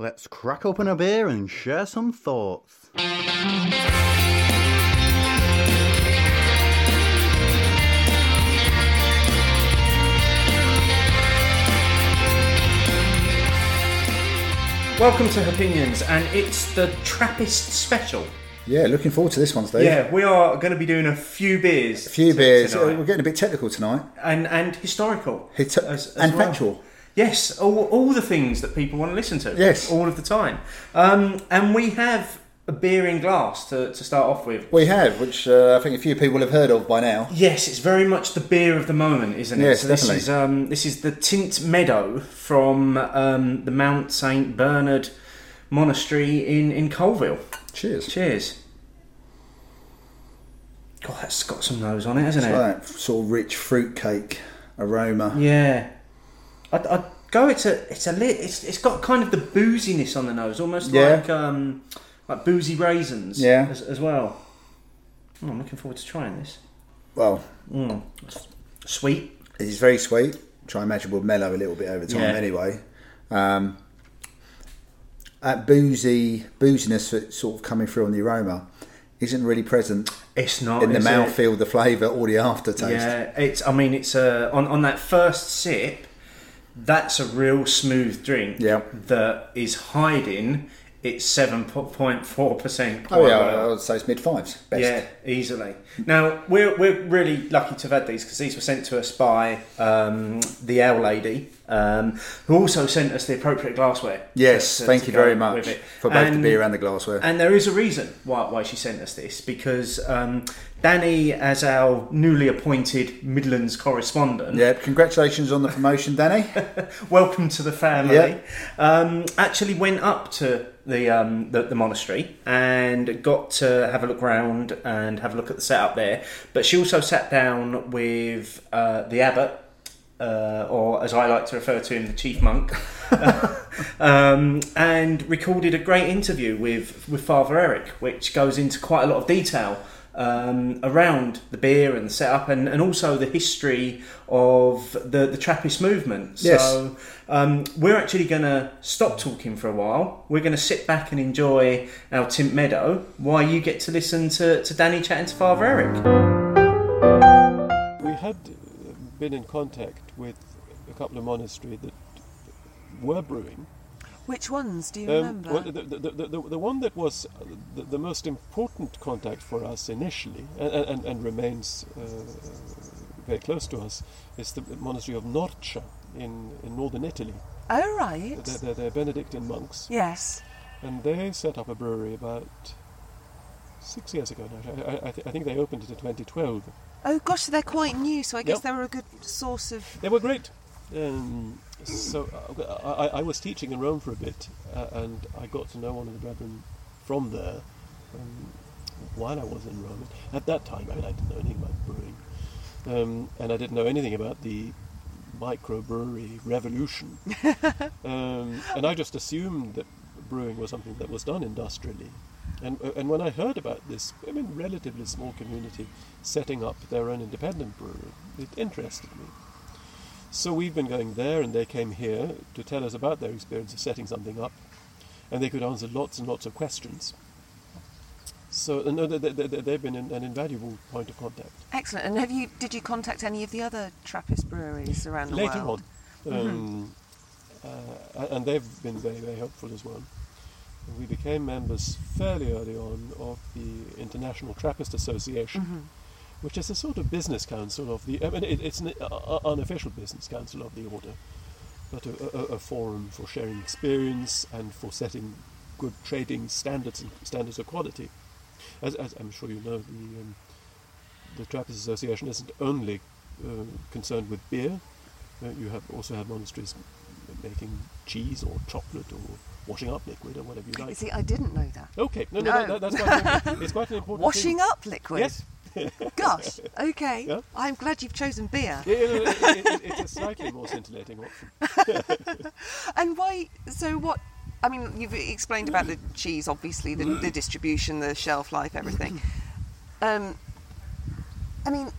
Let's crack open a beer and share some thoughts. Welcome to Opinions, and it's the Trappist special. Yeah, looking forward to this one, Steve. Yeah, we are going to be doing a few beers. A few t- beers. tonight. Uh, we're getting a bit technical tonight. and and historical Hit- and factual. Yes, all, all the things that people want to listen to. Yes. all of the time. Um, and we have a beer in glass to, to start off with. We have, which uh, I think a few people have heard of by now. Yes, it's very much the beer of the moment, isn't it? Yes, so definitely. This is, um, this is the Tynt Meadow from um, the Mount Saint Bernard Monastery in in Coalville. Cheers. Cheers. God, that's got some nose on it, hasn't It's it? like sort of rich fruitcake aroma. Yeah, I'd, I'd go. It's a, it's a lit. It's, it's got kind of the booziness on the nose, almost Yeah. like um, like boozy raisins. Yeah. as, as well. Oh, I'm looking forward to trying this. Well, Mm. Sweet. it is very sweet. Which I imagine will mellow a little bit over time Yeah. anyway. Um, that boozy booziness that's sort of coming through on the aroma isn't really present It's not in the it? mouthfeel, the flavour, or the aftertaste. Yeah, it's. I mean, it's a on on that first sip. That's a real smooth drink. Yeah. that is hiding its seven point four percent. Oh yeah, I would say it's mid fives. Best. Yeah, easily. Now we're we're really lucky to have had these because these were sent to us by um, the Owl Lady, um, who also sent us the appropriate glassware. Yes, to- thank to you very much for both the And- beer and the glassware. And there is a reason why, why she sent us this because um, Danny, as our newly appointed Midlands correspondent, yeah, congratulations on the promotion, Danny. welcome to the family. Yeah. Um, actually went up to the, um, the the monastery and got to have a look around and have a look at the setup there. But she also sat down with uh, the abbot. Uh, or as I like to refer to him, the chief monk, um, and recorded a great interview with, with Father Eric, which goes into quite a lot of detail um, around the beer and the setup, and, and also the history of the, the Trappist movement. Yes. So um, we're actually going to stop talking for a while. We're going to sit back and enjoy our Tynt Meadow while you get to listen to, to Danny chatting to Father Eric. We had uh, been in contact with a couple of monasteries that were brewing. Which ones do you Um, remember? well, the, the, the, the, the one that was uh, the, the most important contact for us initially, and, and, and remains uh, very close to us, is the monastery of Norcia in, in northern Italy. oh, right. They're, they're, they're Benedictine monks, Yes. and they set up a brewery about six years ago now. I, I, I think they opened it in 2012. Oh, gosh, they're quite new, so I guess Yep. they were a good source of. They were great. Um, so uh, I, I was teaching in Rome for a bit, uh, and I got to know one of the brethren from there um, while I was in Rome. At that time, I, mean, I didn't know anything about brewing, um, and I didn't know anything about the microbrewery revolution. um, and I just assumed that brewing was something that was done industrially. And, uh, and when I heard about this, I mean, relatively small community setting up their own independent brewery, it interested me. So we've been going there, and they came here to tell us about their experience of setting something up, and they could answer lots and lots of questions. So uh, no, they, they, they- they've been an, an invaluable point of contact. Excellent. And have you? Did you contact any of the other Trappist breweries around the Later world? on, um, uh, and they've been very, very helpful as well. We became members fairly early on of the International Trappist Association, which is a sort of business council of the. I mean, it, it's an uh, unofficial business council of the order, but a, a, a forum for sharing experience and for setting good trading standards and standards of quality. As, as I'm sure you know, the um, the Trappist Association isn't only uh, concerned with beer. Uh, you have also have monasteries making cheese or chocolate or washing up liquid or whatever you You like. see, I didn't know that. Okay, no, no, No. that, that's quite, it's quite an important Washing thing. up liquid. Yes. Gosh. Okay. Yeah. I'm glad you've chosen beer. Yeah, yeah, no, it, it, it, it's a slightly more scintillating option. And why? So what? I mean, you've explained about the cheese, obviously, the, the distribution, the shelf life, everything. Um, I mean,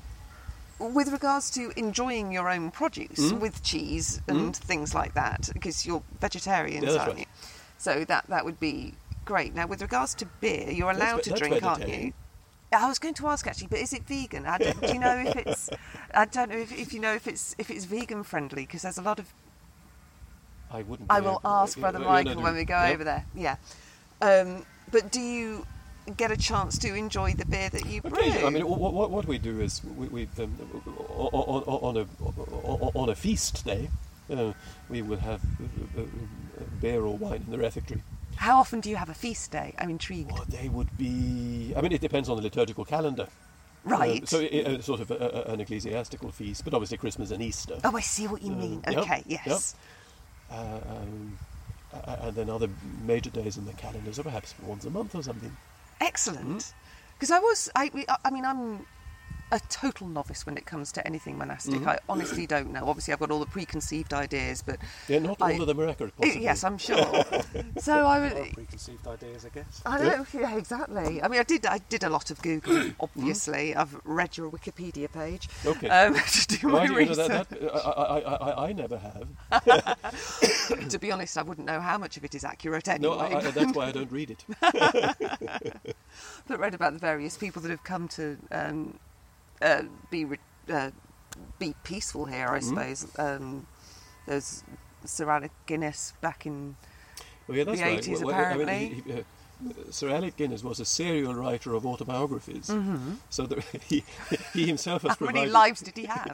with regards to enjoying your own produce Mm. with cheese and things like that, because you're vegetarians, Yeah, aren't right. you? So that that would be great. Now, with regards to beer, you're allowed ve- to that's drink, aren't you? I was going to ask actually, but is it vegan? I don't, do you know if it's? I don't know if, if you know if it's if it's vegan friendly because there's a lot of. I wouldn't. I will ask Brother Michael when we go yeah. over there. Yeah, um, but do you get a chance to enjoy the beer that you brew? I mean, what, what, what we do is we, we um, on, on, a on a feast day, uh, we will have uh, uh, beer or wine in the refectory. How often do you have a feast day? I'm intrigued. What they would be? I mean, it depends on the liturgical calendar. Uh, Right. so, i uh, sort of a, a, an ecclesiastical feast, but obviously Christmas and Easter. oh, I see what you Uh, mean. Okay, yep. yes. Uh, um, uh, and then other major days in the calendar, so perhaps once a month or something. Excellent. Hmm? Because I was, I, I mean, I'm a total novice when it comes to anything monastic. Mm-hmm. I honestly don't know. Obviously, I've got all the preconceived ideas, but Yeah, not all of them are accurate. Eh, Possibly. yes, I'm sure. so I Well, would. preconceived ideas, I guess. I know, yeah, exactly. I mean, I did, I did a lot of Googling. Obviously, I've read your Wikipedia page. Okay. um, to do Well, my you know, research. that, that, I, I, I, I never have. to be honest, I wouldn't know how much of it is accurate No, anyway. I, I, that's why I don't read it. but read about the various people that have come to um, uh, be re- uh, be peaceful here, I suppose. Um, there's Sir Alec Guinness back in. Yeah, that's The right. 80s Well, I mean, apparently. he- he- uh, Sir Alec Guinness was a serial writer of autobiographies, so that he, he himself has How many provided lives did he have?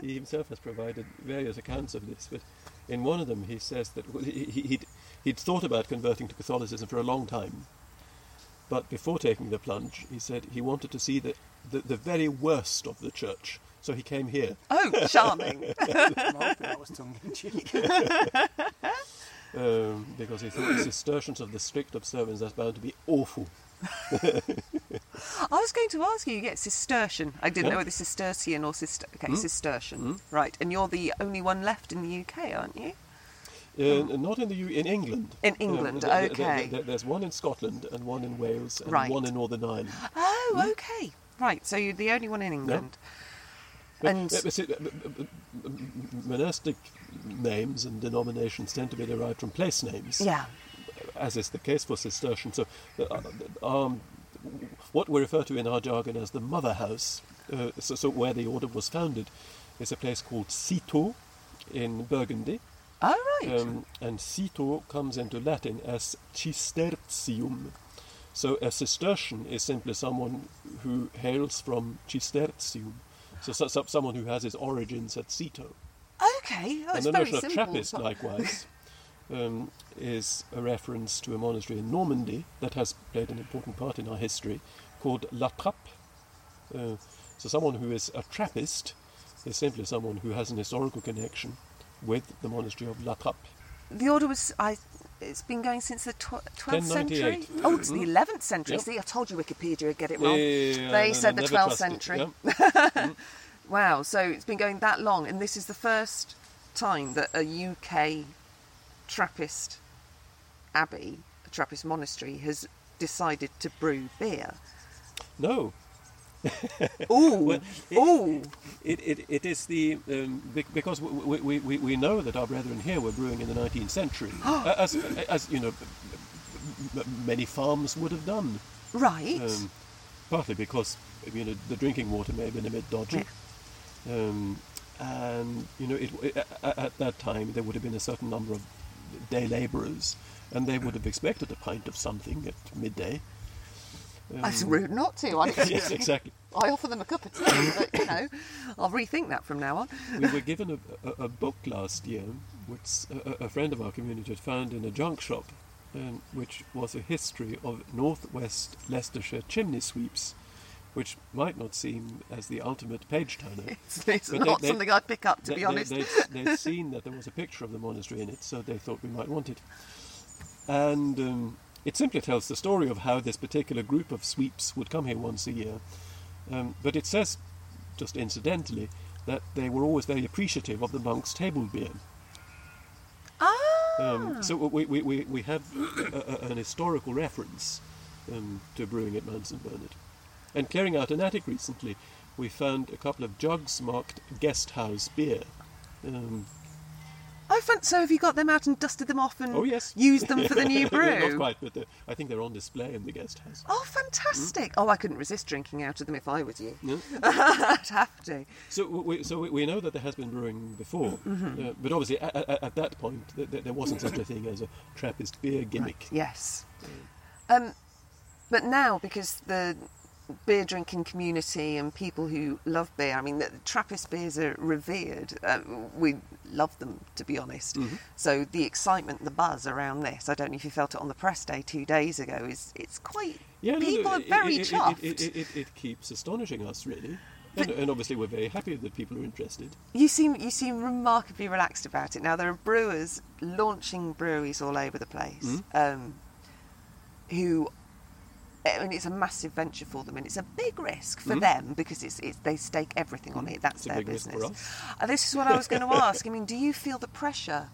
he himself has provided various accounts of this. But in one of them, he says that he, he- he'd, he'd thought about converting to Catholicism for a long time, but before taking the plunge, he said he wanted to see the, the, the very worst of the church. So he came here. oh, charming! That was tongue in cheek. um, because he thought the Cistercians of the strict observance are bound to be awful. I was going to ask you, yeah, Cistercian. I didn't Yeah. know whether Cistercian or Cister. Okay, Hmm? Cistercian. Right, and you're the only one left in the UK, aren't you? Uh, Not in the U- in England. In England, there- there- okay. there- there's one in Scotland and one in Wales and Right. one in Northern Ireland. Oh, okay. Right, so you're the only one in England. But- And- uh, monastic names and denominations tend to be derived from place names, Yeah. as is the case for Cistercian. So, uh, um, what we refer to in our jargon as the mother house, uh, so, so where the order was founded, is a place called Citeaux in Burgundy. Oh, right. Um, and Citeaux comes into Latin as Cistercium. So a Cistercian is simply someone who hails from Cistercium. So, so, so- someone who has his origins at Citeaux. okay. Oh, and the notion of simple. Trappist, likewise, um, is a reference to a monastery in Normandy that has played an important part in our history called La Trappe. Uh, so someone who is a Trappist is simply someone who has an historical connection with the monastery of La Trappe. The order was. I. It's been going since the tw- 12th century. Oh, it's the 11th century. Yep. See, I told you Wikipedia would get it wrong. Yeah, they no, said the 12th trust it, century. yeah. Mm-hmm. Wow, so it's been going that long, and this is the first time that a UK Trappist abbey, a Trappist monastery, has decided to brew beer. No, Ooh, Well, it- ooh, it, it, it is the um, because we, we, we, we know that our brethren here were brewing in the 19th century, as, as you know, many farms would have done. right. Um, partly because you know the drinking water may have been a bit dodgy, um, and you know it, at, at that time there would have been a certain number of day labourers, and they would have expected a pint of something at midday. That's rude not to. I, yes, exactly. I offer them a cup of tea, but you know, I'll rethink that from now on. we were given a, a, a book last year, which a, a friend of our community had found in a junk shop, um, which was a history of northwest Leicestershire chimney sweeps, which might not seem as the ultimate page turner. It's, it's not they- they- something I'd pick up, to They- be they- honest. They'd, they'd seen that there was a picture of the monastery in it, so they thought we might want it. And um, it simply tells the story of how this particular group of sweeps would come here once a year. Um, but it says, just incidentally, that they were always very appreciative of the monks' table beer. ah, Um, so we, we, we, we have a, a, an historical reference um, to brewing at Mount St Bernard. And clearing out an attic recently, we found a couple of jugs marked guest house beer. Um, I found, so have you got them out and dusted them off and Oh yes. used them for the new brew? Not quite, but uh, I think they're on display in the guest house. Oh, fantastic! Oh, I couldn't resist drinking out of them if I was you. No? I'd have to. So we, so we, know that there has been brewing before, Mm-hmm. uh, but obviously at, at, at that point th- th- there wasn't such a thing as a Trappist beer gimmick. Yes. Um, but now, because the beer drinking community and people who love beer, I mean, the Trappist beers are revered. Uh, we love them, to be honest. Mm-hmm. So the excitement, the buzz around this, I don't know if you felt it on the press day two days ago, is it's quite. Yeah, people no, are it- very it, it, chuffed. It, it, it, it keeps astonishing us, really. And, and obviously, we're very happy that people are interested. You seem you seem remarkably relaxed about it. Now there are brewers launching breweries all over the place, Mm-hmm. um, who, I mean, it's a massive venture for them, and it's a big risk for them because it's, it's they stake everything on it. That's Mm-hmm. It's their business. Uh, this is what I was going to ask. I mean, do you feel the pressure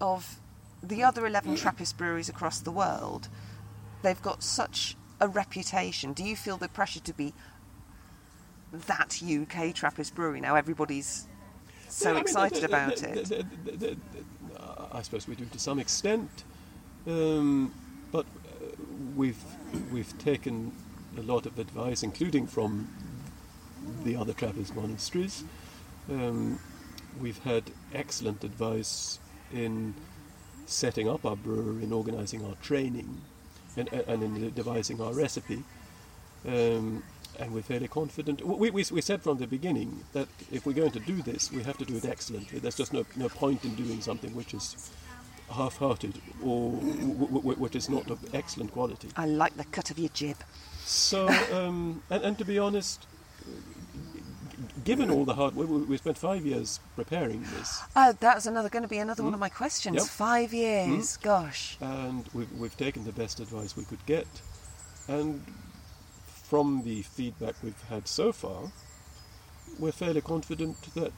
of the other eleven Trappist breweries across the world? They've got such a reputation. Do you feel the pressure to be that UK Trappist brewery now? Everybody's so Yeah, I mean, excited the- the- about the- it. uh, I suppose we do to some extent, um, but uh, we've we've taken a lot of advice, including from the other Trappist monasteries. Um, we've had excellent advice in setting up our brewery, in organising our training, and, and in devising our recipe. Um, and we're fairly confident. We, we, we said from the beginning that if we're going to do this, we have to do it excellently. There's just no, no point in doing something which is half-hearted or w- w- w- which is not of excellent quality. I like the cut of your jib. So, um, and, and to be honest, given all the hard work, we, we spent five years preparing this, Oh, that's another going to be another one of my questions. Hmm? Yep. Hmm? Five years, gosh. and we've, we've taken the best advice we could get. And from the feedback we've had so far, we're fairly confident that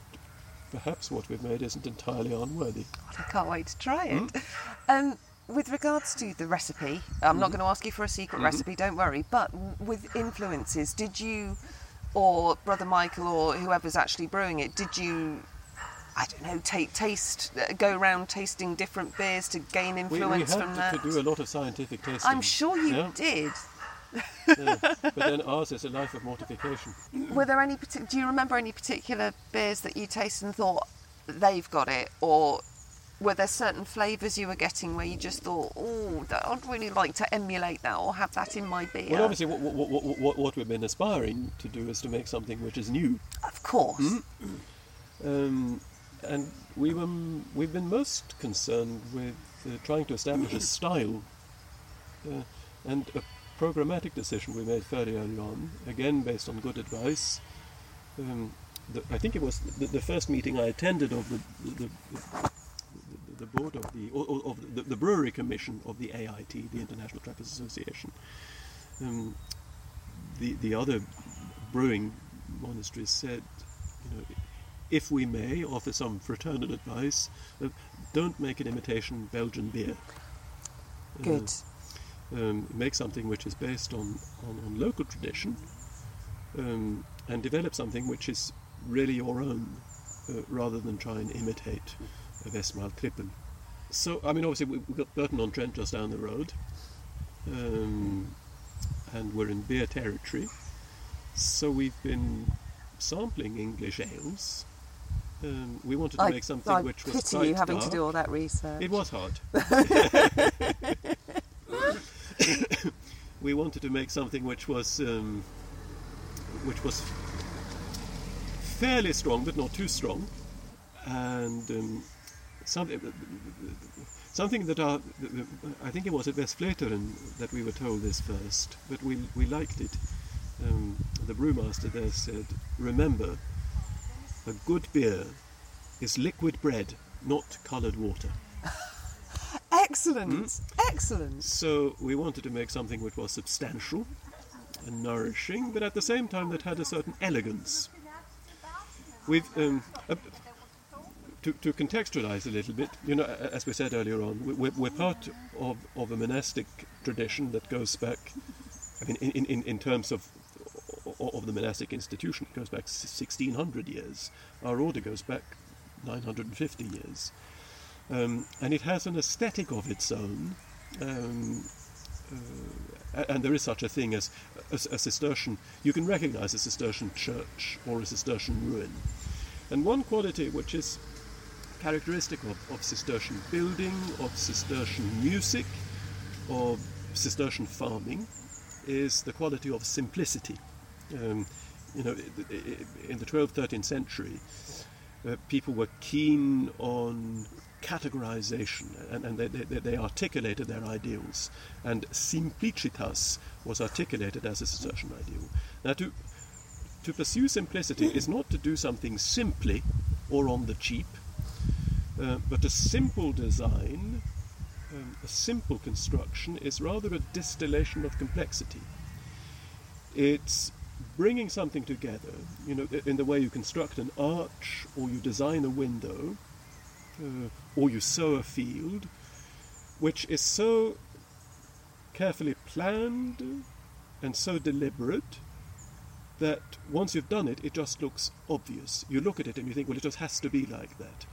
perhaps what we've made isn't entirely unworthy. I can't wait to try it. Hmm? Um, with regards to the recipe, I'm Hmm? not going to ask you for a secret recipe, don't worry. But with influences, did you, or Brother Michael, or whoever's actually brewing it, did you, I don't know, take taste, uh, go around tasting different beers to gain We, we influence had from that? to do a lot of scientific testing. I'm sure you yeah, did. Yeah. But then ours is a life of mortification. Were there any? Do you remember any particular beers that you tasted and thought they've got it, or were there certain flavours you were getting where you just thought, oh, I'd really like to emulate that or have that in my beer? Well, obviously, what, what, what, what, what we've been aspiring to do is to make something which is new. of course. Hmm? Um, and we were, we've been most concerned with uh, trying to establish a style uh, and a programmatic decision we made fairly early on, again based on good advice. Um, the, I think it was the, the first meeting I attended of the, the, the, board of the of the, the brewery commission of the AIT, the International Trappist Association. Um, the the other brewing monasteries said, you know, if we may offer some fraternal advice, uh, don't make an imitation Belgian beer. Uh, Good. Um, make something which is based on, on, on local tradition um, and develop something which is really your own uh, rather than try and imitate a Westmalle Tripel. So, I mean, obviously, we- we've got Burton on Trent just down the road, um, and we're in beer territory. So, we've been sampling English ales. Um, we wanted to I, make something I which was pity quite you having dark. to do all that research. It was hard. we wanted to make something which was um, which was fairly strong, but not too strong, and um, something something that our, I think it was at Westvleteren that we were told this first, but we we liked it. Um, the brewmaster there said, "Remember, a good beer is liquid bread, not coloured water." Excellent, Hmm? excellent. So we wanted to make something which was substantial and nourishing, but at the same time that had a certain elegance. We've um, uh, to, to contextualize a little bit, you know, as we said earlier on, we- we're, we're part of, of a monastic tradition that goes back. I mean, in, in, in terms of of the monastic institution, it goes back 1600 years. Our order goes back 950 years. Um, and it has an aesthetic of its own. Um, uh, and there is such a thing as a, a Cistercian. You can recognize a Cistercian church or a Cistercian ruin. And one quality which is characteristic of, of Cistercian building, of Cistercian music, of Cistercian farming, is the quality of simplicity. Um, you know, in the 12th, 13th century, uh, people were keen on categorization and, and they, they, they articulated their ideals. And simplicitas was articulated as a Cistercian ideal. Now, to, to pursue simplicity is not to do something simply or on the cheap, uh, but a simple design, um, a simple construction, is rather a distillation of complexity. It's bringing something together, you know, in the way you construct an arch or you design a window uh, or you sow a field, which is so carefully planned and so deliberate that once you've done it, it just looks obvious. You look at it and you think, well, it just has to be like that.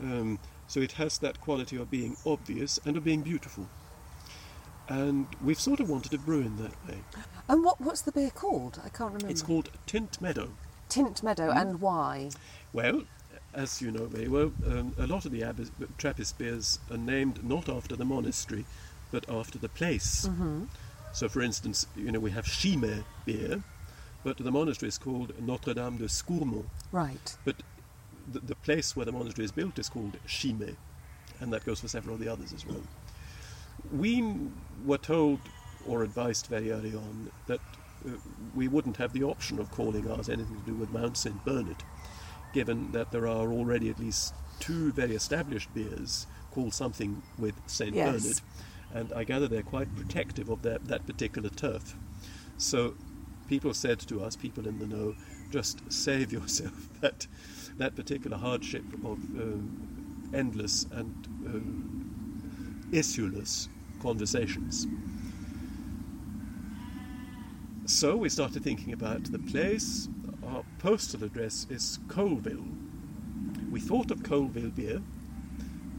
Um, so it has that quality of being obvious and of being beautiful. And we've sort of wanted to brew in that way. And what what's the beer called? I can't remember. It's called Tynt Meadow. Tynt Meadow, and why? Well, as you know very well, um, a lot of the Abbas, Trappist beers are named not after the monastery, but after the place. So, for instance, you know we have Chimay beer, but the monastery is called Notre Dame de Scourmont. Right. But the, the place where the monastery is built is called Chimay, and that goes for several of the others as well. We were told or advised very early on that uh, we wouldn't have the option of calling ours anything to do with Mount St. Bernard, given that there are already at least two very established beers called something with St. Yes. Bernard, and I gather they're quite protective of that, that particular turf. So people said to us, people in the know, just save yourself that that particular hardship of um, endless and um, issueless conversations. So we started thinking about the place. Our postal address is Coalville. We thought of Coalville beer,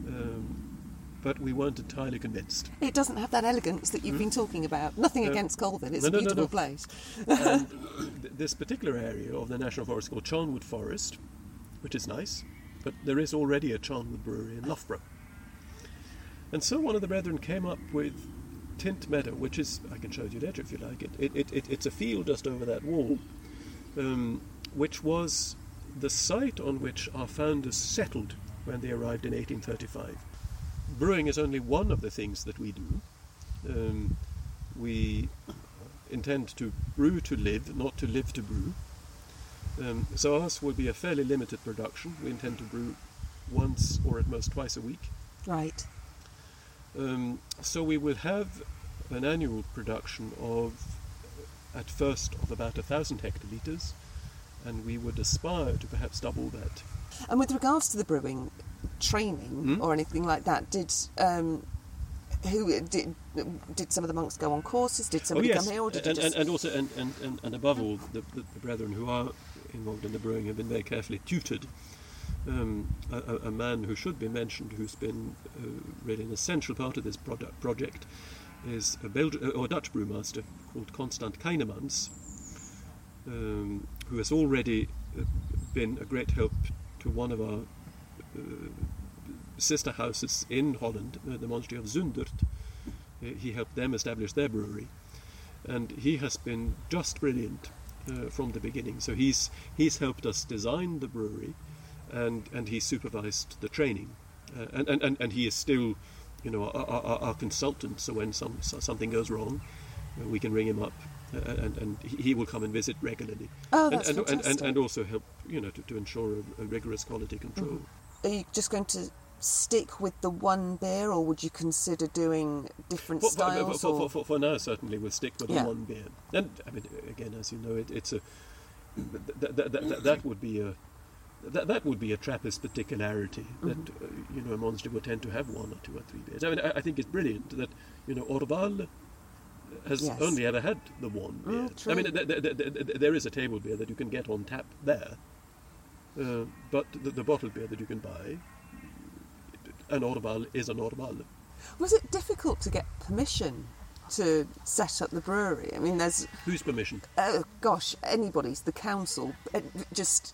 um, but we weren't entirely convinced. It doesn't have that elegance that you've been talking about. Nothing against Coalville, it's no, a no, no, beautiful place. and th- this particular area of the national forest is called Charnwood Forest, which is nice, but there is already a Charnwood brewery in Loughborough. And so one of the brethren came up with Tynt Meadow, which is, I can show you later if you like it. it, it, it it's a field just over that wall, um, which was the site on which our founders settled when they arrived in 1835. Brewing is only one of the things that we do. Um, we intend to brew to live, not to live to brew. Um, so ours will be a fairly limited production. We intend to brew once or at most twice a week. Right. Um, so we will have an annual production of, at first, of about a thousand hectolitres, and we would aspire to perhaps double that. And with regards to the brewing training Hmm? or anything like that, did um, who did did some of the monks go on courses? Did somebody oh yes, come here, or did and, just? and, and also, and, and, and, above all, the, the, the brethren who are involved in the brewing have been very carefully tutored. Um, a, a- a man who should be mentioned, who's been uh, really an essential part of this product, project, is a Belgian or Dutch brewmaster called Constant Keinemans, um, who has already uh, been a great help to one of our uh, sister houses in Holland, uh, the monastery of Zundert. Uh, he helped them establish their brewery, and he has been just brilliant uh, from the beginning. So he's he's helped us design the brewery, and and he supervised the training, uh, and, and, and and he is still, you know, our, our, our consultant. So when some something goes wrong, uh, we can ring him up. Uh, and, and he will come and visit regularly, Oh, and, that's and, and, and, fantastic. and also help you know to, to ensure a, a rigorous quality control. Are you just going to stick with the one beer, or would you consider doing different For, styles? for, or for, for, for now, certainly we'll stick with Yeah. the one beer. And I mean, again, as you know, it, it's a that, that, that, that would be a that, that would be a Trappist particularity that Mm-hmm. uh, you know a monster would tend to have one or two or three beers. I mean, I, I think it's brilliant that you know Orval has Yes. only ever had the one beer. Mm, I mean, th- th- th- th- there is a table beer that you can get on tap there, uh, but the, the bottled beer that you can buy an Orval is an Orval. Was it difficult to get permission to set up the brewery? I mean, there's Whose permission? oh gosh, anybody's the council. Uh, Just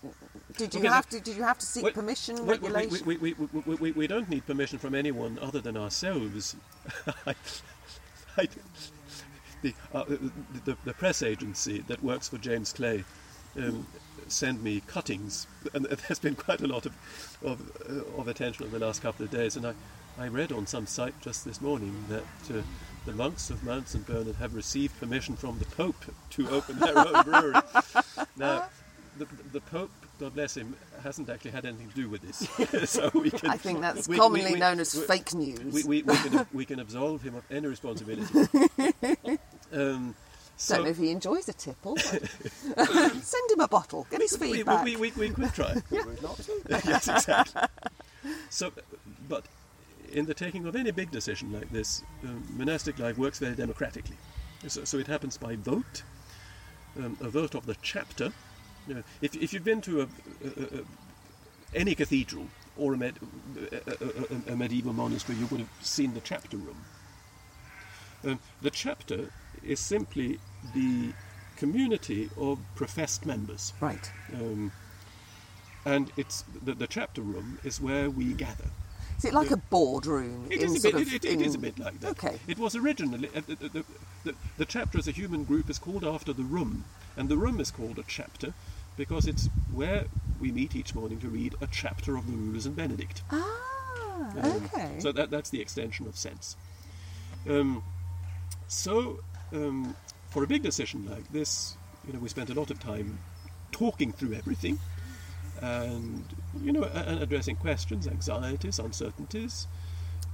did you Okay, have to? Did you have to seek permission, regulation? We, we, we, we, we, we don't need permission from anyone other than ourselves. I, I, the, uh, the, the press agency that works for James Clay um, send me cuttings, and there's been quite a lot of, of, uh, of attention over the last couple of days. And I, I read on some site just this morning that uh, the monks of Mount St. Bernard have received permission from the Pope to open their own brewery. Now, the, the Pope, God bless him, hasn't actually had anything to do with this. so we can, I think that's we- we- commonly we- known as we- fake news. We, we, we, can, we can absolve him of any responsibility. um, so Don't know if he enjoys a tipple. but- Send him a bottle. Get his we, we, feedback. we, we, we could try. yes, exactly. So, but in the taking of any big decision like this, um, monastic life works very democratically. So, so it happens by vote, um, a vote of the chapter. If, if you've been to a, a, a, any cathedral or a, med, a, medieval monastery, you would have seen the chapter room. Um, the chapter is simply the community of professed members. Right. Um, and it's the, the chapter room is where we gather. Is it like a boardroom? It in is a bit. It, it, it is a bit like that. Okay. It was originally uh, the, the, the, the chapter as a human group is called after the room, and the room is called a chapter because it's where we meet each morning to read a chapter of the Rule of Saint Benedict. Ah, Um, okay. So that, that's the extension of sense. Um, so, um, for a big decision like this, you know, we spent a lot of time talking through everything, and you know, a- and addressing questions, anxieties, uncertainties,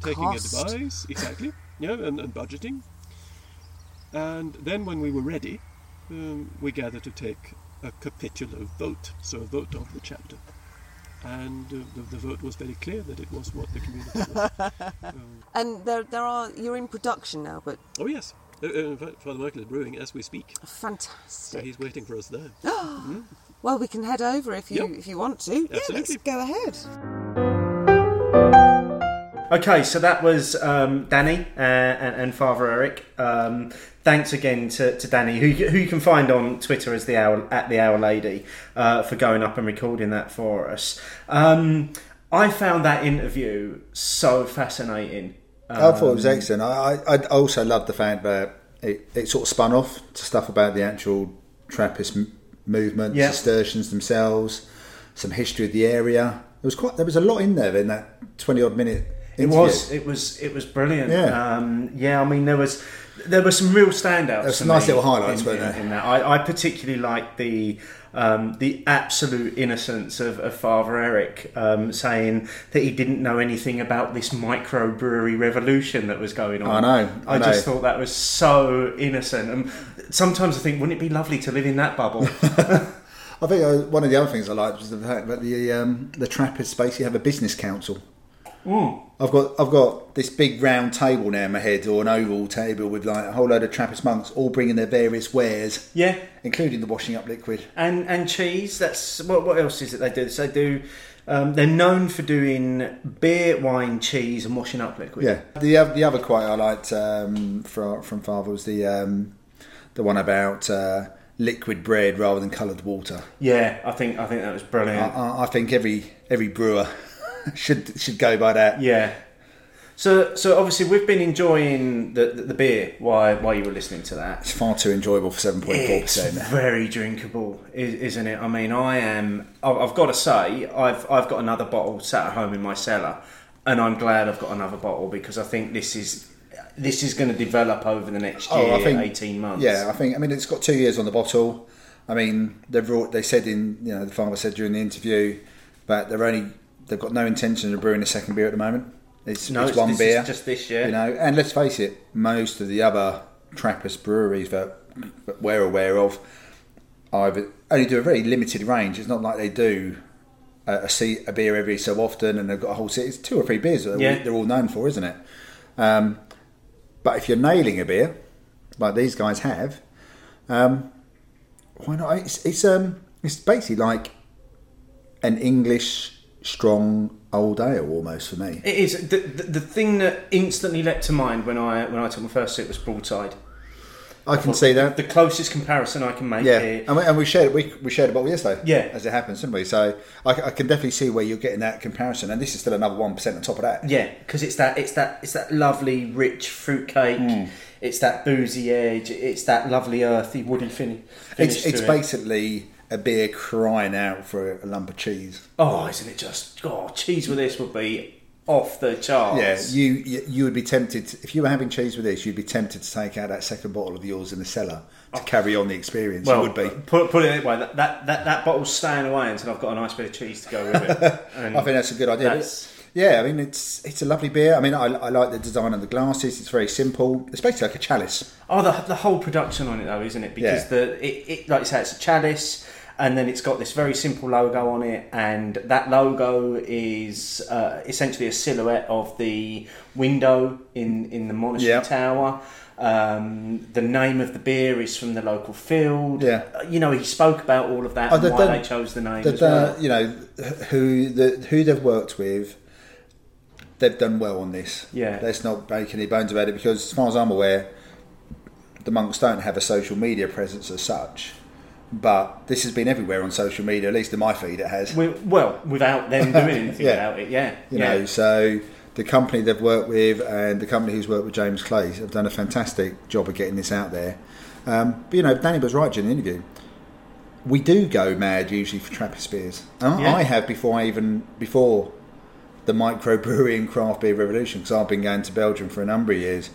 taking Cost. advice, exactly, yeah, and, and budgeting. And then, when we were ready, um, we gathered to take a capitular vote, so a vote of the chapter. And uh, the, the vote was very clear that it was what the community was. and there, there are. You're in production now, but Oh yes. Uh, uh, in fact, Father Michael is brewing as we speak. So fantastic. he's waiting for us there. Well, we can head over if you Yep. if you want to. Yeah, let's go ahead. Okay, so that was um, Danny uh, and, and Father Eric. Um, thanks again to, to Danny, who, you- who you can find on Twitter as the hour at the Hour Lady, uh, for going up and recording that for us. Um, I found that interview so fascinating. I thought it Um, was excellent. I, I, I also loved the fact that it, it sort of spun off to stuff about the actual Trappist m- movement, Yeah. Cistercians themselves, some history of the area. There was quite there was a lot in there in that twenty odd minute. It was, it was, it was brilliant. Yeah. um, yeah. I mean, there was, there were some real standouts. There's some nice little highlights, in, weren't in, there? in that. I, I particularly liked the, um, the absolute innocence of, of Father Eric um, saying that he didn't know anything about this microbrewery revolution that was going on. I know, I I, just thought that was so innocent. And sometimes I think, wouldn't it be lovely to live in that bubble? I think uh, one of the other things I liked was the fact that the um, the Trappists basically have a business council. I've got I've got this big round table now in my head, or an oval table with like a whole load of Trappist monks all bringing their various wares, yeah. including the washing up liquid. and and cheese. That's what. What else is it they do? So they do. Um, they're known for doing beer, wine, cheese, and washing up liquid. Yeah, the the other quote I liked um, from from Father was the um, the one about uh, liquid bread rather than coloured water. yeah. I think I think that was I, brilliant. I, I think every every brewer should should go by that. yeah. So so obviously we've been enjoying the the, the beer while while you were listening to that. It's far too enjoyable for seven point four It's percent. very drinkable, isn't it? I mean, I am. I've got to say, I've I've got another bottle sat at home in my cellar, and I'm glad I've got another bottle because I think this is this is going to develop over the next year, Oh, I think- eighteen months. Yeah, I think. I mean, it's got two years on the bottle. I mean, they've brought, they said in you know the farmer said during the interview that they're only they've got no intention of brewing a second beer at the moment. It's, No, it's it's- one beer, just this year. You know, and let's face it, most of the other Trappist breweries that, that we're aware of either only do a very limited range. It's not like they do a, a, seat, a beer every so often, and they've got a whole set. It's two or three beers that Yeah. they're all known for, isn't it? Um, but if you're nailing a beer, like these guys have, um, why not? It's, it's um, it's basically like an English strong old ale almost for me. It is the, the, the thing that instantly leapt to mind when I when I took my first sip was broadside. I can see that. The closest comparison I can make Yeah, here. and we, and we shared we, we shared a bottle yesterday. Yeah. as it happens, didn't we? So I, I can definitely see where you're getting that comparison, and this is still another one percent on top of that. Yeah, because it's that it's that it's that lovely rich fruitcake. Hmm. It's that boozy edge. It's that lovely earthy woody fin- finish. It's it's it. A beer crying out for a lump of cheese. Oh, isn't it just? Oh, cheese with this would be off the charts. Yeah, you, you would be tempted if you were having cheese with this, you'd be tempted to take out that second bottle of yours in the cellar to oh. carry on the experience. Oh. Well, you would be. Put, put it this way: that, that that that bottle's staying away until I've got a nice bit of cheese to go with it. And I think that's a good idea. Yeah, I mean it's it's a lovely beer. I mean I, I like the design of the glasses. It's very simple. It's basically like a chalice. Oh, the, the whole production on it though, isn't it? Because Yeah. the it, it like you say, it's a chalice, and then it's got this very simple logo on it, and that logo is uh, essentially a silhouette of the window in in the monastery Yeah. tower. Um, the name of the beer is from the local field. Yeah. Uh, you know, he spoke about all of that Oh, and why done- they chose the name as well. you know who the who they've worked with. They've done well on this. Yeah. let's not make any bones about it because, as far as I'm aware, the monks don't have a social media presence as such. But this has been everywhere on social media. At least in my feed, it has. We- well, without them doing anything Yeah. about it, yeah, you yeah. know so the company they've worked with and the company who's worked with James Clay have done a fantastic job of getting this out there um, but you know Danny was right during the interview we do go mad usually for Trappist beers and Yeah. I have before I even before the microbrewery and craft beer revolution because I've been going to Belgium for a number of years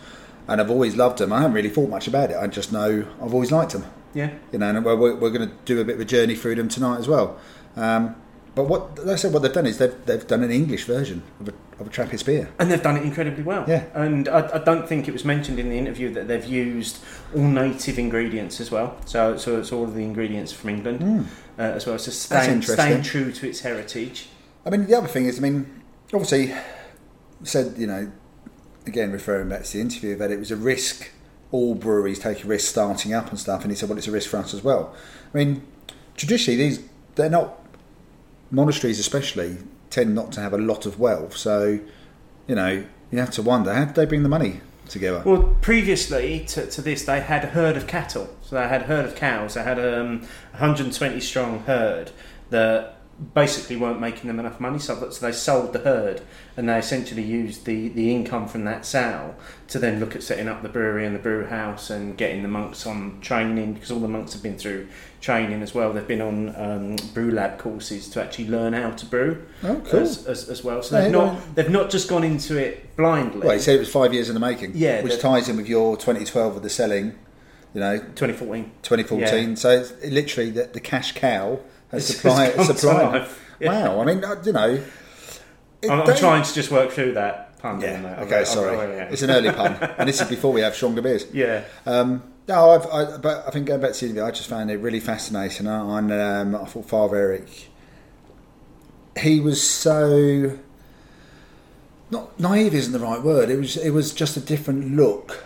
and I've always loved them I haven't really thought much about it I just know I've always liked them yeah. you know, and we're, we're, going to do a bit of a journey through them tonight as well. Um, but what like I said, what they've done is they've, they've done an English version of a, of a Trappist beer. And they've done it incredibly well. Yeah. And I, I don't think it was mentioned in the interview that they've used all native ingredients as well. So, so it's all of the ingredients from England uh, as well. So staying, staying true to its heritage. I mean, the other thing is, I mean, obviously, said you know, again referring back to the interview that it was a risk. All breweries take a risk starting up and stuff, and he said, well, it's a risk for us as well. I mean, traditionally, these they're not monasteries, especially tend not to have a lot of wealth. So, you know, you have to wonder how did they bring the money together? Well, previously to, to this, they had a herd of cattle. So they had a herd of cows. They had um, a 120 strong herd that basically weren't making them enough money. So, they sold the herd and they essentially used the, the income from that sale to then look at setting up the brewery and the brew house and getting the monks on training because all the monks have been through training as well. They've been on um, brew lab courses to actually learn how to brew Oh, cool. as, as, as well. So they've not they've not just gone into it blindly. Well, he said it was five years in the making. Yeah, which ties in with your 2012 with the selling, you know, 2014. 2014. Yeah. So it's literally the, the cash cow has It's supplied. just come to supplied. life. Yeah. Wow, I mean, uh, you know, it- I'm, I'm trying to just work through that pun. Yeah, that. okay, I'll- sorry. I'll- yeah. It's an early pun, and this is before we have stronger beers. yeah. Um, no, I've, I, but I think going back to the interview, I just found it really fascinating. I, and, um, I thought Father Eric, he was so not naive isn't the right word. It was it was just a different look,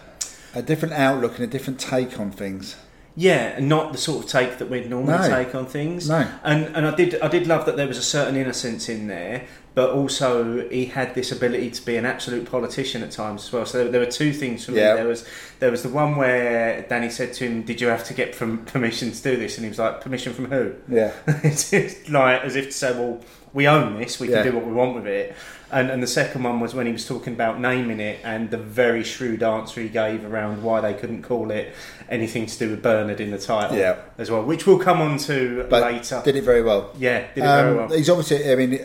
a different outlook, and a different take on things. Yeah, and not the sort of take that we'd normally No. take on things. No. and and I did I did love that there was a certain innocence in there, but also he had this ability to be an absolute politician at times as well. So there, there were two things for Yeah. me. There was there was the one where Danny said to him, "Did you have to get from permission to do this?" And he was like, "Permission from who?" Yeah, it's just like as if to say, well, we own this, we Yeah. can do what we want with it. And, and the second one was when he was talking about naming it and the very shrewd answer he gave around why they couldn't call it anything to do with Bernard in the title Yeah. as well, which we'll come on to but later. did it very well. yeah, did it very Um, well. He's obviously. I mean,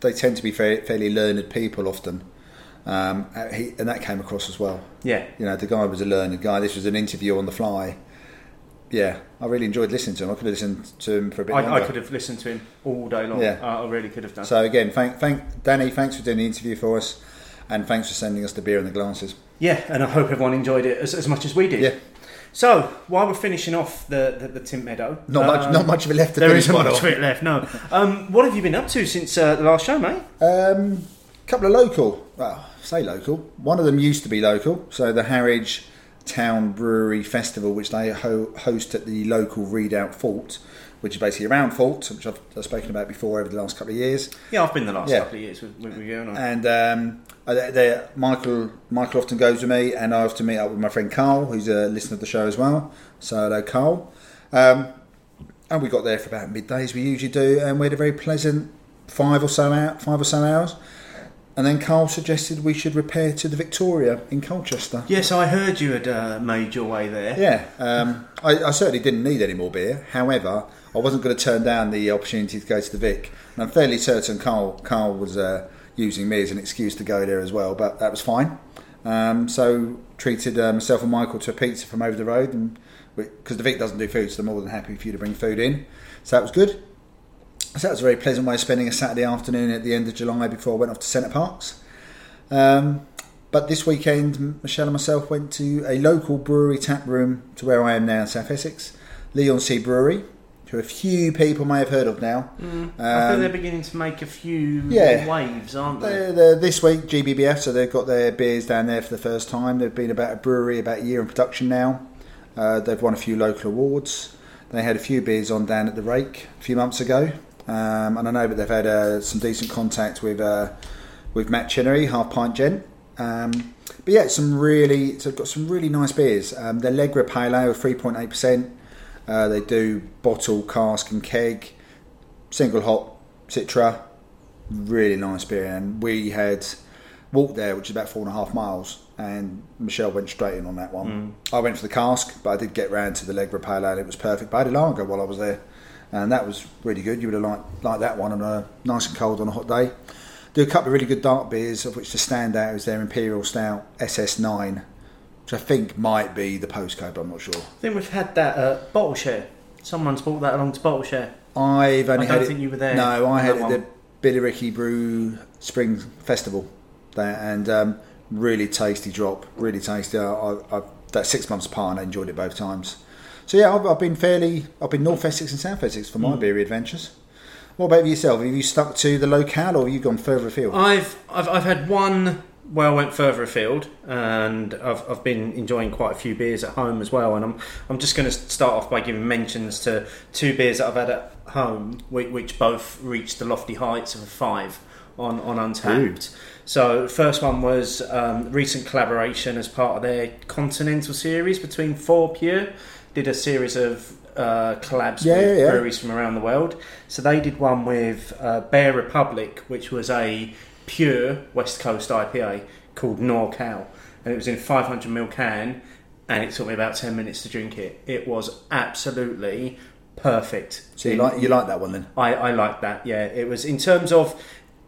they tend to be fairly, fairly learned people often, um, he, and that came across as well. Yeah, You know, the guy was a learned guy. This was an interview on the fly. Yeah, I really enjoyed listening to him. I could have listened to him for a bit I, longer. I could have listened to him all day long. Yeah. I, I really could have done. So again, thank, thank Danny. Thanks for doing the interview for us, and thanks for sending us the beer and the glasses. yeah, and I hope everyone enjoyed it as, as much as we did. Yeah, So while we're finishing off the the, the Tynt Meadow, not much, um, not much of it left to There isn't by much of it left. No. Um, what have you been up to since uh, the last show, mate? Um, couple of local. Well, say local. One of them used to be local. So the Harwich Town Brewery Festival, which they ho- host at the local Redoubt Fort, which is basically around fault, which I've, I've spoken about before over the last couple of years. Yeah, I've been the last Yeah. couple of years with, with, with you and I. And um, I- they- they- Michael Michael often goes with me, and I often meet up with my friend Carl, who's a listener of the show as well. So hello, Carl. Um, and we got there for about midday, as we usually do, and we had a very pleasant five or so out, five or so hours. And then Carl suggested we should repair to the Victoria in Colchester. Yes, I heard you had uh, made your way there. Yeah, um, I, I certainly didn't need any more beer. However, I wasn't going to turn down the opportunity to go to the Vic, and I'm fairly certain Carl Carl was uh, using me as an excuse to go there as well, but that was fine. Um, so treated uh, myself and Michael to a pizza from over the road, and because the Vic doesn't do food, so they're more than happy for you to bring food in. So that was good. So that was a very pleasant way of spending a Saturday afternoon at the end of July before I went off to Center Parcs. Um, but this weekend, Michelle and myself went to a local brewery tap room to where I am now in South Essex, Leigh-on-Sea Brewery, who a few people may have heard of now. I think Um, they're beginning to make a few yeah. waves, aren't they? They're, they're this week GBBF, so they've got their beers down there for the first time. They've been about a brewery about a year in production now. Uh, they've won a few local awards. They had a few beers on down at the Rake a few months ago, um, and I know that they've had uh, some decent contact with uh, with Matt Chinnery, half pint gent. Um, but yeah, some really, so they've got some really nice beers. Um, their Legra Pale Ale, three point eight percent. Uh, They do bottle, cask, and keg, single hop, Citra, really nice beer. And we had walked there, which is about four and a half miles, and Michelle went straight in on that one. I went for the cask, but I did get round to the Legra Pale Ale. It was perfect. But I had a lager while I was there, and that was really good. You would have liked, liked that one on a nice and cold on a hot day. Do a couple of really good dark beers, of which the standout is their Imperial Stout SS9, which I think might be the postcode, but I'm not sure. I think we've had that at Bottle Share. Someone's brought that along to Bottle Share. I've only I don't had it. think you were there No, I had it at the Billericay Brew Spring Festival, there, and um, really tasty drop, really tasty. I, I, that's six months apart, and I enjoyed it both times. So yeah, I've, I've been fairly. I've been North Essex and South Essex for my Hmm. beery adventures. What about yourself? Have you stuck to the locale, or have you gone further afield? I've, I've I've had one where I went further afield, and I've, I've been enjoying quite a few beers at home as well. And I'm I'm just going to start off by giving mentions to two beers that I've had at home, which, which both reached the lofty heights of a five on on Untappd. So first one was um, recent collaboration as part of their Continental series between Fourpure. Did a series of uh, collabs Yeah, with yeah, yeah. breweries from around the world. So they did one with uh, Bear Republic, which was a pure West Coast IPA called NorCal, and it was in a 500ml can, and it took me about 10 minutes to drink it. It was absolutely perfect. so you like you like that one then? I, I like that. Yeah, it was in terms of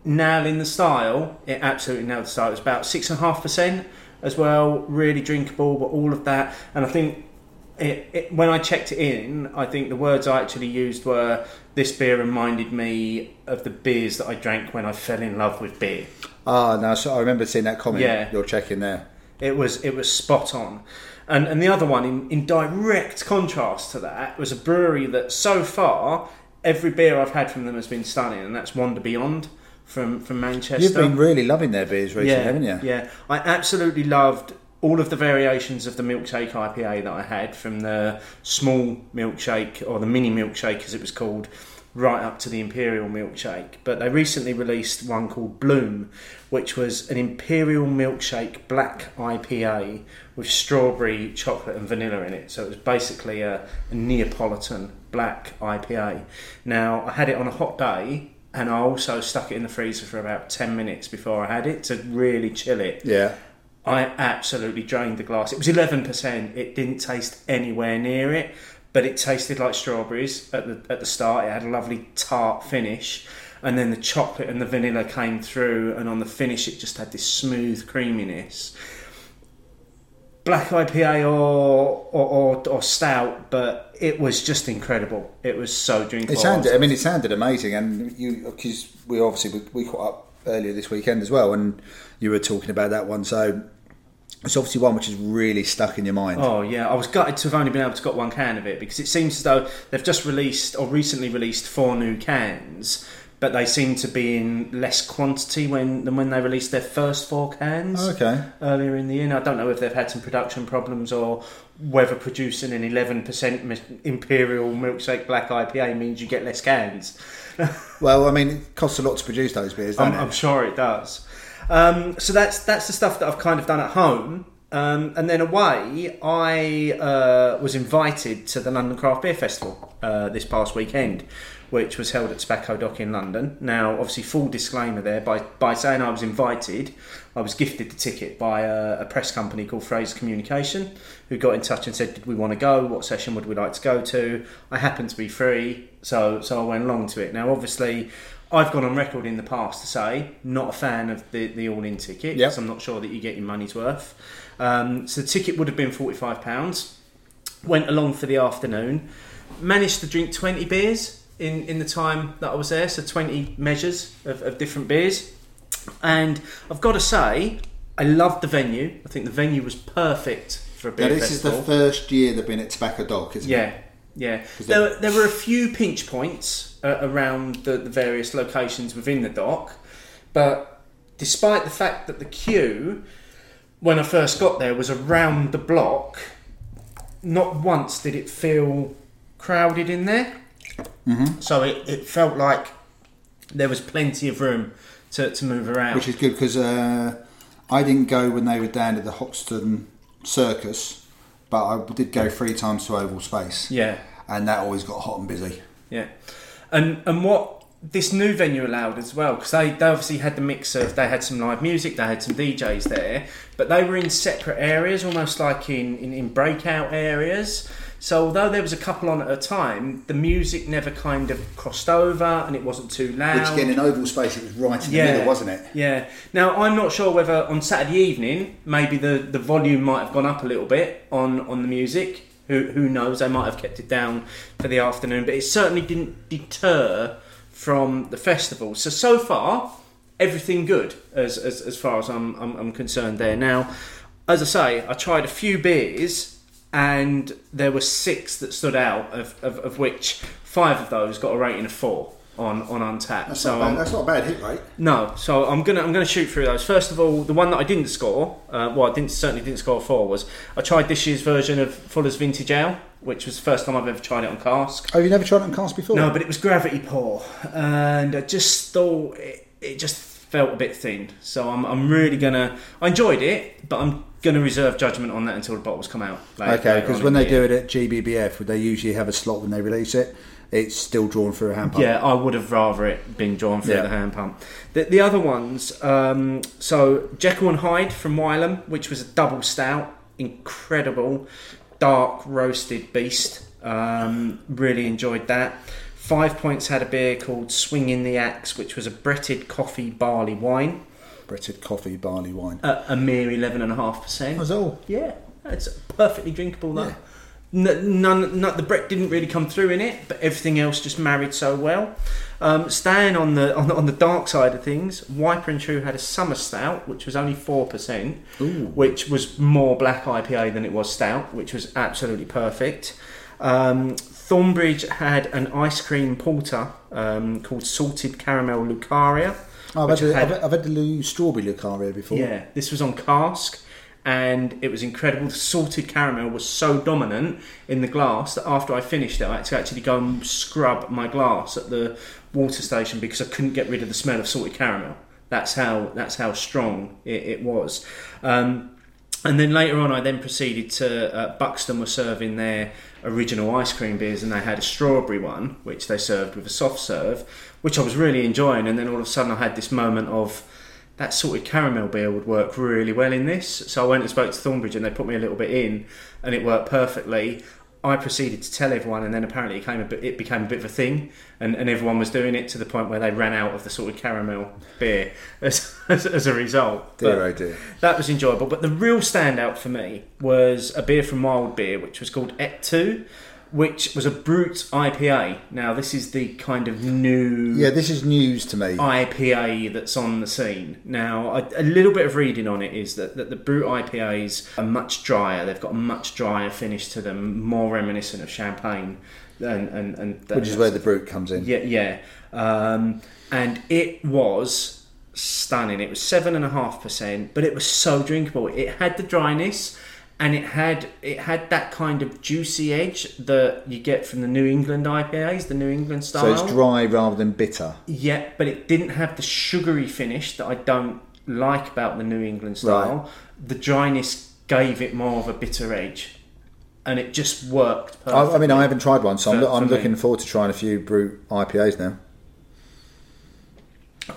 nailing the style. It absolutely nailed the style. It was about six and a half percent as well. Really drinkable, but all of that. And I think it, it, when I checked it in, I think the words I actually used were, "This beer reminded me of the beers that I drank when I fell in love with beer." Ah, no. So I remember seeing that comment. Yeah. you're checking there. It was it was spot on. And and the other one in, in direct contrast to that was a brewery that so far every beer I've had from them has been stunning, and that's Wander Beyond from from Manchester. You've been really loving their beers recently, yeah, haven't you? Yeah, I absolutely loved all of the variations of the milkshake IPA that I had, from the small milkshake or the mini milkshake as it was called, right up to the imperial milkshake. But they recently released one called Bloom, which was an imperial milkshake black IPA with strawberry, chocolate, and vanilla in it. So it was basically a, a Neapolitan black IPA. Now I had it on a hot day. And I also stuck it in the freezer for about 10 minutes before I had it to really chill it. Yeah. I absolutely drained the glass. It was 11%. It didn't taste anywhere near it, but it tasted like strawberries at the at the start. It had a lovely tart finish, and then the chocolate and the vanilla came through, and on the finish, it just had this smooth creaminess. Black IPA or or, or, or stout, but it was just incredible. It was so drinkable. It sounded. I mean, it sounded amazing, and you because we obviously we, we caught up earlier this weekend as well, and you were talking about that one. So it's obviously one which is really stuck in your mind. Oh yeah, I was gutted to have only been able to got one can of it because it seems as though they've just released or recently released four new cans, but they seem to be in less quantity when than when they released their first four cans oh, Okay. earlier in the year. Now, I don't know if they've had some production problems or whether producing an 11% Imperial Milkshake Black IPA means you get less cans. Well, I mean, it costs a lot to produce those beers, I'm, I'm sure it does. Um, so that's that's the stuff that I've kind of done at home. Um, and then away, I uh, was invited to the London Craft Beer Festival uh, this past weekend, which was held at Tobacco Dock in London. Now, obviously, full disclaimer there by, by saying I was invited, I was gifted the ticket by a, a press company called Fraser Communication, who got in touch and said, Did we want to go? What session would we like to go to? I happened to be free, so, so I went along to it. Now, obviously, I've gone on record in the past to say not a fan of the, the all in ticket Yep. I'm not sure that you get your money's worth. Um, so the ticket would have been forty five pounds. Went along for the afternoon, managed to drink twenty beers in, in the time that I was there, so twenty measures of, of different beers. And I've got to say, I loved the venue. I think the venue was perfect for a Now, beer this is the first year they've been at Tobacco Dock, isn't Yeah, it? yeah. they- There, were- there were a few pinch points uh, around the, the various locations within the dock, but despite the fact that the queue, when I first got there, was around the block, not once did it feel crowded in there. Mm-hmm. So it, it felt like there was plenty of room to, to move around. Which is good because uh, I didn't go when they were down at the Hoxton Circus, but I did go three times to Oval Space, yeah. and that always got hot and busy. Yeah, and and what this new venue allowed as well, because they, they obviously had the mix of they had some live music, they had some DJs there, but they were in separate areas, almost like in, in, in breakout areas. So although there was a couple on at a time, the music never kind of crossed over, and it wasn't too loud. Which again, in Oval Space, it was right in the middle, wasn't it? Yeah. Now I'm not sure whether on Saturday evening maybe the, the volume might have gone up a little bit on, on the music. Who who knows? They might have kept it down for the afternoon, but it certainly didn't deter from the festival. So so far, everything good as as, as far as I'm, I'm I'm concerned there. Now, as I say, I tried a few beers and there were six that stood out, of, of, of which five of those got a rating of four on on Untappd. That's, so not bad, that's not a bad hit rate. no, so I'm gonna I'm gonna shoot through those. First of all, the one that I didn't score, uh, well, I didn't certainly didn't score for was I tried this year's version of Fuller's Vintage Ale, which was the first time I've ever tried it on cask. Oh, you never tried it on cask before? No, but it was gravity pour, and I just thought it, it just felt a bit thin. So I'm I'm really gonna I enjoyed it, but I'm gonna reserve judgment on that until the bottles come out. later- Okay, because when they year. do it at GBBF, they usually have a slot when they release it. It's still drawn through a hand pump. Yeah, I would have rather it been drawn through Yeah. the hand pump. The, the other ones, um, so Jekyll and Hyde from Wylam, which was a double stout, incredible, dark roasted beast. Um, really enjoyed that. Five Points had a beer called Swinging the Axe, which was a Bretted coffee barley wine, Bretted coffee, barley wine. a, a mere eleven and a half percent. That was all. Yeah, it's perfectly drinkable though. Yeah. N- none, none, the Brett didn't really come through in it, but everything else just married so well. Um, staying on the, on the on the dark side of things, Wiper and True had a summer stout, which was only four percent, which was more black IPA than it was stout, which was absolutely perfect. Um, Thornbridge had an ice cream porter um, called Salted Caramel Lucaria. Oh, I've, had the, had- I've, I've had the strawberry Lucaria before. yeah, this was on cask, and it was incredible. The salted caramel was so dominant in the glass that after I finished it, I had to actually go and scrub my glass at the water station because I couldn't get rid of the smell of salted caramel. That's how that's how strong it, it was. Um, and then later on, I then proceeded to uh, Buxton were serving their original ice cream beers, and they had a strawberry one, which they served with a soft serve, which I was really enjoying. And then all of a sudden, I had this moment of that salted caramel beer would work really well in this. So I went and spoke to Thornbridge, and they put me a little bit in, and it worked perfectly. I proceeded to tell everyone, and then apparently it became a bit, it became a bit of a thing, and, and everyone was doing it to the point where they ran out of the salted caramel beer as, as, as a result. Dear oh But- oh dear. that was enjoyable. But the real standout for me was a beer from Wild Beer, which was called Et 2, which was a Brut IPA. Now, this is the kind of new Yeah, this is news to me. IPA that's on the scene. Now, a, a little bit of reading on it is that, that the Brut IPAs are much drier. They've got a much drier finish to them, more reminiscent of champagne and and, and Which is where the brut comes in. yeah yeah, um, and it was stunning. It was seven and a half percent, but it was so drinkable. It had the dryness. And it had it had that kind of juicy edge that you get from the New England IPAs, the New England style. So it's dry rather than bitter. Yeah, but it didn't have the sugary finish that I don't like about the New England style. Right. The dryness gave it more of a bitter edge, and it just worked. I, I mean. I haven't tried one, so I'm, For- I'm for me. looking forward to trying a few brut IPAs now.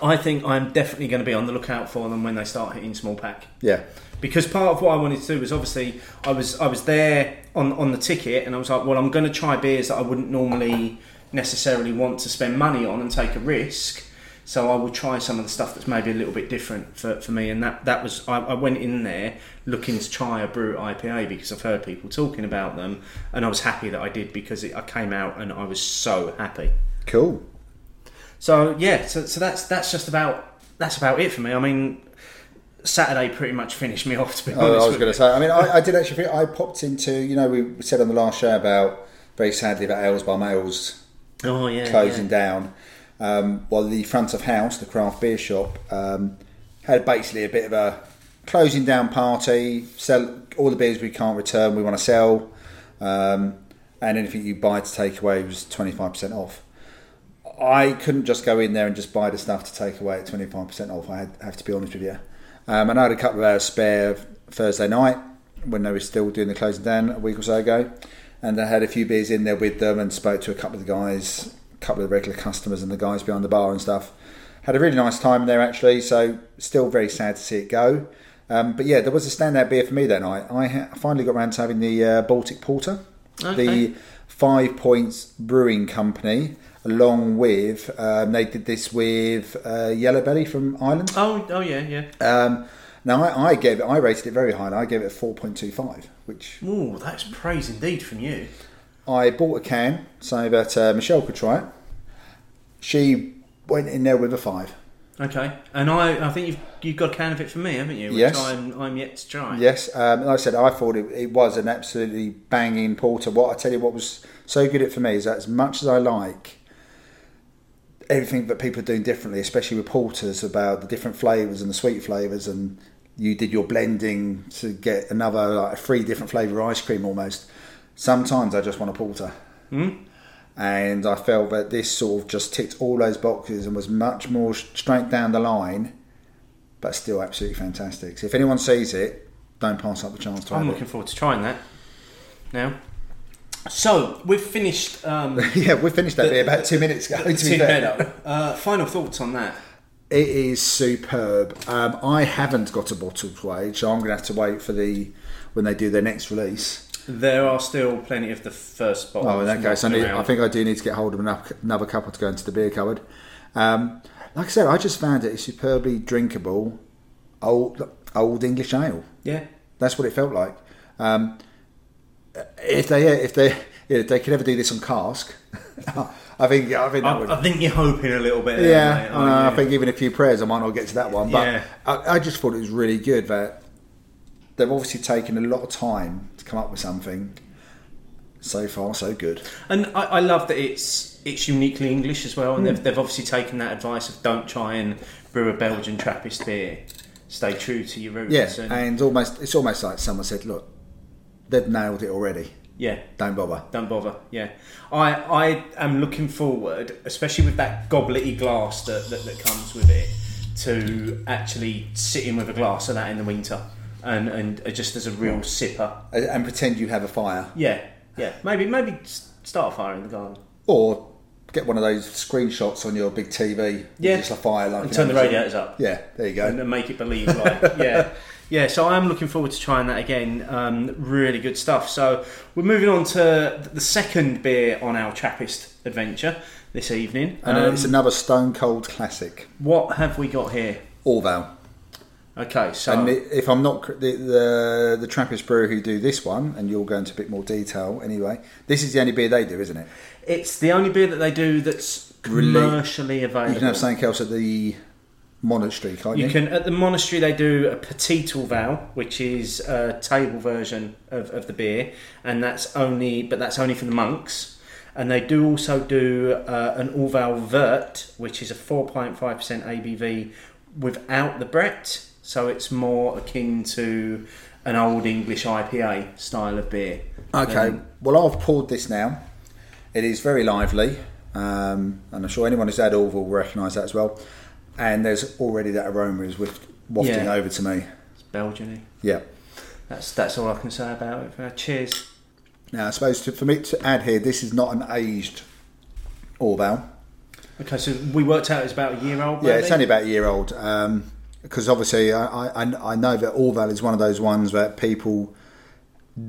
I think I'm definitely going to be on the lookout for them when they start hitting small pack. Yeah. Because part of what I wanted to do was obviously I was I was there on on the ticket, and I was like, well, I'm going to try beers that I wouldn't normally necessarily want to spend money on and take a risk. So I will try some of the stuff that's maybe a little bit different for, for me, and that that was I, I went in there looking to try a brut IPA because I've heard people talking about them, and I was happy that I did because it, I came out and I was so happy. Cool. So yeah, so, so that's that's just about that's about it for me. I mean, Saturday pretty much finished me off. To be Oh, I was going to say. I mean, I, I did actually. I popped into. You know, we said on the last show about very sadly about Ales by Mail Oh yeah, closing yeah. down. Um, while the front of house, the craft beer shop, um, had basically a bit of a closing down party. Sell all the beers we can't return, we want to sell, um, and anything you buy to take away was twenty five percent off. I couldn't just go in there and just buy the stuff to take away at twenty five percent off. I had, have to be honest with you. Um, and I had a couple of hours spare Thursday night when they were still doing the closing down a week or so ago, and I had a few beers in there with them and spoke to a couple of the guys, a couple of the regular customers and the guys behind the bar and stuff. Had a really nice time there actually. So still very sad to see it go. Um, but yeah, there was a standout beer for me that night. I ha- finally got around to having the uh, Baltic Porter, Okay. the Five Points Brewing Company, along with um, they did this with uh, Yellowbelly from Ireland. Oh, oh yeah, yeah. Um, now I, I gave it, I rated it very high. and I gave it a four point two five, which oh, that's praise indeed from you. I bought a can so that uh, Michelle could try it. She went in there with a five. Okay, and I, I think you've you've got a can of it for me, haven't you? Which Yes. I'm, I'm yet to try. Yes, um, like I said, I thought it, it was an absolutely banging porter. What I tell you, what was so good at for me is that as much as I like everything that people are doing differently, especially with porters, about the different flavors and the sweet flavors, and you did your blending to get another like three different flavor ice cream almost. Sometimes I just want a porter. Hmm? And I felt that this sort of just ticked all those boxes and was much more straight down the line, but still absolutely fantastic. So if anyone sees it, don't pass up the chance to I'm looking forward to trying that. Now, so we've finished. Um, yeah, we finished that beer about two minutes ago. Tynt Meadow. Uh, final thoughts on that? It is superb. Um, I haven't got a bottle to age, so I'm going to have to wait for the when they do their next release. There are still plenty of the first bottles. Oh, in that case, I, need, I think I do need to get hold of another, another couple to go into the beer cupboard. Um, like I said, I just found it a superbly drinkable old old English ale. Yeah. That's what it felt like. Um, if they if they if they could ever do this on cask, I think I think that would. I, I think you're hoping a little bit. there, yeah, mate, I, I think even a few prayers, I might not get to that one. But Yeah. I, I just thought it was really good that they've obviously taken a lot of time to come up with something. So far, so good. And I, I love that it's it's uniquely English as well, and Hmm. they've, they've obviously taken that advice of don't try and brew a Belgian Trappist beer. Stay true to your roots. Yeah, and, and almost it's almost like someone said, "Look, they've nailed it already. yeah. Don't bother." Don't bother. Yeah, I I am looking forward, especially with that gobletty glass that, that, that comes with it, to actually sitting with a glass of that in the winter, and and just as a real mm. sipper. And and pretend you have a fire, Yeah, yeah. Maybe maybe start a fire in the garden. or get one of those screenshots on your big TV. Yeah. just a fire like. And turn know, the radiators up. Yeah, there you go. and make it believe like yeah yeah so i'm looking forward to trying that again um, really good stuff so we're moving on to the second beer on our trappist adventure this evening and uh, Um, it's another Stone Cold classic, what have we got here Orval. okay so And if I'm not the, the the Trappist brewer who do this one, and you'll go into a bit more detail anyway. This is the only beer they do, isn't it? it's the only beer that they do that's commercially available You can have something else at the monastery, can't you? You can at the monastery they do a petit Orval, which is a table version of, of the beer, and that's only but that's only for the monks. and they do also do uh, an Orval Vert, which is a 4.5% ABV without the Brett, so it's more akin to an old English IPA style of beer. Okay, Um, well, I've poured this now. It is very lively, um, and I'm sure anyone who's had Orval will recognise that as well. And there's already that aroma is whiff- wafting Yeah. over to me. it's Belgian. Yeah. That's that's all I can say about it. Uh, cheers. Now, I suppose to, for me to add here, this is not an aged Orval. Okay, so we worked out it's about a year old. Yeah, it's only about a year old. Because obviously, I, I, I know that Orval is one of those ones that people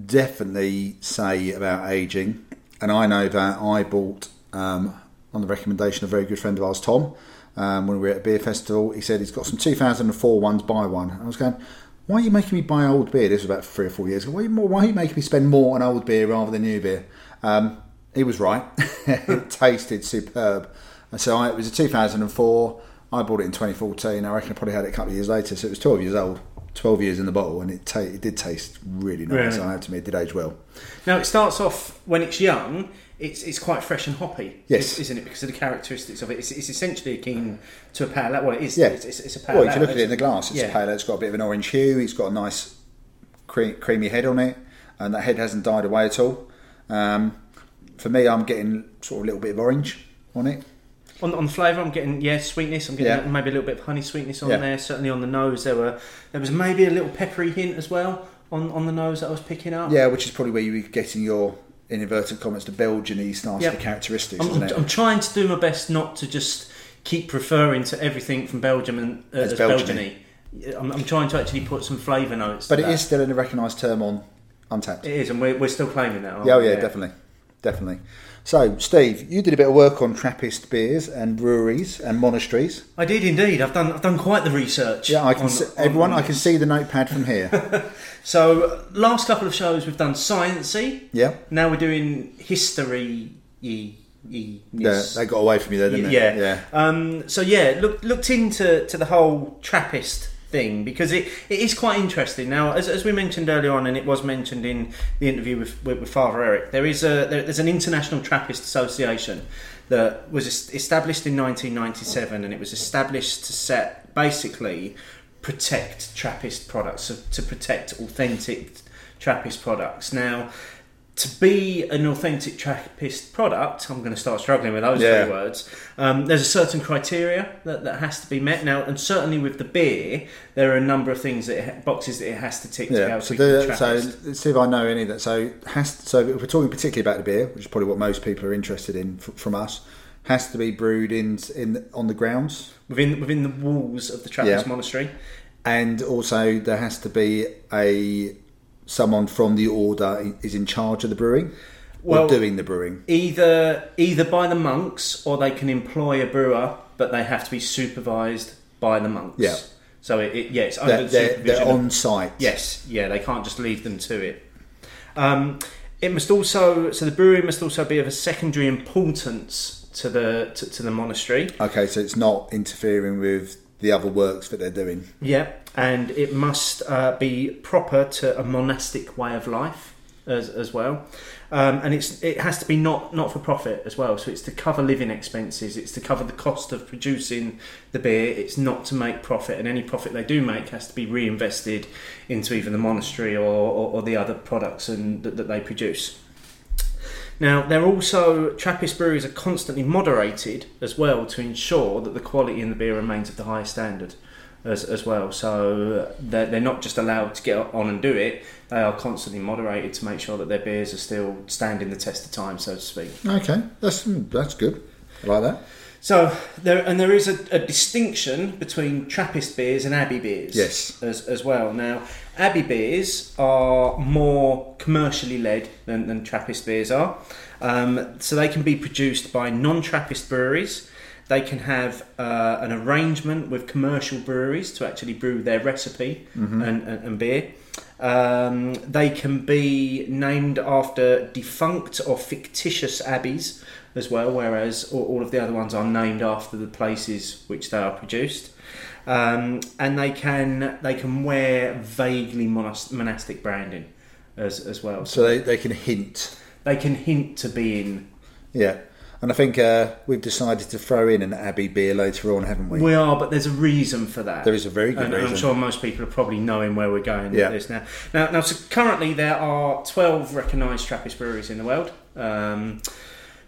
definitely say about aging. And I know that I bought, um, on the recommendation of a very good friend of ours, Tom, um, when we were at a beer festival, he said he's got some 2004 ones, buy one. And I was going, why are you making me buy old beer? This was about three or four years ago. Why are you, more, why are you making me spend more on old beer rather than new beer? Um, he was right. it tasted superb. And so I, it was a 2004. I bought it in 2014. I reckon I probably had it a couple of years later. So it was 12 years old, 12 years in the bottle, and it, ta- it did taste really nice. Really? I have to admit, it did age well. Now it starts off when it's young. It's, it's quite fresh and hoppy, Yes. isn't it? Because of the characteristics of it. It's, it's essentially akin to a pale ale. Well, it is. Yeah. It's, it's, it's a pale Well, if you look at it in the glass, it's Yeah. pale. ale. It's got a bit of an orange hue. It's got a nice cre- creamy head on it, and that head hasn't died away at all. Um, for me, I'm getting sort of a little bit of orange on it. On, on the flavour, I'm getting yeah sweetness. I'm getting Yeah. maybe a little bit of honey sweetness on Yeah. there. Certainly on the nose, there were there was maybe a little peppery hint as well on, on the nose that I was picking up. Yeah, which is probably where you were getting your in inverted comments the Belgian-y nasty Yep. characteristics, I'm, isn't I'm, it? I'm trying to do my best not to just keep referring to everything from Belgium and uh, As as, Belgian-y. Belgian-y. I'm, I'm trying to actually put some flavour notes. but to it that. is still a recognised term on Untappd. It is, and we're, we're still claiming that. aren't Yeah, oh we? yeah, definitely, definitely. So, Steve, you did a bit of work on Trappist beers and breweries and monasteries. I did indeed. I've done I've done quite the research. Yeah, I can on- see, everyone. on I can see the notepad from here. So last couple of shows we've done sciencey. yeah, Now we're doing history. Ye, ye, yeah, they got away from you there, didn't they? yeah. yeah. Um, so yeah, look, looked into to the whole Trappist thing because it, it is quite interesting. Now, as, as we mentioned earlier on, and it was mentioned in the interview with, with, with Father Eric, there is a there, there's an international Trappist association that was established in 1997, and it was established to set basically protect Trappist products, so to protect authentic Trappist products. Now, to be an authentic Trappist product, I'm going to start struggling with those Yeah. three words. Um, there's a certain criteria that, that has to be met now, and certainly with the beer, there are a number of things that it, boxes that it has to tick to be able So, to be so let's see if I know any of that. So, has so if we're talking particularly about the beer, which is probably what most people are interested in f- from us, has to be brewed in in on the grounds, within within the walls of the Trappist Yeah. monastery. and also there has to be a someone from the order is in charge of the brewing Well- or doing the brewing. Either either by the monks, or they can employ a brewer, but they have to be supervised by the monks. Yeah. So it, it yeah, it's under They're, the they're, on site. Yes, yeah, they can't just leave them to it. Um, it must also, so the brewery must also be of a secondary importance to the to, to the monastery. Okay, so it's not interfering with the other works that they're doing. Yeah, and it must uh, be proper to a monastic way of life as, as well. Um, and it's it has to be not not for profit as well. So it's to cover living expenses. It's to cover the cost of producing the beer. It's not to make profit, and any profit they do make has to be reinvested into either the monastery or, or, or the other products and that, that they produce. Now, they're also Trappist breweries are constantly moderated as well to ensure that the quality in the beer remains of the highest standard as, as well. So uh, they're, they're not just allowed to get on and do it; they are constantly moderated to make sure that their beers are still standing the test of time, so to speak. Okay, that's that's good. I like that. So there and there is a, a distinction between Trappist beers and Abbey beers. Yes. as, as well. Now, Abbey beers are more commercially led than, than Trappist beers are. Um, so they can be produced by non-Trappist breweries. They can have uh, an arrangement with commercial breweries to actually brew their recipe and, and, and beer. Um, they can be named after defunct or fictitious abbeys as well, whereas all, all of the other ones are named after the places which they are produced. Um, and they can they can wear vaguely monas- monastic branding as, as well. So they, they can hint. they can hint to being Yeah, and I think uh, we've decided to throw in an Abbey beer later on, haven't we? We are, but there's a reason for that. There is a very good and, and I'm sure most people are probably knowing where we're going Yeah. with this now. Now, now, so currently there are 12 recognised Trappist breweries in the world. Um,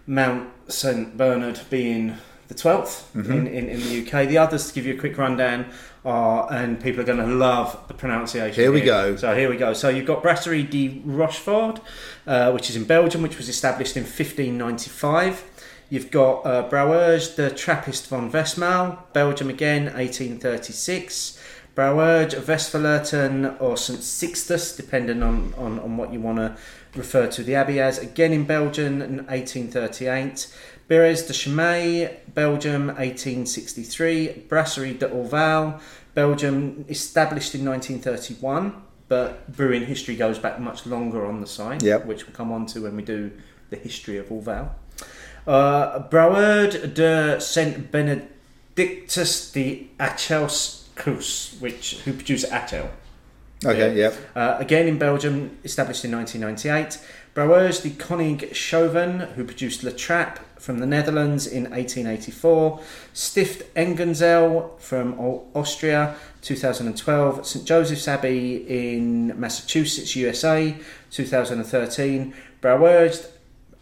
Mount St Bernard being the 12th Mm-hmm. in, in, in the UK. The others, to give you a quick rundown, are, and people are going to love the pronunciation. Here we go. So here we go. So you've got Brasserie de Rochefort, uh, which is in Belgium, which was established in 1595. You've got uh, Brouwerij de Trappist von Westmalle, Belgium again, 1836. Brouwerij of Westvleteren or St Sixtus, depending on, on, on what you want to refer to the abbey as, again in Belgium in 1838. Bières de Chimay, Belgium, 1863. Brasserie de Orval, Belgium, established in 1931, but brewing history goes back much longer on the site, Yep. which we'll come on to when we do the history of Orval. Uh, de Saint Benedictus de Achelse Kluis, which who produce Achel. okay, yeah. Uh, again in Belgium, established in 1998. Brouwerij de Koningshoeven, who produced La Trappe from the Netherlands in 1884. Stift Engelszell from Austria, 2012. St Joseph's Abbey in Massachusetts, USA, 2013. Brouwerij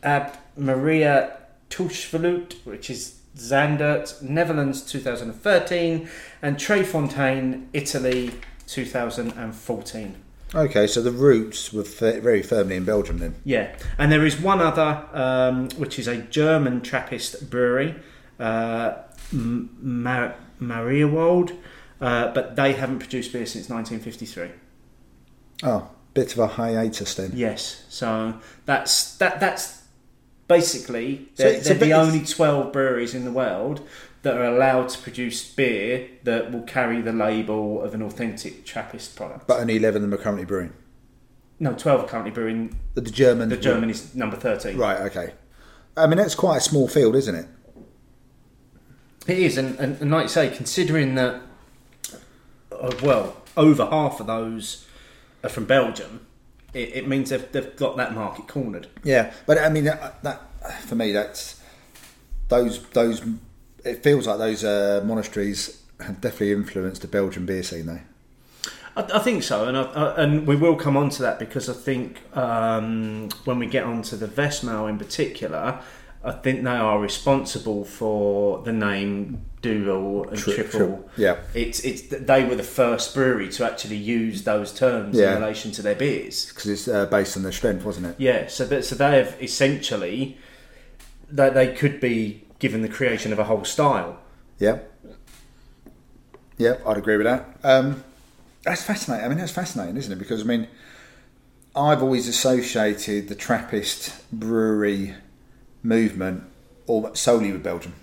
Ab Maria Toevlucht, which is Zundert, Netherlands, 2013. And Tre Fontane, Italy, 2014. Okay, so the roots were very firmly in Belgium then. Yeah, and there is one other, um, which is a German Trappist brewery, uh, M- Mar- Mariawald, uh, but they haven't produced beer since 1953. Oh, bit of a hiatus then. Yes, so that's that. That's basically So they're, they're bit- the only 12 breweries in the world that are allowed to produce beer that will carry the label of an authentic Trappist product. But only 11 of them are currently brewing. no, 12 are currently brewing. The, the German. The German is number 13. Right, okay. I mean, that's quite a small field, isn't it? It is, and, and, and like you say, considering that, uh, well, over half of those are from Belgium, it, it means they've, they've got that market cornered. Yeah, but I mean, that, that for me, that's those those. It feels like those uh, monasteries have definitely influenced the Belgian beer scene, though. I, I think so, and I, I, and we will come on to that because I think um, when we get onto the Westmalle in particular, I think they are responsible for the name dual and Tri- triple. tri- yeah. it's it's they were the first brewery to actually use those terms Yeah. in relation to their beers. Because it's uh, based on their strength, wasn't it? Yeah, so that so they have essentially that they could be given the creation of a whole style. Yeah. Yeah, I'd agree with that. Um, that's fascinating. I mean, that's fascinating, isn't it? Because I mean, I've always associated the Trappist brewery movement all solely with Belgium.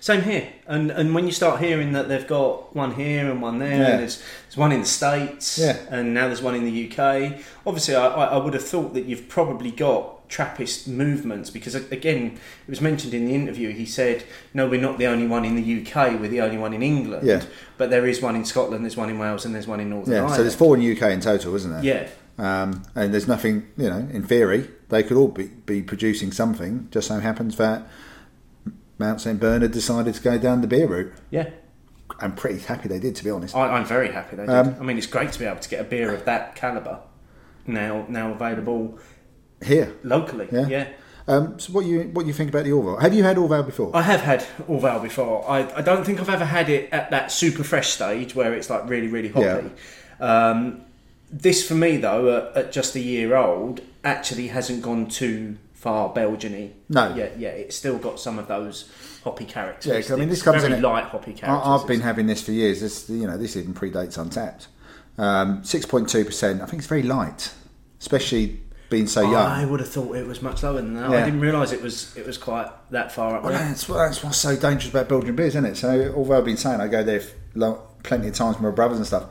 Same here, and and when you start hearing that they've got one here and one there, Yeah. and there's there's one in the states, Yeah. and now there's one in the UK. Obviously, I, I I would have thought that you've probably got Trappist movements because again, it was mentioned in the interview. He said, "No, we're not the only one in the UK. We're the only one in England. Yeah. but there is one in Scotland. There's one in Wales, and there's one in Northern Yeah, Ireland. so there's four in the UK in total, isn't there? Yeah, Um, and there's nothing, you know, in theory, they could all be, be producing something. Just so happens that Mount St. Bernard decided to go down the beer route. yeah. I'm pretty happy they did, to be honest. I, I'm very happy they did. Um, I mean, it's great to be able to get a beer of that caliber now now available Here. locally. Yeah. yeah. Um, so what you what do you think about the Orval? Have you had Orval before? I have had Orval before. I, I don't think I've ever had it at that super fresh stage where it's like really, really hoppy. Um, this for me though, at, at just a year old, actually hasn't gone too far Belgian-y. No. Yeah, yeah. It's still got some of those hoppy characters. Yeah, I mean, this comes very in light hoppy characters. I've been having this for years. This you know this even predates Untappd. Um, Six point two percent. I think it's very light, especially being so young. I would have thought it was much lower than that. Yeah. I didn't realise it was it was quite that far up Well, there. that's, that's what's so dangerous about Belgian beers, isn't it? So, although I've been saying I go there plenty of times with my brothers and stuff,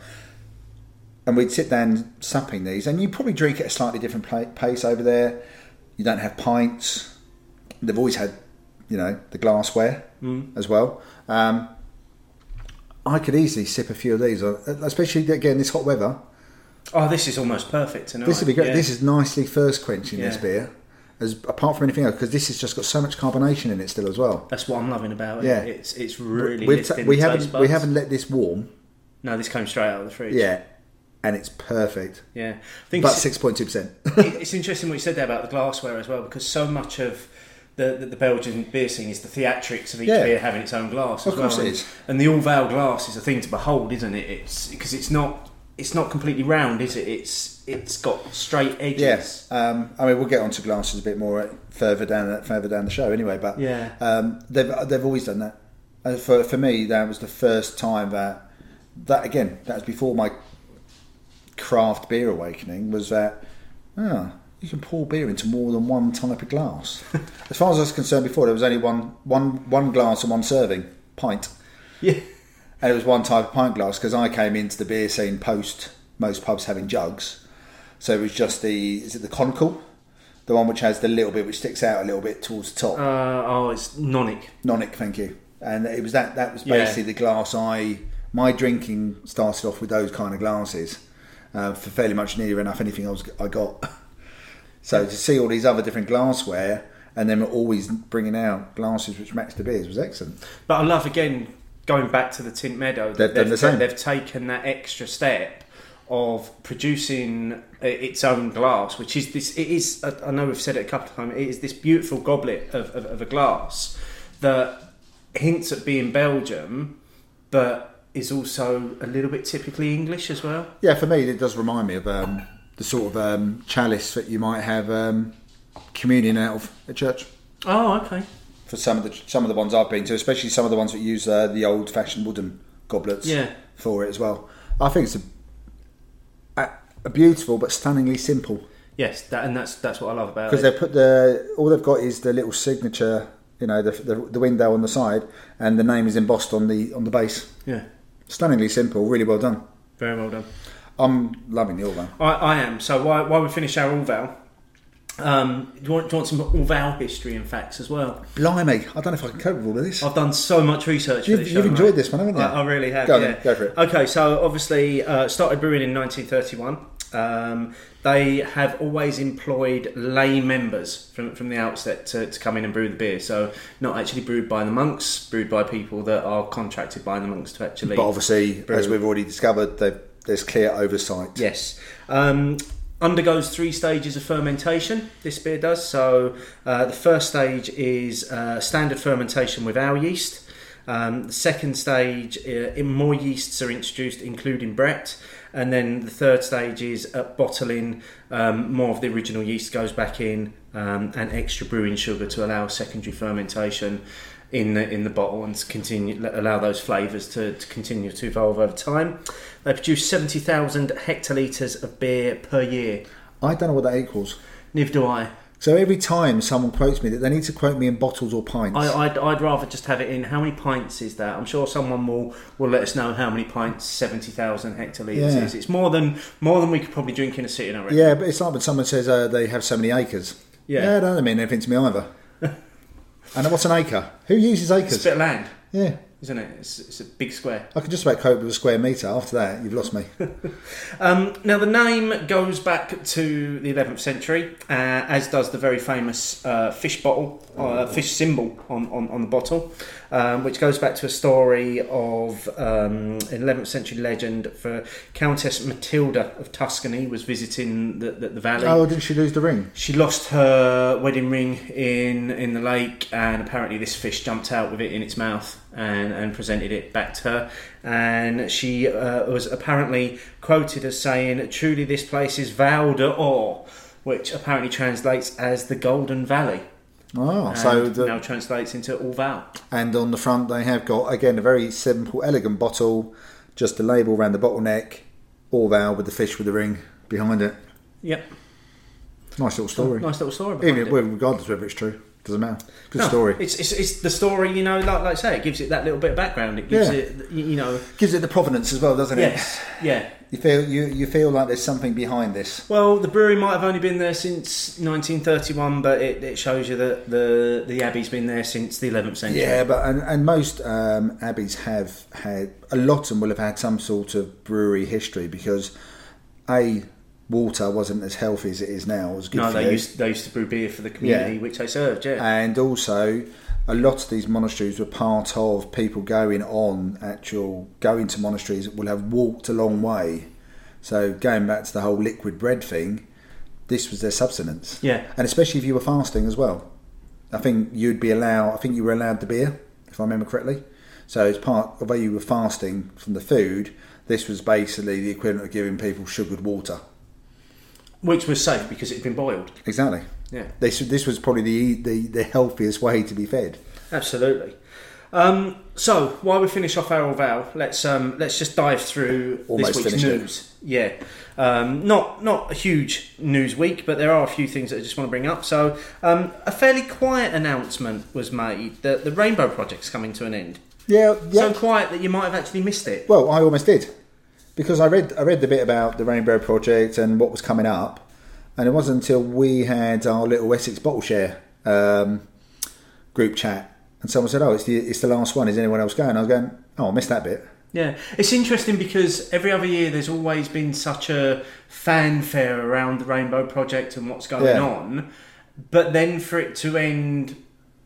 and we'd sit down supping these, and you probably drink at a slightly different pace over there. You don't have pints. They've always had, you know, the glassware as well. Um, I could easily sip a few of these, uh, especially again this hot weather. Oh, this is almost perfect tonight. This would be great. Yeah. This is nicely first quenching this beer. as apart from anything else because this has just got so much carbonation in it still as well. That's what I'm loving about it. Yeah. It's it's really We've ta- we haven't we haven't let this warm. No, this came straight out of the fridge. Yeah, and it's perfect. Yeah. I think it's- six point two percent. it's interesting what you said there about the glassware as well, because so much of the, the, the Belgian beer scene is the theatrics of each Yeah. beer having its own glass. Of as well. course it and. And the Orval glass is a thing to behold, isn't it? It's because it's not it's not completely round, is it? It's it's got straight edges. Yes, um, I mean we'll get onto glasses a bit more further down further down the show anyway. But Yeah. um, they've they've always done that. And for for me, that was the first time that that again that was before my craft beer awakening was that ah you can pour beer into more than one type of glass. as far as I was concerned before, there was only one one one glass and one serving pint. Yeah. And it was one type of pint glass because I came into the beer scene post most pubs having jugs. So it was just the is it the conical, the one which has the little bit which sticks out a little bit towards the top. Uh, oh, it's nonic. Nonic, thank you. And it was that that was Yeah. basically the glass I my drinking started off with those kind of glasses uh, for fairly much near enough anything I was I got. So to see all these other different glassware and then always bringing out glasses which match the beers was excellent. But I love again going back to the Tynt Meadow. They've done the same. They've taken that extra step of producing uh, its own glass, which is this. It is. I know we've said it a couple of times. It is this beautiful goblet of, of, of a glass that hints at being Belgium, but is also a little bit typically English as well. Yeah, for me, it does remind me of um, the sort of um, chalice that you might have um, communion out of at church. Oh, okay. For some of the some of the ones I've been to, especially some of the ones that use uh, the old-fashioned wooden goblets Yeah. for it as well. I think it's a, a, a beautiful but stunningly simple Yes, that and that's that's what I love about it. because they put the all they've got is the little signature, you know, the, the the window on the side, and the name is embossed on the on the base. Yeah, Stunningly simple, really well done. very well done. I'm loving the all. I, I am. So while, while we finish our Orval, um, do, you want, do you want some Orval history and facts as well? Blimey, I don't know if I can cope with all of this. I've done so much research. You've- for this show, you've enjoyed mate. this one, haven't you? I, I really have. Go yeah. then, go for it. Okay, so obviously uh, started brewing in 1931. Um, they have always employed lay members from, from the outset to, to come in and brew the beer. So not actually brewed by the monks, brewed by people that are contracted by the monks to actually. But obviously, brew. as we've already discovered, they've- there's clear oversight. Yes. Um, undergoes three stages of fermentation. This beer does. So uh, the first stage is uh, standard fermentation with our yeast. Um, the second stage, uh, more yeasts are introduced, including Brett. And then the third stage is uh, bottling. Um, more of the original yeast goes back in, um, and extra brewing sugar to allow secondary fermentation in the in the bottle and to continue allow those flavours to, to continue to evolve over time. They produce seventy thousand hectolitres of beer per year. I don't know what that equals. Neither do I. So every time someone quotes me, that they need to quote me in bottles or pints. I I'd, I'd rather just have it in. How many pints is that? I'm sure someone will, will let us know how many pints seventy thousand hectolitres Yeah. is. It's more than more than we could probably drink in a sitting. I reckon. yeah, but it's like when someone says uh, they have so many acres. Yeah. yeah, that doesn't mean anything to me either. and what's an acre? Who uses It's a acres? bit of land, Yeah, isn't it? It's, it's a big square. I could just about cope with a square metre. After that, you've lost me. Um, now, the name goes back to the 11th century, uh, as does the very famous uh, fish bottle, uh, fish symbol on, on, on the bottle, um, which goes back to a story of um, an 11th century legend for Countess Matilda of Tuscany was visiting the, the, the valley. oh, didn't she lose the ring? She lost her wedding ring in in the lake, and apparently this fish jumped out with it in its mouth and, and presented it back to her. And she uh, was apparently quoted as saying, "Truly, this place is Val d'Or," which apparently translates as the Golden Valley. Oh, so the, now translates into all Orval. and on the front they have got again a very simple, elegant bottle, just a label around the bottleneck, Orval with the fish with the ring behind it. Yep, Nice little story. nice little story. Even regardless whether it's true, doesn't matter. Good No, story. It's, it's, it's the story, you know, like, like I say, it gives it that little bit of background. It gives Yeah. it, you know, Gives it the provenance as well, doesn't it? yes, yeah. You feel you you feel like there's something behind this. Well, the brewery might have only been there since 1931, but it, it shows you that the the abbey's been there since the 11th century. Yeah, but and, and most um, abbeys have had a lot of them will have had some sort of brewery history because a water wasn't as healthy as it is now. It was good No, they you. used they used to brew beer for the community Yeah. which they served. Yeah, and also a lot of these monasteries were part of people going on actual going to monasteries will have walked a long way so going back to the whole liquid bread thing this was their subsistence Yeah. and especially if you were fasting as well i think you'd be allowed i think you were allowed the beer if i remember correctly so it's part although you were fasting from the food this was basically the equivalent of giving people sugared water which was safe because it had been boiled. exactly Yeah. this, this was probably the, the, the healthiest way to be fed Absolutely. Um, so while we finish off Orval, let's um, let's just dive through Almost this week's finished it. news. Yeah, um, not not a huge news week, but there are a few things that I just want to bring up. So um, a fairly quiet announcement was made that the Rainbow Project's coming to an end. yeah, yeah. So quiet that you might have actually missed it. Well, I almost did because I read I read the bit about the Rainbow Project and what was coming up, and it wasn't until we had our little Essex bottle share um, group chat, and someone said, "Oh, it's the it's the last one. Is anyone else going?" I was going, "Oh, I missed that bit." Yeah, it's interesting because every other year there's always been such a fanfare around the Rainbow Project and what's going Yeah. on, but then for it to end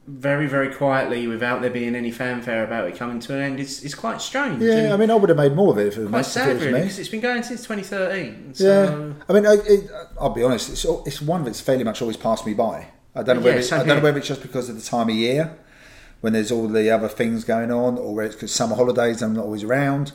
very, very quietly without there being any fanfare about it coming to an end is, is quite strange. Yeah, I mean, I would have made more of it if it was quite sad, really, me. because it's been going since 2013. So Yeah, I mean, I, it, I'll be honest. It's it's one that's fairly much always passed me by. I don't know whether Yeah, it, same I don't know whether it's just because of the time of year when there's all the other things going on, or whether it's because summer holidays I'm not always around.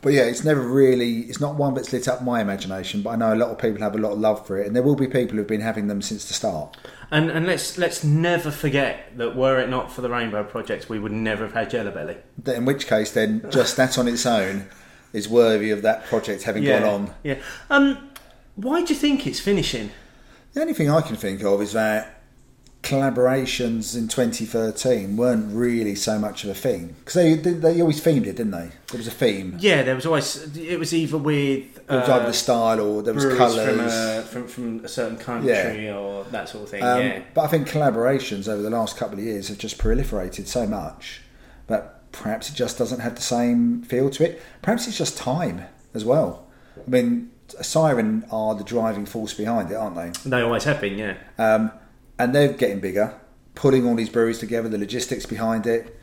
But yeah, it's never really. It's not one that's lit up my imagination. But I know a lot of people have a lot of love for it, and there will be people who've been having them since the start. And and let's let's never forget that were it not for the Rainbow Project, we would never have had Yellowbelly. In which case, then just that on its own is worthy of that project having Yeah, gone on. yeah. Um, why do you think it's finishing? The only thing I can think of is that collaborations in 2013 weren't really so much of a thing because they, they they always themed it, didn't they? There was a theme. Yeah, there was always it was either with It was uh, either the style or there was colours. from a, from from a certain country or that sort of thing. Um, yeah, But I think collaborations over the last couple of years have just proliferated so much that perhaps it just doesn't have the same feel to it. Perhaps it's just time as well. I mean, Siren are the driving force behind it, aren't they? they always have been. Yeah, Um, and they're getting bigger, pulling all these breweries together, the logistics behind it.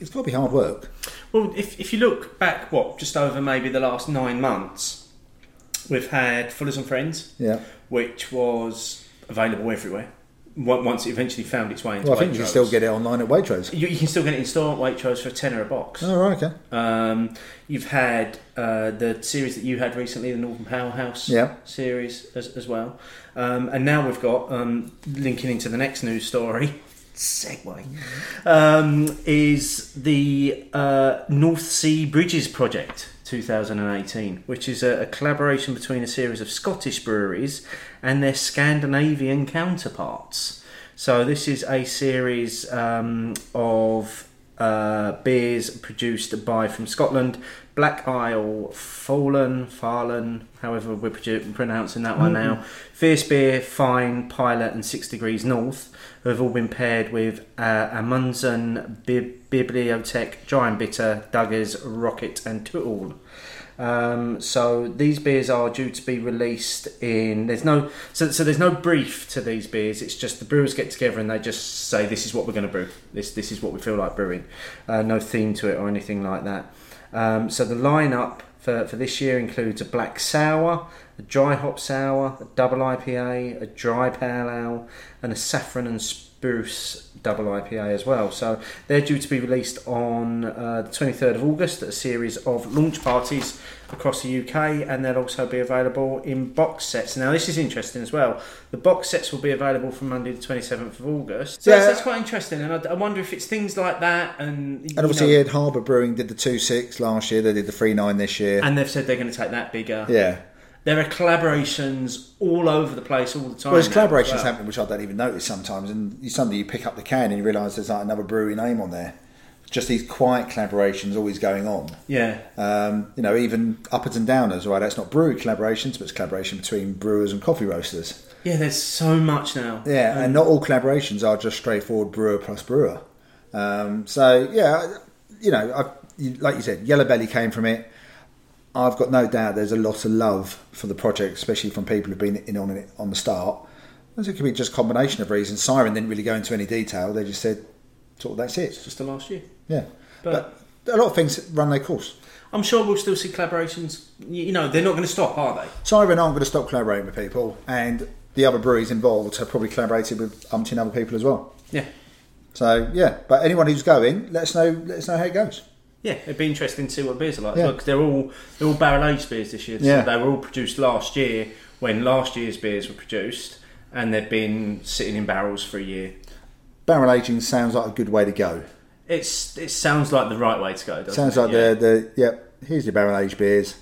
It's got to be hard work. Well, if, if you look back, what, just over maybe the last nine months, we've had Fuller's and Friends, Yeah. which was available everywhere. On- Once it eventually found its way into Well, I think you can Waitrose. still get it online at Waitrose. You, you can still get it in store at Waitrose for a tenner a box. Oh, right, okay. Um, you've had uh, the series that you had recently, the Northern Powerhouse Yeah. series as, as well. Um, and now we've got, um, linking into the next news story, segue, um, is the uh, North Sea Bridges Project 2018, which is a, a collaboration between a series of Scottish breweries and their Scandinavian counterparts. So this is a series um, of uh, beers produced by from Scotland, Black Isle, Fallen, Farlan, however we're pronouncing that one now, Fierce Beer, Fyne, Pilot, and Six Degrees North, who have all been paired with uh, Amundsen, Bi- Bibliotech, Giant Bitter, Dugges, Rocket, and Tootle. Um, so these beers are due to be released in. There's no so, so there's no brief to these beers. It's just the brewers get together and they just say this is what we're going to brew. This this is what we feel like brewing. Uh, no theme to it or anything like that. Um, so the lineup for for this year includes a black sour, a dry hop sour, a double IPA, a dry pale ale, and a saffron and spruce double IPA as well. So they're due to be released on uh, the 23rd of August at a series of launch parties across the UK, and they'll also be available in box sets. Now, this is interesting as well. The box sets will be available from Monday the 27th of August. So Yeah. that's, that's quite interesting, and I, I wonder if it's things like that. And, And obviously, know, Ed Harbour Brewing did the 2 6 last year, they did the 3 9 this year. and they've said they're going to take that bigger. yeah. There are collaborations all over the place all the time. Well, there's collaborations well. happening which I don't even notice sometimes, and you suddenly you pick up the can and you realise there's like another brewery name on there. Just these quiet collaborations always going on. Yeah. Um, you know, even uppers and downers, right? That's not brewery collaborations, but it's collaboration between brewers and coffee roasters. Yeah, there's so much now. Yeah, and not all collaborations are just straightforward brewer plus brewer. Um, so yeah, you know, I, like you said, Yellowbelly came from it. I've got no doubt there's a lot of love for the project, especially from people who've been in on it on the start. And it could be just a combination of reasons. Siren didn't really go into any detail. They just said, sort of, that's it. Just the last year. Yeah. But- But, a lot of things run their course. I'm sure we'll still see collaborations. You you know, they're not going to stop, are they? Siren aren't going to stop collaborating with people, and the other breweries involved have probably collaborated with umpteen other people as well. Yeah. So yeah, but anyone who's going, let us know. Let us know how it goes. Yeah, it'd be interesting to see what beers are like. Yeah. Look, they're all they're all barrel aged beers this year. So Yeah. they were all produced last year when last year's beers were produced, and they've been sitting in barrels for a year. Barrel aging sounds like a good way to go. It's it sounds like the right way to go. Doesn't Sounds it? like yeah. the the yep. Here's your barrel aged beers.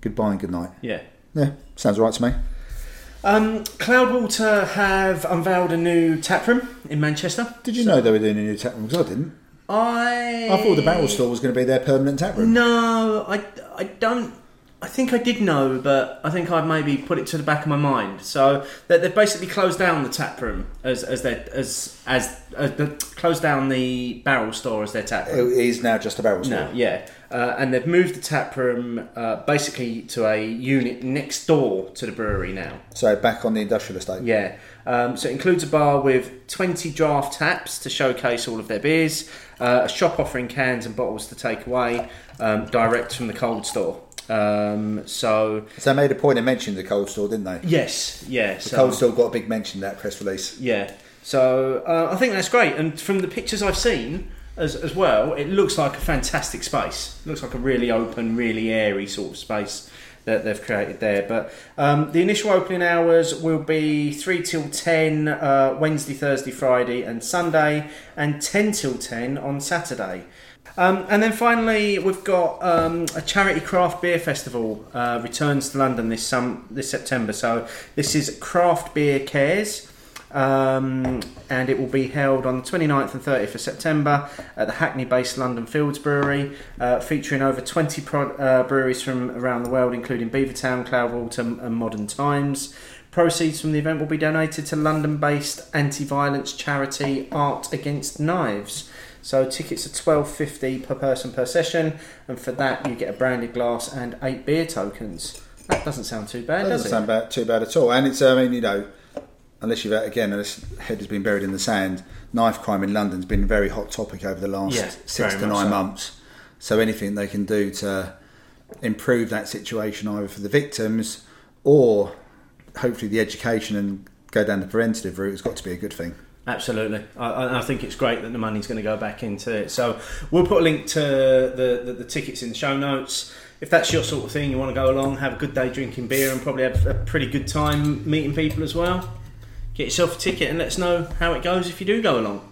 Goodbye and good night. yeah. Yeah, sounds right to me. Um, Cloudwater have unveiled a new tap room in Manchester. Did you know they were doing a new tap room? Because I didn't. I I thought the barrel store was going to be their permanent tap room. No, I, I don't. I think I did know, but I think I'd maybe put it to the back of my mind. So they, they've basically closed down the tap room as as their as as, as the, closed down the barrel store as their tap room. It is now just a barrel store. No, yeah, uh, and they've moved the tap room uh, basically to a unit next door to the brewery now. So back on the industrial estate. Yeah. Um, so it includes a bar with 20 draft taps to showcase all of their beers, uh, a shop offering cans and bottles to take away um, direct from the cold store. Um, so, So they made a point of mentioning the cold store, didn't they? yes, yeah. The So, cold store got a big mention in that press release. Yeah. So uh, I think that's great. And from the pictures I've seen as, as well, it looks like a fantastic space. looks like a really open, really airy sort of space that they've created there. But um, the initial opening hours will be 3 till 10 uh, Wednesday, Thursday, Friday, and Sunday, and 10 till 10 on Saturday. Um, and then finally, we've got um, a charity craft beer festival uh, returns to London this sum- this September. So this is Craft Beer Cares, um, and it will be held on the 29th and 30th of September at the Hackney-based London Fields Brewery, uh, featuring over 20 pro- uh, breweries from around the world, including Beavertown, Cloudwater, and Modern Times. Proceeds from the event will be donated to London-based anti-violence charity Art Against Knives. So tickets are twelve fifty per person per session, and for that you get a branded glass and eight beer tokens. That doesn't sound too bad, That does doesn't it? sound bad, too bad at all. And it's, I mean, you know, unless you've again, unless head has been buried in the sand, knife crime in London's been a very hot topic over the last Yeah, six to nine so. months. So anything they can do to improve that situation, either for the victims or hopefully the education and go down the preventative route, has got to be a good thing. Absolutely, I- I, think it's great that the money's going to go back into it. So we'll put a link to the, the, the tickets in the show notes. If that's your sort of thing, you want to go along, have a good day drinking beer, and probably have a pretty good time meeting people as well. Get yourself a ticket and let us know how it goes if you do go along.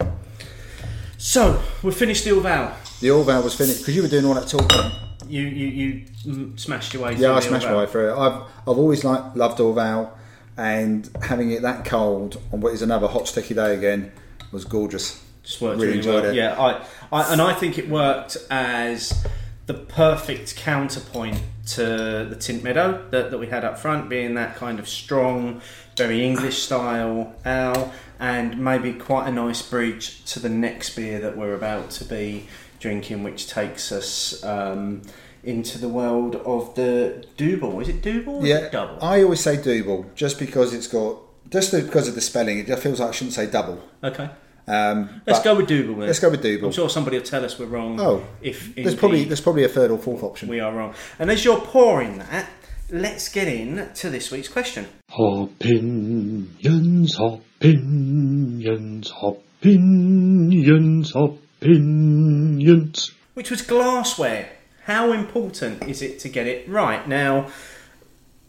So we've finished the Orval. The Orval was finished because you were doing all that talking. You you you smashed your way. Yeah, through I smashed my way through it. I've I've always liked loved Orval, and having it that cold on what is another hot sticky day again was gorgeous. Just worked Really really, enjoyed well. it. Yeah, I, I and I think it worked as the perfect counterpoint to the Tynt Meadow that, that we had up front, being that kind of strong, very English style ale, and maybe quite a nice bridge to the next beer that we're about to be drinking, which takes us um, into the world of the Double. Is it Double? Yeah, it double. I always say double just because it's got just because of the spelling. It just feels like I shouldn't say double. okay. Um, Let's go with Double then. Let's go with double. I'm sure somebody will tell us we're wrong. Oh, if there's probably there's probably a third or fourth option. We are wrong. And as you're pouring that, let's get in to this week's question. Opinions, opinions, opinions, opinions. Which was glassware. How important is it to get it right? Now,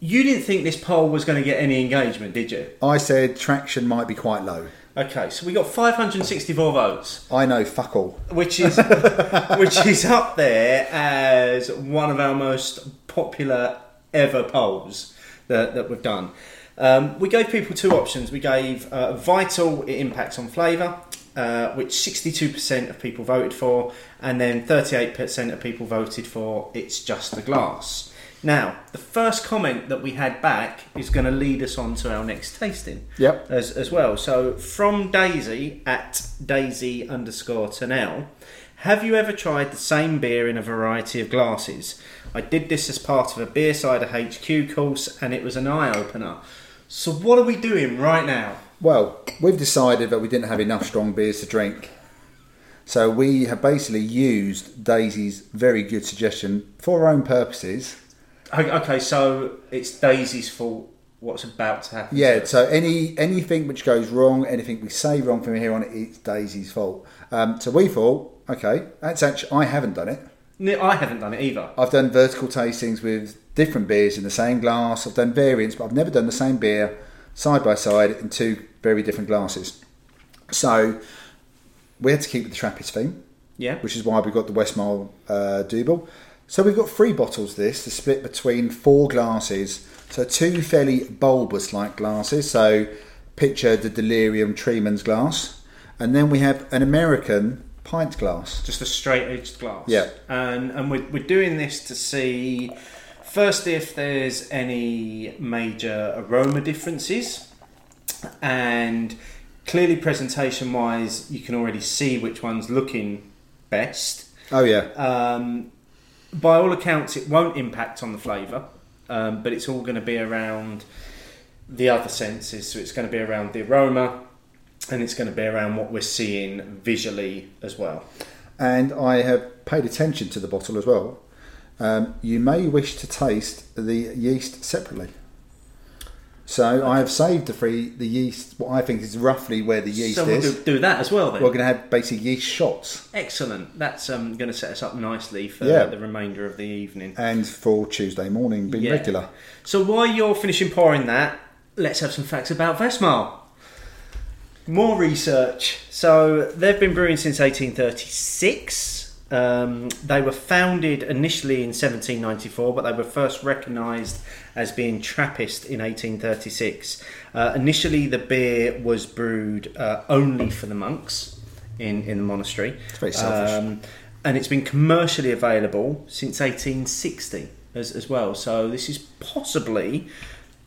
you didn't think this poll was going to get any engagement, did you? I said traction might be quite low. Okay, so we got 564 votes, I know fuck all. which is which is up there as one of our most popular ever polls that, that we've done. Um, we gave people two options. We gave uh, vital it impacts on flavour, uh, which 62% of people voted for, and then 38% of people voted for it's just the glass. Now, the first comment that we had back is going to lead us on to our next tasting Yep. as, as well. So from Daisy at Daisy underscore Tennell, Have you ever tried the same beer in a variety of glasses? I did this as part of a beer cider HQ course, and it was an eye opener. So what are we doing right now? Well, we've decided that we didn't have enough strong beers to drink. So we have basically used Daisy's very good suggestion for our own purposes. Okay, so it's Daisy's fault. What's about to happen? Yeah, so any anything which goes wrong, anything we say wrong from here on, it's Daisy's fault. Um, so we thought, okay, that's actually I haven't done it. No, I haven't done it either. I've done vertical tastings with different beers in the same glass. I've done variants, but I've never done the same beer side by side in two very different glasses. So we had to keep with the Trappist theme, Yeah. which is why we got the Westmalle uh, Double. So we've got three bottles. of This to split between four glasses. So two fairly bulbous-like glasses. So picture the Delirium Tremens glass, and then we have an American pint glass. just a straight edged glass. Yeah. And and we're, we're doing this to see firstly if there's any major aroma differences, and clearly presentation wise, you can already see which one's looking best. Oh yeah, Um, by all accounts, it won't impact on the flavour, um, but it's all going to be around the other senses. So it's going to be around the aroma, and it's going to be around what we're seeing visually as well. and I have paid attention to the bottle as well. Um, you may wish to taste the yeast separately. So I have saved the free the yeast. What I think is roughly where the yeast so we'll is. do, do that as well then. We're going to have basically yeast shots, Excellent. That's um, going to set us up nicely for Yeah. the remainder of the evening. and for Tuesday morning being Yeah. regular. So while you're finishing pouring that, let's have some facts about Westmalle. More research. So they've been brewing since 1836. Um, they were founded initially in 1794, but they were first recognised as being Trappist in 1836. Uh, initially, the beer was brewed uh, only for the monks in, in the monastery. It's very selfish. Um, and it's been commercially available since 1860 as, as well. So this is possibly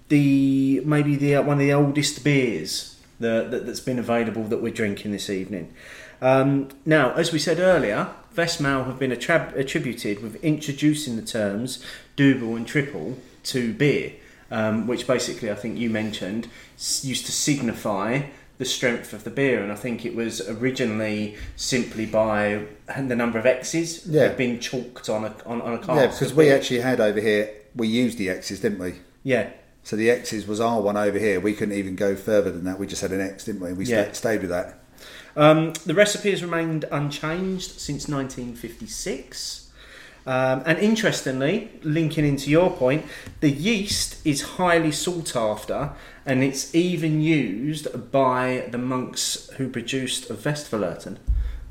the maybe the uh, one of the oldest beers that, that, that's been available that we're drinking this evening. Um, now, as we said earlier, Westmalle have been attrib- attributed with introducing the terms double and triple to beer, um, which basically I think you mentioned s- used to signify the strength of the beer, and I think it was originally simply by the number of X's Yeah. had been chalked on a on, on a cask. yeah, because we beer. actually had over here. We used the X's, didn't we? yeah So the X's was our one over here. We couldn't even go further than that. We just had an X, didn't we? We Yeah. sta- stayed with that. Um, the recipe has remained unchanged since 1956. Um, and interestingly, linking into your point, the yeast is highly sought after and it's even used by the monks who produced Westvleteren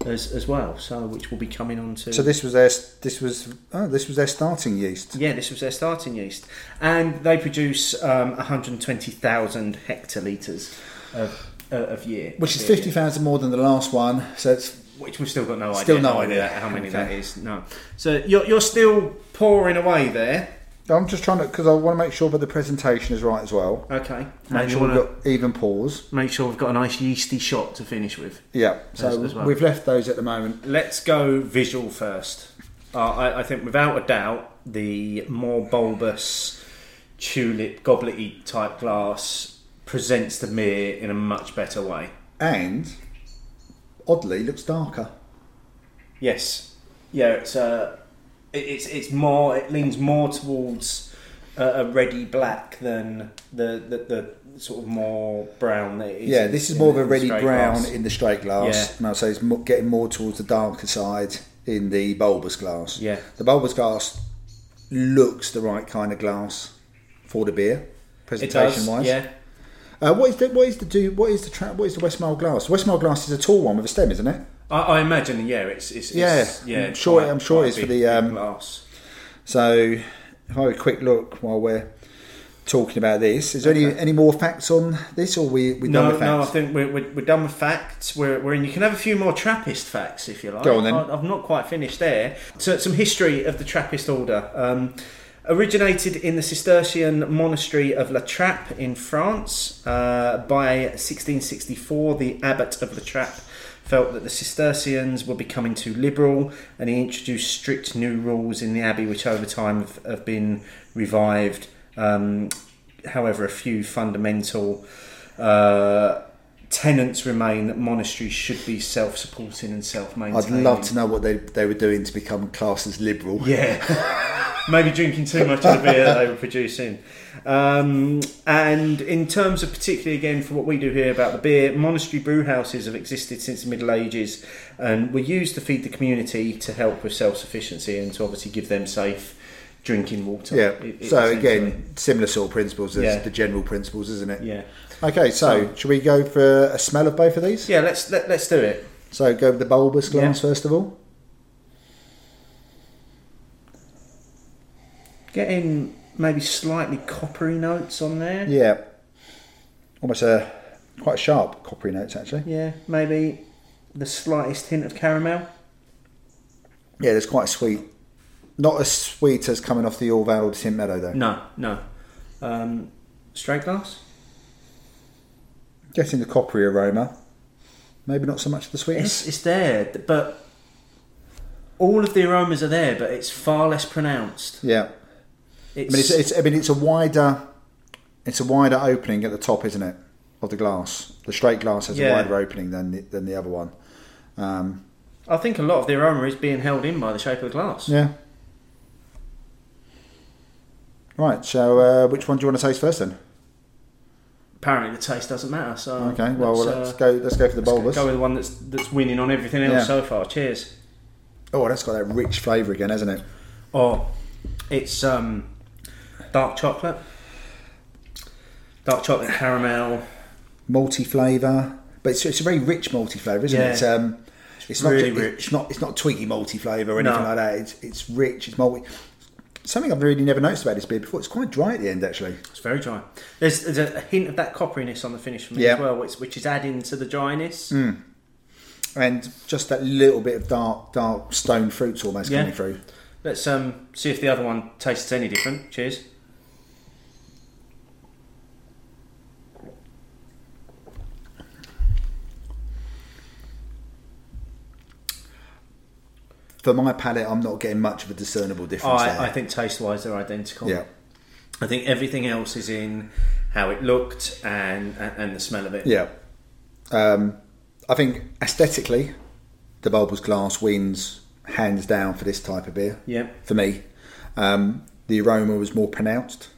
as, as well, so which will be coming on to. So this was their this was oh this was their starting yeast. Yeah, this was their starting yeast, and they produce um, 120,000 hectolitres of, uh, of year, which is beer. fifty thousand more than the last one. So it's which we've still got no idea. Still no idea. how many Okay. that is. No, so you're you're still pouring away there. I'm just trying to because I want to make sure that the presentation is right as well. Okay, Make and sure want we've got even pause. make sure we've got a nice yeasty shot to finish with. Yeah, so As- as well. we've left those at the moment. Let's go visual first. Uh, I, I think without a doubt the more bulbous tulip goblety type glass presents the beer in a much better way. And oddly, looks darker. Yes, yeah, it's uh, it, it's it's more it leans more towards a, a reddy black than the, the the sort of more brown. That it is yeah, this is more of a ready brown glass. in the straight glass. Yeah. And I'd say it's getting more towards the darker side in the bulbous glass. Yeah. The bulbous glass looks the right kind of glass for the beer, presentation does, wise. yeah. Uh, what is the what is the do what is the tra- what is the Westmalle glass? Westmalle glass is a tall one with a stem, isn't it? I, I imagine, yeah, it's, it's, Yeah, it's yeah. I'm sure- quite- I'm sure it's for the, um, glass. So, if I have a quick look while we're talking about this, is there any any more facts on this, or we we done No, with no, no, I think we're, we're, we're done with facts. We're, we're in. You can have a few more Trappist facts if you like. Go on then. I, I've not quite finished there. So, some history of the Trappist order. Um, originated in the Cistercian monastery of La Trappe in France. Uh, by 1664, the abbot of La Trappe felt that the Cistercians were becoming too liberal, and he introduced strict new rules in the abbey, which over time have, have been revived. Um, however, a few fundamental uh, tenets remain that monasteries should be self-supporting and self-maintaining. I'd love to know what they, they were doing to become classed as liberal. Yeah. Maybe drinking too much of the beer that they were producing. Um, and in terms of particularly again for what we do here about the beer, monastery brew houses have existed since the Middle Ages and were used to feed the community to help with self-sufficiency and to obviously give them safe drinking water. Yeah. It so again, similar sort of principles as Yeah. the general principles, isn't it? yeah, Okay, so should we go for a smell of both of these? yeah. Let's let, let's do it. So go with the bulbous glass Yeah. first of all. Getting maybe slightly coppery notes on there. Yeah. Almost a quite sharp coppery notes actually. Yeah, maybe the slightest hint of caramel. Yeah, there's quite a sweet. Not as sweet as coming off the Orval or the Tynt Meadow though. No, no. Um, straight glass. Getting the coppery aroma. Maybe not so much of the sweetness. It's, it's there, but all of the aromas are there, but it's far less pronounced. Yeah. I mean, it's, it's, I mean, it's a wider, it's a wider opening at the top, isn't it, of the glass? The straight glass has a wider opening than the, than the other one. Um, I think a lot of the aroma is being held in by the shape of the glass. yeah. Right. So, uh, which one do you want to taste first then? Apparently, the taste doesn't matter. So Okay. Well, let's, let's uh, go. Let's go for the bulbous. Go with the one that's that's winning on everything else Yeah. so far. Cheers. Oh, that's got that rich flavour again, hasn't it? Oh, it's um, dark chocolate, dark chocolate caramel. Multi flavour, but it's, it's a very rich multi flavour, isn't Yeah. it? It's, um, it's really not rich. It's not. It's not twiggy multi flavour or anything No. like that. It's it's rich. It's multi. Something I've really never noticed about this beer before. It's quite dry at the end, actually. It's very dry. There's, there's a hint of that copperiness on the finish for me Yeah. as well, which, which is adding to the dryness. and just that little bit of dark, dark stone fruits almost Yeah. coming through. Let's um, see if the other one tastes any different. Cheers. For my palate, I'm not getting much of a discernible difference there. I, I think taste wise they're identical. yeah, I think everything else is in how it looked and, and, and the smell of it. yeah. Um, I think aesthetically, the bulbous glass wins hands down for this type of beer. Yeah. For me, um, the aroma was more pronounced,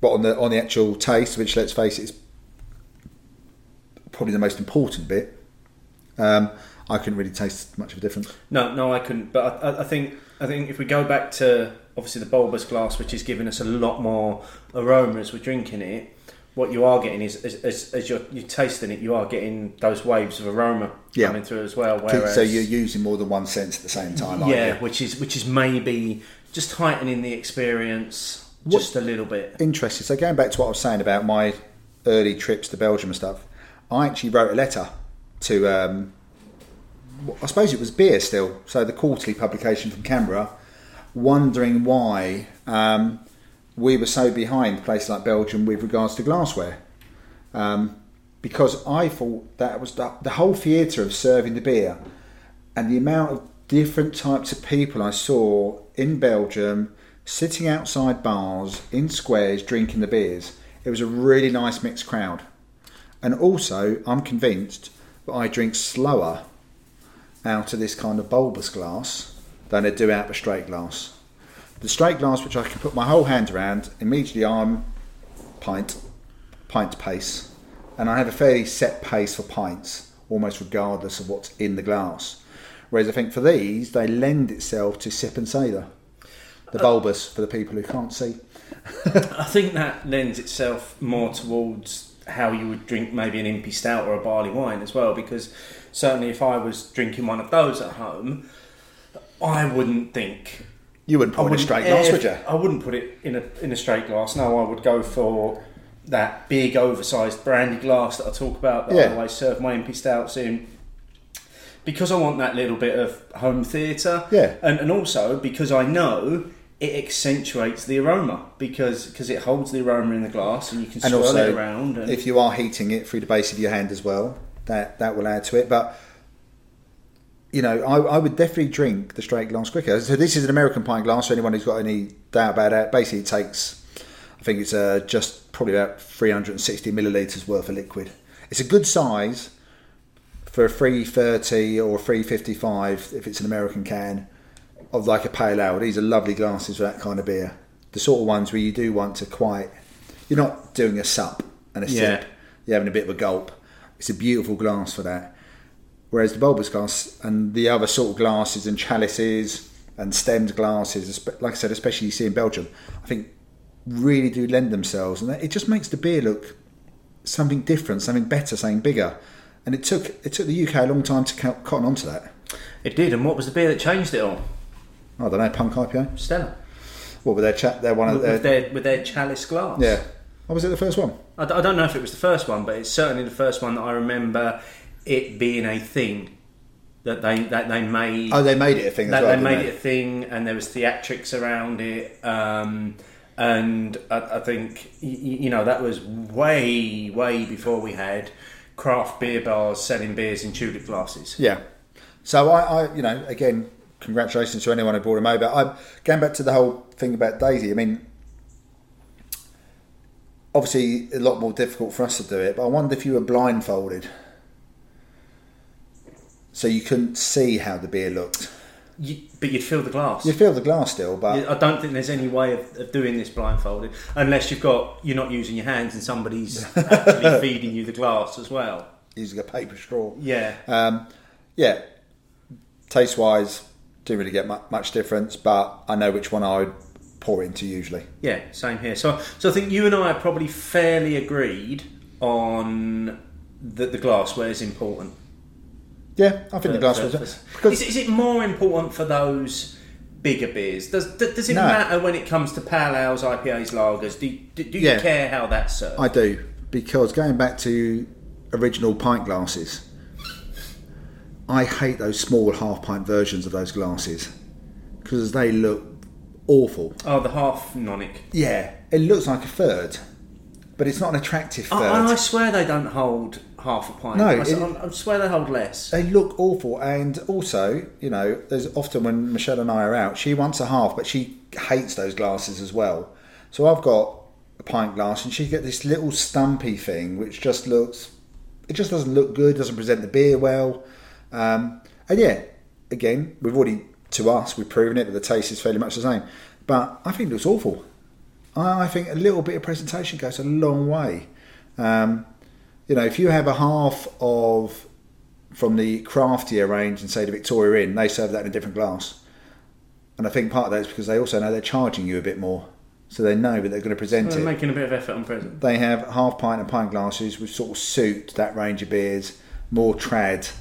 but on the on the actual taste, which let's face it, is probably the most important bit. Um, I couldn't really taste much of a difference. No, no, I couldn't. But I, I- think I think if we go back to obviously the bulbous glass, which is giving us a lot more aroma as we're drinking it, what you are getting is as, as, as you're, you're tasting it, you are getting those waves of aroma Yeah. coming through as well. Whereas, so you're using more than one sense at the same time. aren't yeah, you? which is which is maybe just heightening the experience What- just a little bit. interesting. So going back to what I was saying about my early trips to Belgium and stuff, I actually wrote a letter to. Um, I suppose it was beer still. So the quarterly publication from CAMRA, wondering why um, we were so behind places like Belgium with regards to glassware. Um, because I thought that was the, the whole theatre of serving the beer and the amount of different types of people I saw in Belgium sitting outside bars in squares drinking the beers. It was a really nice mixed crowd. And also, I'm convinced that I drink slower out of this kind of bulbous glass than I do out of a straight glass. The straight glass, which I can put my whole hand around, immediately I'm pint, pint pace, and I have a fairly set pace for pints, almost regardless of what's in the glass. Whereas I think for these, they lend itself to sip and savour. The uh, bulbous for the people who can't see. I think that lends itself more towards how you would drink maybe an impy stout or a barley wine as well, because certainly if I was drinking one of those at home, I wouldn't think You wouldn't I pour in a straight glass, would you? I wouldn't put it in a in a straight glass. No, I would go for that big, oversized brandy glass that I talk about that Yeah. I always serve my MP stouts in. Because I want that little bit of home theatre, Yeah. and and also because I know it accentuates the aroma because because it holds the aroma in the glass and you can And swirl also, it around. And, if you are heating it through the base of your hand as well, that that will add to it. But you know, I, I would definitely drink the straight glass quicker. So this is an American pint glass. So anyone who's got any doubt about that, basically it takes, I think it's uh, just probably about 360 milliliters worth of liquid. It's a good size for a 330 or a 355 if it's an American can of like a pale ale. These are lovely glasses for that kind of beer. The sort of ones where you do want to quite, you're not doing a sup and a Yeah. sip. You're having a bit of a gulp. It's a beautiful glass for that. Whereas the bulbous glass and the other sort of glasses and chalices and stemmed glasses, like I said, especially you see in Belgium, I think really do lend themselves, and it just makes the beer look something different, something better, something bigger. And it took it took the UK a long time to co- cotton onto that. It did, and what was the beer that changed it all? I don't know, Punk IPA. Stella. What were their chat? They're one of With, their, with their with their chalice glass. yeah. Oh, was it the first one? I, d- I don't know if it was the first one, but it's certainly the first one that I remember it being a thing that they that they made. Oh, they made it a thing as that well. they didn't made it a thing, and there was theatrics around it. Um, and I, I think y- y- you know that was way way before we had craft beer bars selling beers in tulip glasses. Yeah. So I, I, you know, again, congratulations to anyone who brought him over. I'm going back to the whole thing about Daisy. I mean, obviously, a lot more difficult for us to do it. But I wonder if you were blindfolded, so you couldn't see how the beer looked. You, but you'd feel the glass. You'd feel the glass still, but I don't think there's any way of, of doing this blindfolded unless you've got you're not using your hands and somebody's actually feeding you the glass as well. using a paper straw. Yeah. Um, yeah, taste wise, didn't really get much difference, but I know which one I would pour it into usually. Yeah, same here. So, so I think you and I are probably fairly agreed on that the glassware is important. Yeah, I think the uh, for- glass for- was for- is, is it more important for those bigger beers? Does does does it No. matter when it comes to pale ales, IPAs, lagers? Do you, do, do you Yeah. care how that's served? I do because going back to original pint glasses, I hate those small half pint versions of those glasses because they look awful. oh, the half nonic. Yeah, it looks like a third, but it's not an attractive third. I, I swear they don't hold half a pint. No, I, s- it- I- I swear they hold less. They look awful, and also, you know, there's often when Michelle and I are out, she wants a half, but she hates those glasses as well. So I've got a pint glass, and she get this little stumpy thing, which just looks, it just doesn't look good, doesn't present the beer well, um, and yeah, again, we've already to us we've proven it that the taste is fairly much the same, but I think it looks awful. I I think a little bit of presentation goes a long way. Um, you know, if you have a half of from the craftier range and say the Victoria Inn, they serve that in a different glass. And I think part of that is because they also know they're charging you a bit more. So they know that they're going to present They're it. making a bit of effort on present. They have half pint and pint glasses which sort of suit that range of beers, more trad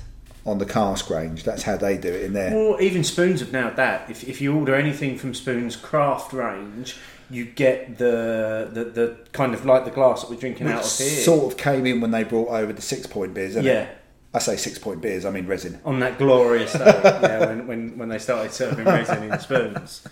on the cask range. That's how they do it in there. Or even Spoons have now that. If, if you order anything from Spoons craft range, you get the, the the kind of like the glass that we're drinking out of here. sort of came in when they brought over the Sixpoint beers, yeah. it? I say Sixpoint beers, I mean resin. On that glorious day, yeah, when, when, when they started serving resin in spoons.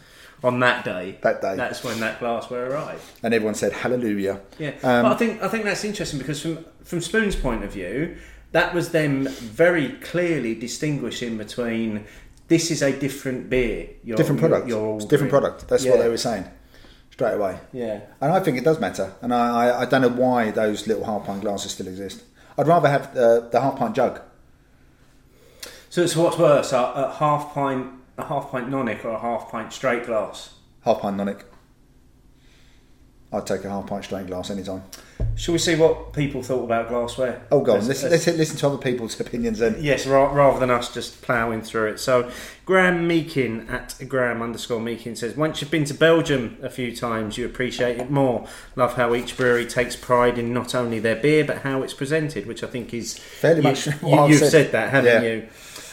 On that day, That day. that's when that glassware arrived. And everyone said hallelujah. Yeah, Um, but I think I think that's interesting because from from Spoon's point of view, that was them very clearly distinguishing between this is a different beer, you're, different product. You're, you're it's different product. That's Yeah. what they were saying straight away. Yeah, And I think it does matter. And I, I, I don't know why those little half pint glasses still exist. I'd rather have uh, the half pint jug. So, so what's worse, a, a half pint, a half pint nonic, or a half pint straight glass? Half pint nonic. I'd take a half pint straight glass anytime. Shall we see what people thought about glassware? Oh, go on. Let's- Listen, let's- listen to other people's opinions then. Yes, ra- rather than us just ploughing through it. So, Graham Meakin at Graham underscore Meakin says, Once you've been to Belgium a few times, you appreciate it more. Love how each brewery takes pride in not only their beer, but how it's presented, which I think is. Fairly you, much You, have said. said. that, haven't Yeah. you?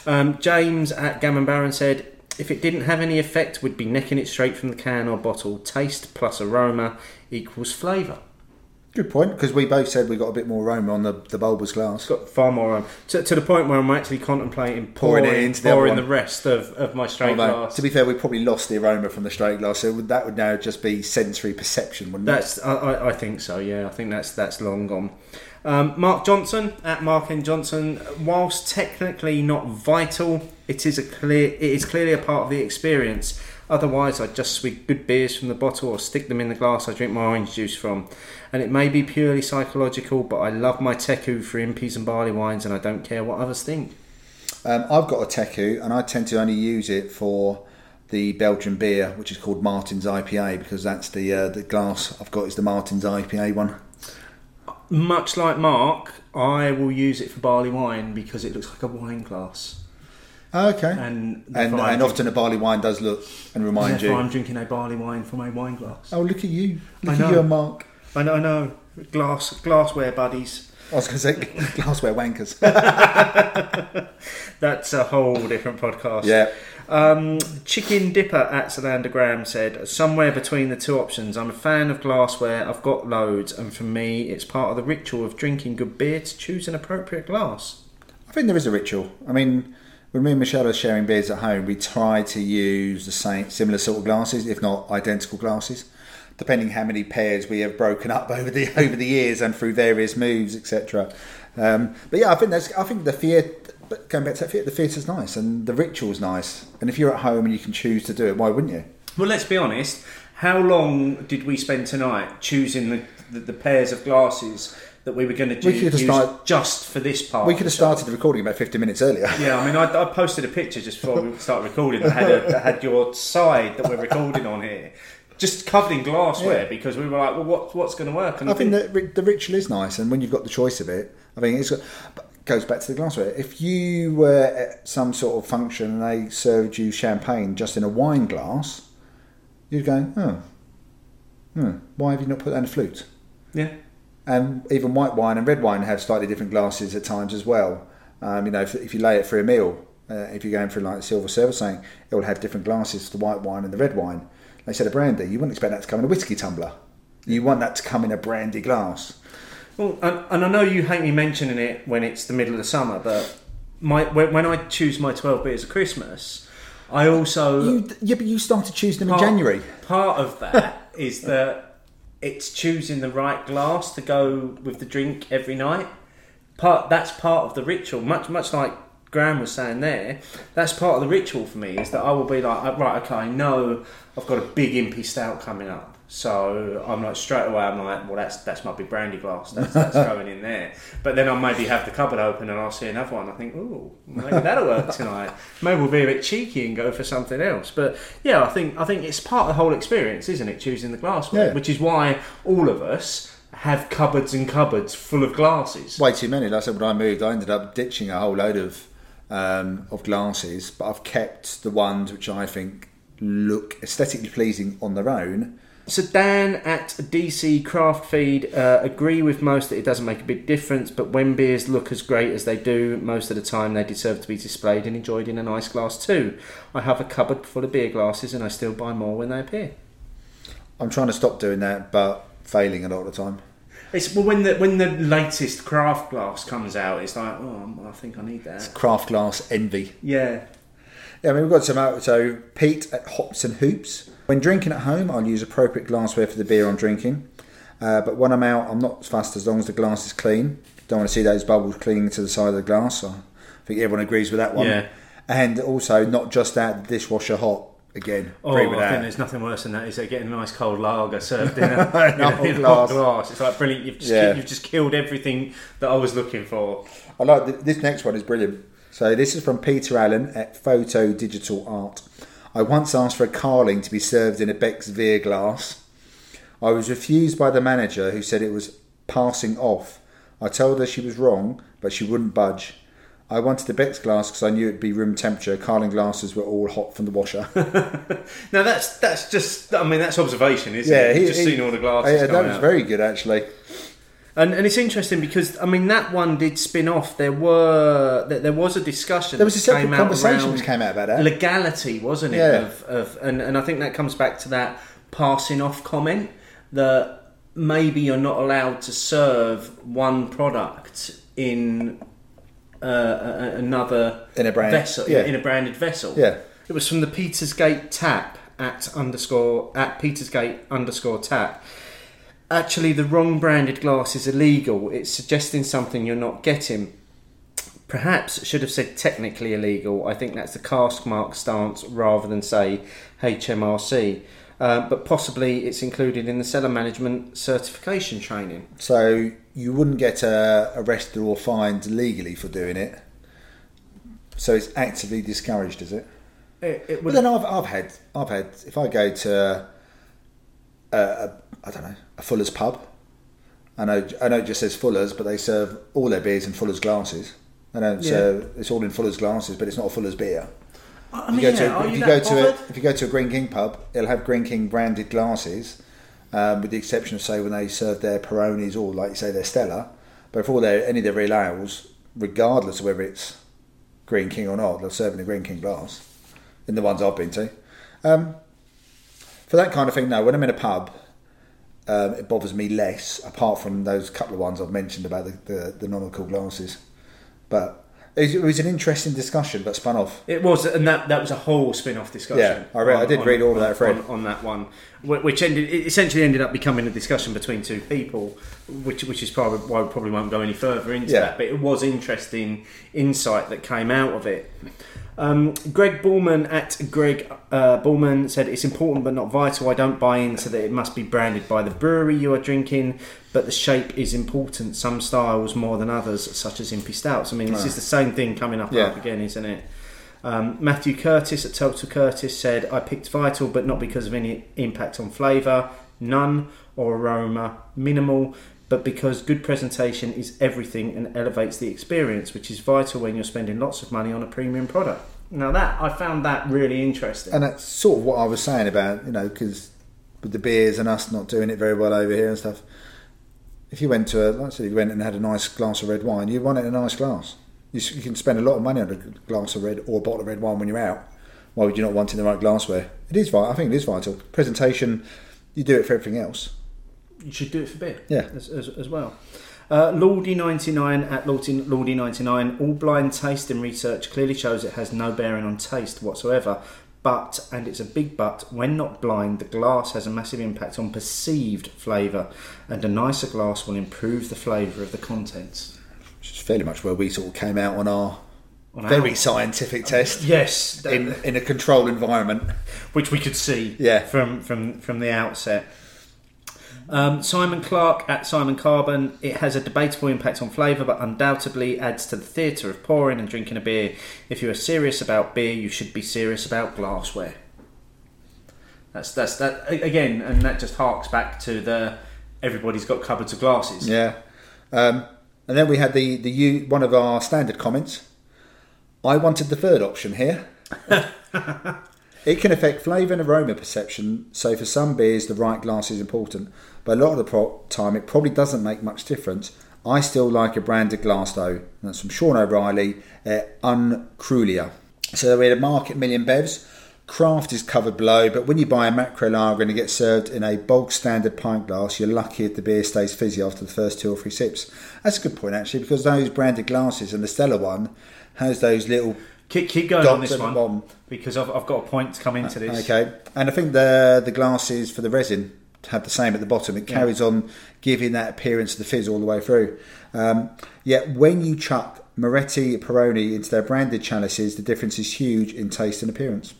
Um, James at Gammon Baron said, If it didn't have any effect, we'd be necking it straight from the can or bottle. Taste plus aroma equals flavour. Good point, because we both said we got a bit more aroma on the, the bulbous glass. got far more um, to, to the point where I'm actually contemplating Pouring pouring, it into the pouring the rest of, of my straight Although, glass. to be fair, we probably lost the aroma from the straight glass, so that would now just be sensory perception, wouldn't it? that's I, I, I think so. Yeah, I think that's that's long gone. Um, Mark Johnson at Mark and Johnson. Whilst technically not vital, it is a clear. It is clearly a part of the experience. Otherwise, I just swig good beers from the bottle or stick them in the glass I drink my orange juice from. And it may be purely psychological, but I love my Teku for impies and barley wines, and I don't care what others think. Um, I've got a Teku, and I tend to only use it for the Belgian beer, which is called Martin's IPA, because that's the uh, the glass I've got is the Martin's IPA one. Much like Mark, I will use it for barley wine because it looks like a wine glass. Okay. And And, and often a barley wine does look and remind therefore I'm drinking a barley wine from a wine glass. Oh, look at you! I Look know. at you, and Mark. I know, I know. Glass, glassware buddies. I was going to say glassware wankers. That's a whole different podcast. yeah. Um, Chicken Dipper at Solandergram said, somewhere between the two options. I'm a fan of glassware, I've got loads, and for me, it's part of the ritual of drinking good beer to choose an appropriate glass. I think there is a ritual. I mean, when me and Michelle are sharing beers at home, we try to use the same, similar sort of glasses, if not identical glasses, depending how many pairs we have broken up over the over the years and through various moves, etc. Um, but yeah, I think that's. I think the Fiat. But going back to that Fiat, the is nice and the ritual's nice. And if you're at home and you can choose to do it, why wouldn't you? Well, let's be honest. How long did we spend tonight choosing the, the, the pairs of glasses that we were going to do, We could have started- just for this part? We could have started the recording about 50 minutes earlier. Yeah, I mean, I, I posted a picture just before we started recording that had, a, that had your side that we're recording on here, just covered in glassware Yeah. because we were like, well, what, what's going to work? And I think ri- the ritual is nice, and when you've got the choice of it, I think it's but goes back to the glassware. If you were at some sort of function and they served you champagne just in a wine glass, you'd go, oh, hmm, why have you not put that in a flute? yeah, And even white wine and red wine have slightly different glasses at times as well. Um, you know, if, if you lay it for a meal, uh, if you're going for like a silver serve or something, it will have different glasses for the white wine and the red wine. They said a brandy, you wouldn't expect that to come in a whiskey tumbler. You want that to come in a brandy glass. Well, and, and I know you hate me mentioning it when it's the middle of the summer, but my when, when I choose my twelve beers of Christmas, I also You, yeah, but you started choosing them in January. Part of that is that it's choosing the right glass to go with the drink every night. Part that's part of the ritual. Much much like Graham was saying there, that's part of the ritual for me. Is that I will be like, "Uh, right, okay, I know I've got a big impy stout coming up. So I'm like straight away. I'm like, well, that's that's my big brandy glass. That's, that's going in there. But then I'll maybe have the cupboard open and I'll see another one. I think, oh, maybe that'll work tonight. Maybe we'll be a bit cheeky and go for something else. But yeah, I think I think it's part of the whole experience, isn't it? Choosing the glassware, Yeah. which is why all of us have cupboards and cupboards full of glasses. Way too many. Like I said, when I moved, I ended up ditching a whole load of um, of glasses, but I've kept the ones which I think look aesthetically pleasing on their own. So Dan at DC Craft Feed uh, agree with most that it doesn't make a big difference, but when beers look as great as they do, most of the time they deserve to be displayed and enjoyed in a nice glass too. I have a cupboard full of beer glasses and I still buy more when they appear. I'm trying to stop doing that, but failing a lot of the time. It's well when the when the latest craft glass comes out, it's like oh I think I need that. Craft glass envy. Yeah, Yeah, I mean, we've got some out. So, Pete at Hops and Hoops. When drinking at home, I'll use appropriate glassware for the beer I'm drinking. Uh, but when I'm out, I'm not fussed as long as the glass is clean. Don't want to see those bubbles clinging to the side of the glass. I think everyone agrees with that one. Yeah. And also, not just that, the dishwasher hot. Again, Oh, I think there's nothing worse than that. Is they getting a nice cold lager served in a, in a in a glass. hot glass. It's like brilliant. You've just Yeah. you've just killed everything that I was looking for. I like th- this next one is brilliant. So this is from Peter Allen at Photo Digital Art. I once asked for a carling to be served in a Beck's Vier glass. I was refused by the manager who said it was passing off. I told her she was wrong, but she wouldn't budge. I wanted a Beck's glass because I knew it'd be room temperature. Carling glasses were all hot from the washer. Now that's that's just I mean that's observation, isn't yeah, it? he, You've just he- seen all the glasses. Yeah, that was out. very good actually. And, and it's interesting because I mean that one did spin off. There were there, there was a discussion. There was a separate came out conversation which came out about that. legality, wasn't it? Yeah. Of, of and, and I think that comes back to that passing off comment that maybe you're not allowed to serve one product in uh, a- another In a brand- vessel yeah. in a branded vessel. Yeah. It was from the Petersgate tap at underscore at Petersgate underscore tap. Actually the wrong branded glass is illegal. It's suggesting something you're not getting. Perhaps should have said technically illegal. I think that's the Cask Marque stance rather than say HMRC. Uh, but possibly it's included in the cellar management certification training. So you wouldn't get uh, arrested or fined legally for doing it. So it's actively discouraged, is it? It, it But then I've, I've had I've had if I go to a, a I don't know a Fuller's pub, I know I know it just says Fuller's, but they serve all their beers in Fuller's glasses. They don't Yeah. serve it's all in Fuller's glasses, but it's not a Fuller's beer. I If you go yeah, to if you you go to a, if you go to a Greene King pub, it'll have Greene King branded glasses, um, with the exception of say when they serve their Peronis or like you say their Stella. But for all their any of their real ales, regardless of whether it's Greene King or not, they'll serve in a Greene King glass. In the ones I've been to, um, for that kind of thing, no. When I'm in a pub, um, it bothers me less. Apart from those couple of ones I've mentioned about the the, the non-alcohol glasses, but it, it was an interesting discussion, but spun off. It was, and that that was a whole spin-off discussion. Yeah, I read- I did read all of that, Fred. on, on that one, which ended it essentially ended up becoming a discussion between two people, which which is probably why we probably won't go any further into Yeah. that. But it was interesting insight that came out of it. Um, Greg Ballman at Greg uh, Ballman said it's important but not vital. I don't buy into that it must be branded by the brewery you are drinking, but the shape is important. Some styles more than others, such as Impy Stouts. I mean, this is the same thing coming up Yeah. up again, isn't it? Um, Matthew Curtis at Total Curtis said, I picked Vital, but not because of any impact on flavour, none, or aroma, minimal, but because good presentation is everything and elevates the experience, which is vital when you're spending lots of money on a premium product. Now, that I found that really interesting. And that's sort of what I was saying about, you know, because with the beers and us not doing it very well over here and stuff. If you went to a, like I you went and had a nice glass of red wine, you want it in a nice glass. You, you can spend a lot of money on a glass of red or a bottle of red wine when you're out. Why would you not want it in the right glassware? It is vital. I think it is vital. Presentation, you do it for everything else. You should do it for beer Yeah. as, as, as well. Uh, Lordy99 at Lordy- Lordy99, all blind tasting research clearly shows it has no bearing on taste whatsoever. But, and it's a big but, when not blind, the glass has a massive impact on perceived flavour, and a nicer glass will improve the flavour of the contents. Which is fairly much where we sort of came out on our On our- very scientific test yes, in, in a controlled environment. which we could see Yeah. from, from, from the outset. Um, Simon Clark at Simon Carbon. It has a debatable impact on flavour, but undoubtedly adds to the theatre of pouring and drinking a beer. If you are serious about beer, you should be serious about glassware. That's that's that again, and that just harks back to the everybody's got cupboards of glasses. Yeah. Um, and then we had the, the one of our standard comments. I wanted the third option here. it can affect flavour and aroma perception, so for some beers, the right glass is important. But a lot of the pro- time, it probably doesn't make much difference. I still like a branded glass though. That's from Sean O'Reilly uh, at Uncrulia. So we had a market million bevs. Craft is covered below, but when you buy a macro lager and it gets served in a bog standard pint glass, you're lucky if the beer stays fizzy after the first two or three sips. That's a good point actually, because those branded glasses and the Stella one has those little Keep, keep going on this one bottom. because I've, I've got a point to come into this. Okay, and I think the the glasses for the resin have the same at the bottom. It carries on giving that appearance of the fizz all the way through. Um, yet when you chuck Moretti Peroni into their branded chalices, the difference is huge in taste and appearance.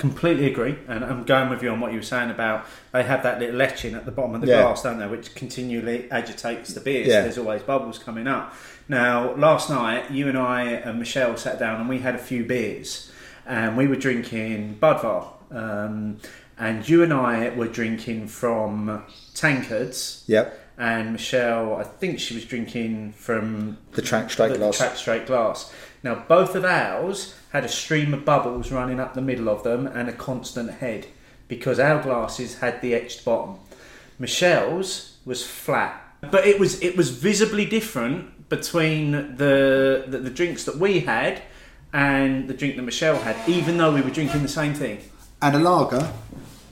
Completely agree, and I'm going with you on what you were saying about they have that little etching at the bottom of the Yeah. glass, don't they, which continually agitates the beer. Yeah. So there's always bubbles coming up. Now, last night, you and I and Michelle sat down and we had a few beers, and we were drinking Budvar, um, and you and I were drinking from tankards. Yep, And Michelle, I think she was drinking from the track straight the, glass. The track straight glass. Now, both of ours had a stream of bubbles running up the middle of them and a constant head because our glasses had the etched bottom. Michelle's was flat, but it was it was visibly different between the the, the drinks that we had and the drink that Michelle had, even though we were drinking the same thing. and a lager,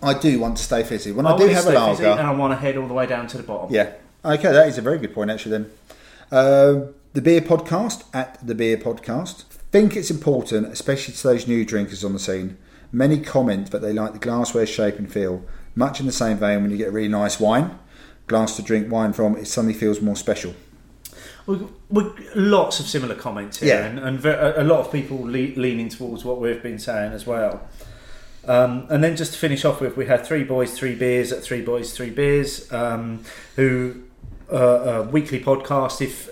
I do want to stay fizzy. When I, want do have a lager, and I want to head all the way down to the bottom. Yeah. Okay, that is a very good point actually then. Um the Beer Podcast at the Beer Podcast. Think it's important, especially to those new drinkers on the scene. Many comment that they like the glassware shape and feel, much in the same vein when you get a really nice wine. glass to drink wine from, it suddenly feels more special. We, we, lots of similar comments here, Yeah. and, and a lot of people le- leaning towards what we've been saying as well. Um, and then just to finish off with, we had three boys, three beers at three boys, three beers, um, who uh, a weekly podcast. If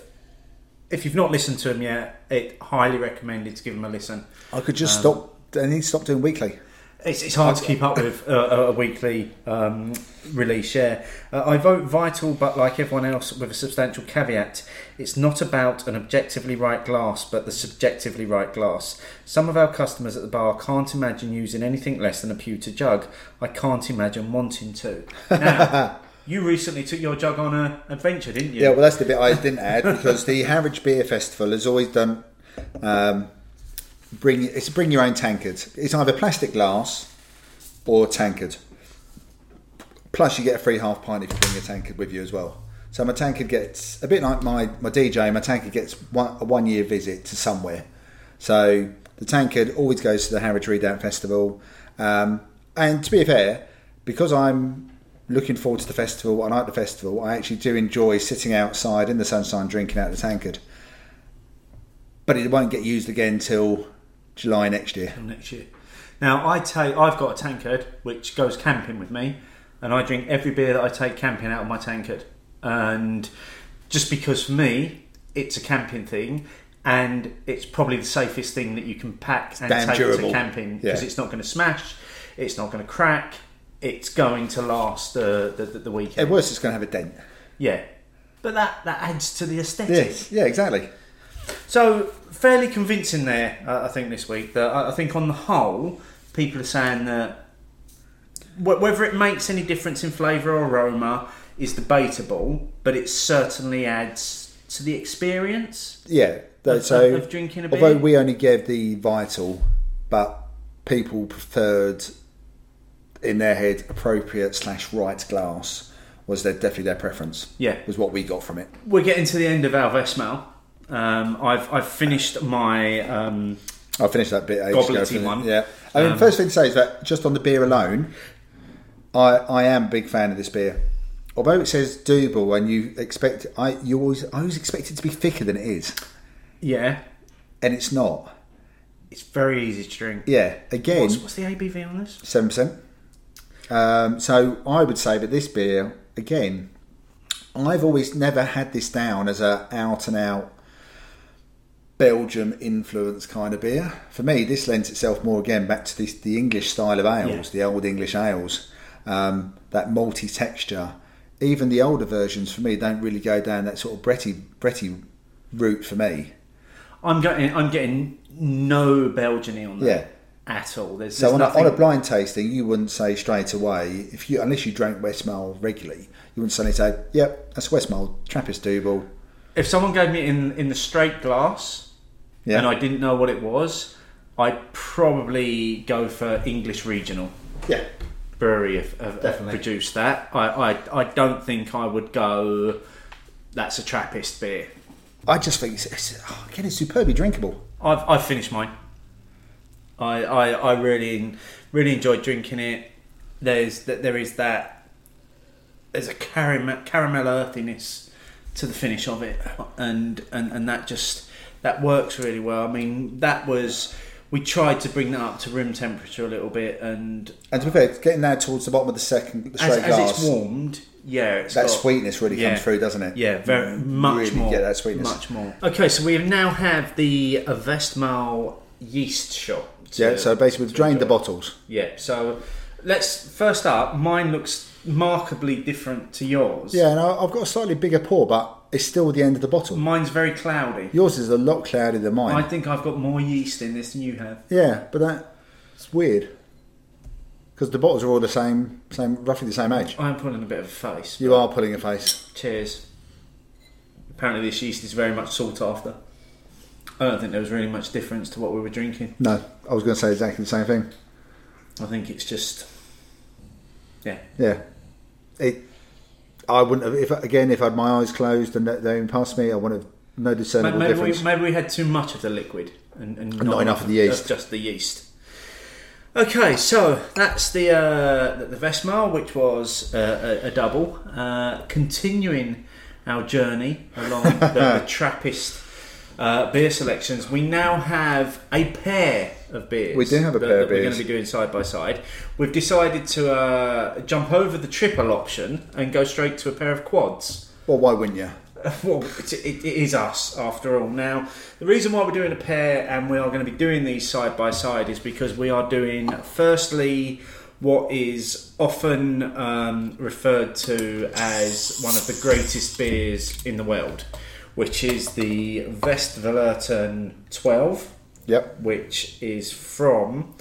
if you've not listened to them yet, it highly recommended to give them a listen. I could just Um, stop. I need to stop doing weekly. It's, it's hard to keep up with a, a, a weekly um, release. Yeah, uh, I vote vital, but like everyone else, with a substantial caveat. It's not about an objectively right glass, but the subjectively right glass. Some of our customers at the bar can't imagine using anything less than a pewter jug. I can't imagine wanting to. Now, you recently took your jug on an adventure, didn't you? Yeah, well, that's the bit I didn't add because the Harwich Beer Festival has always done um, bring it's bring your own tankard. It's either plastic glass or tankard. Plus, you get a free half pint if you bring your tankard with you as well. So my tankard gets a bit like my, my DJ. My tankard gets one, a one year visit to somewhere. So the tankard always goes to the Harwich Redoubt Festival. Um, and to be fair, because I'm looking forward to the festival, I like the festival. I actually do enjoy sitting outside in the sunshine drinking out of the tankard. But it won't get used again till July next year. Till next year. Now I take I've got a tankard which goes camping with me, and I drink every beer that I take camping out of my tankard. And just because for me it's a camping thing, and it's probably the safest thing that you can pack and take durable. to camping because Yeah. it's not going to smash, it's not going to crack, it's going to last the the, the, the weekend. At worst, it's going to have a dent. Yeah, but that that adds to the aesthetic. Yes, yeah, exactly. So fairly convincing there, uh, I think this week. That I I think on the whole, people are saying that wh- whether it makes any difference in flavour or aroma is debatable, but it certainly adds to the experience. Yeah. Of- so, of drinking a beer? although we only gave the vital, but people preferred in their head appropriate slash right glass was their definitely their preference. Yeah. was what we got from it. We're getting to the end of our Westmalle. Um, I've I've finished my um, I finished that bit. Goblety one. Yeah. I mean, Um, first thing to say is that just on the beer alone, I I am a big fan of this beer. Although it says double, and you expect I you always I always expect it to be thicker than it is, yeah. and it's not. It's very easy to drink. Yeah. Again, What's, what's the ABV on this? seven percent. Um, so I would say that this beer, again, I've always never had this down as a out and out Belgium influence kind of beer. For me, this lends itself more again back to this, the English style of ales, Yeah. the old English ales, um, that malty texture. Even the older versions for me don't really go down that sort of bretty bretty route for me. I'm getting I'm getting no Belgian on there Yeah. At all. There's, So there's on a, on a blind tasting, you wouldn't say straight away if you unless you drank Westmalle regularly, you wouldn't suddenly say, "Yep, that's Westmalle Trappist Double." if someone gave me in in the straight glass Yeah, and I didn't know what it was, I'd probably go for English Regional yeah, Brewery have, have, have produced that. I, I I don't think I would go. That's a Trappist beer. I just think it's, it's oh, again it's superbly drinkable. I've I've finished mine. I I, I really really enjoyed drinking it. There's that there is that there's a caramel caramel earthiness to the finish of it, and and and that just that works really well. I mean that was we tried to bring that up to room temperature a little bit, and And to be fair, it's getting now towards the bottom of the second the straight as glass, it's warmed, yeah, it's that got- sweetness really yeah. comes through, doesn't it? Yeah, very much really more. Get that sweetness. Much more. Okay, so we now have the Westmalle yeast shot. Yeah. So basically, we've drained the bottles. Yeah. So let's first up. Mine looks markedly different to yours. Yeah, and I- I've got a slightly bigger pour, but it's still the end of the bottle. Mine's very cloudy. Yours is a lot cloudier than mine. I think I've got more yeast in this than you have. Yeah, but that's weird because the bottles are all the same, same, roughly the same age. I'm pulling a bit of a face. You are pulling a face. Cheers. Apparently, this yeast is very much sought after. I don't think there was really much difference to what we were drinking. No, I was going to say exactly the same thing. I think it's just, yeah, Yeah, it. I wouldn't have. If again, if I had my eyes closed and they passed me, I wouldn't have no discernible maybe we, difference. maybe we had too much of the liquid and, and not enough of the yeast. just the yeast. Okay, so that's the uh, the, the Westmalle, which was uh, a, a double. Uh, continuing our journey along the, the Trappist uh, beer selections, we now have a pair of beers. We do have a that- pair of that We're going to be doing side by side. We've decided to uh, jump over the triple option and go straight to a pair of quads. Well, why wouldn't you? Well, it, it, it is us after all. Now, the reason why we're doing a pair and we are going to be doing these side by side is because we are doing, firstly, what is often um, referred to as one of the greatest beers in the world, which is the Westvleteren 12, Yep. which is from.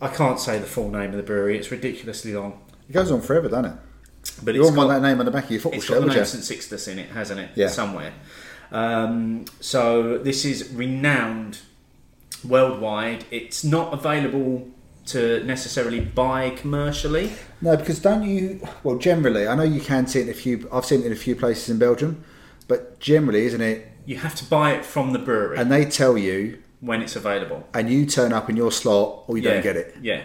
I can't say the full name of the brewery, it's ridiculously long. It goes on forever, doesn't it? But You it's wouldn't want that name on the back of your football it's shirt, got the name? St Sixtus in it, hasn't it? Yeah. Somewhere. Um, so this is renowned worldwide. It's not available to necessarily buy commercially. No, because don't you? Well, generally, I know you can see it in a few. I've seen it in a few places in Belgium, but generally, isn't it? You have to buy it from the brewery And they tell you, when it's available. and you turn up in your slot, or you yeah, don't get it. Yeah.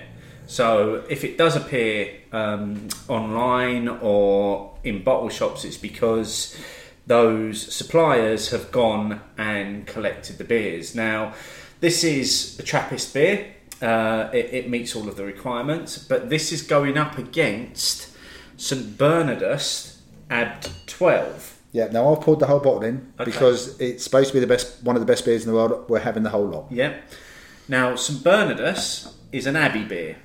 So if it does appear um, online or in bottle shops, it's because those suppliers have gone and collected the beers. Now, this is a Trappist beer. Uh, it, it meets all of the requirements, but this is going up against St Bernardus Abt 12. Yeah. Now I've poured the whole bottle in Okay. because it's supposed to be the best, one of the best beers in the world. We're having the whole lot. Yep. Now, St Bernardus is an abbey beer.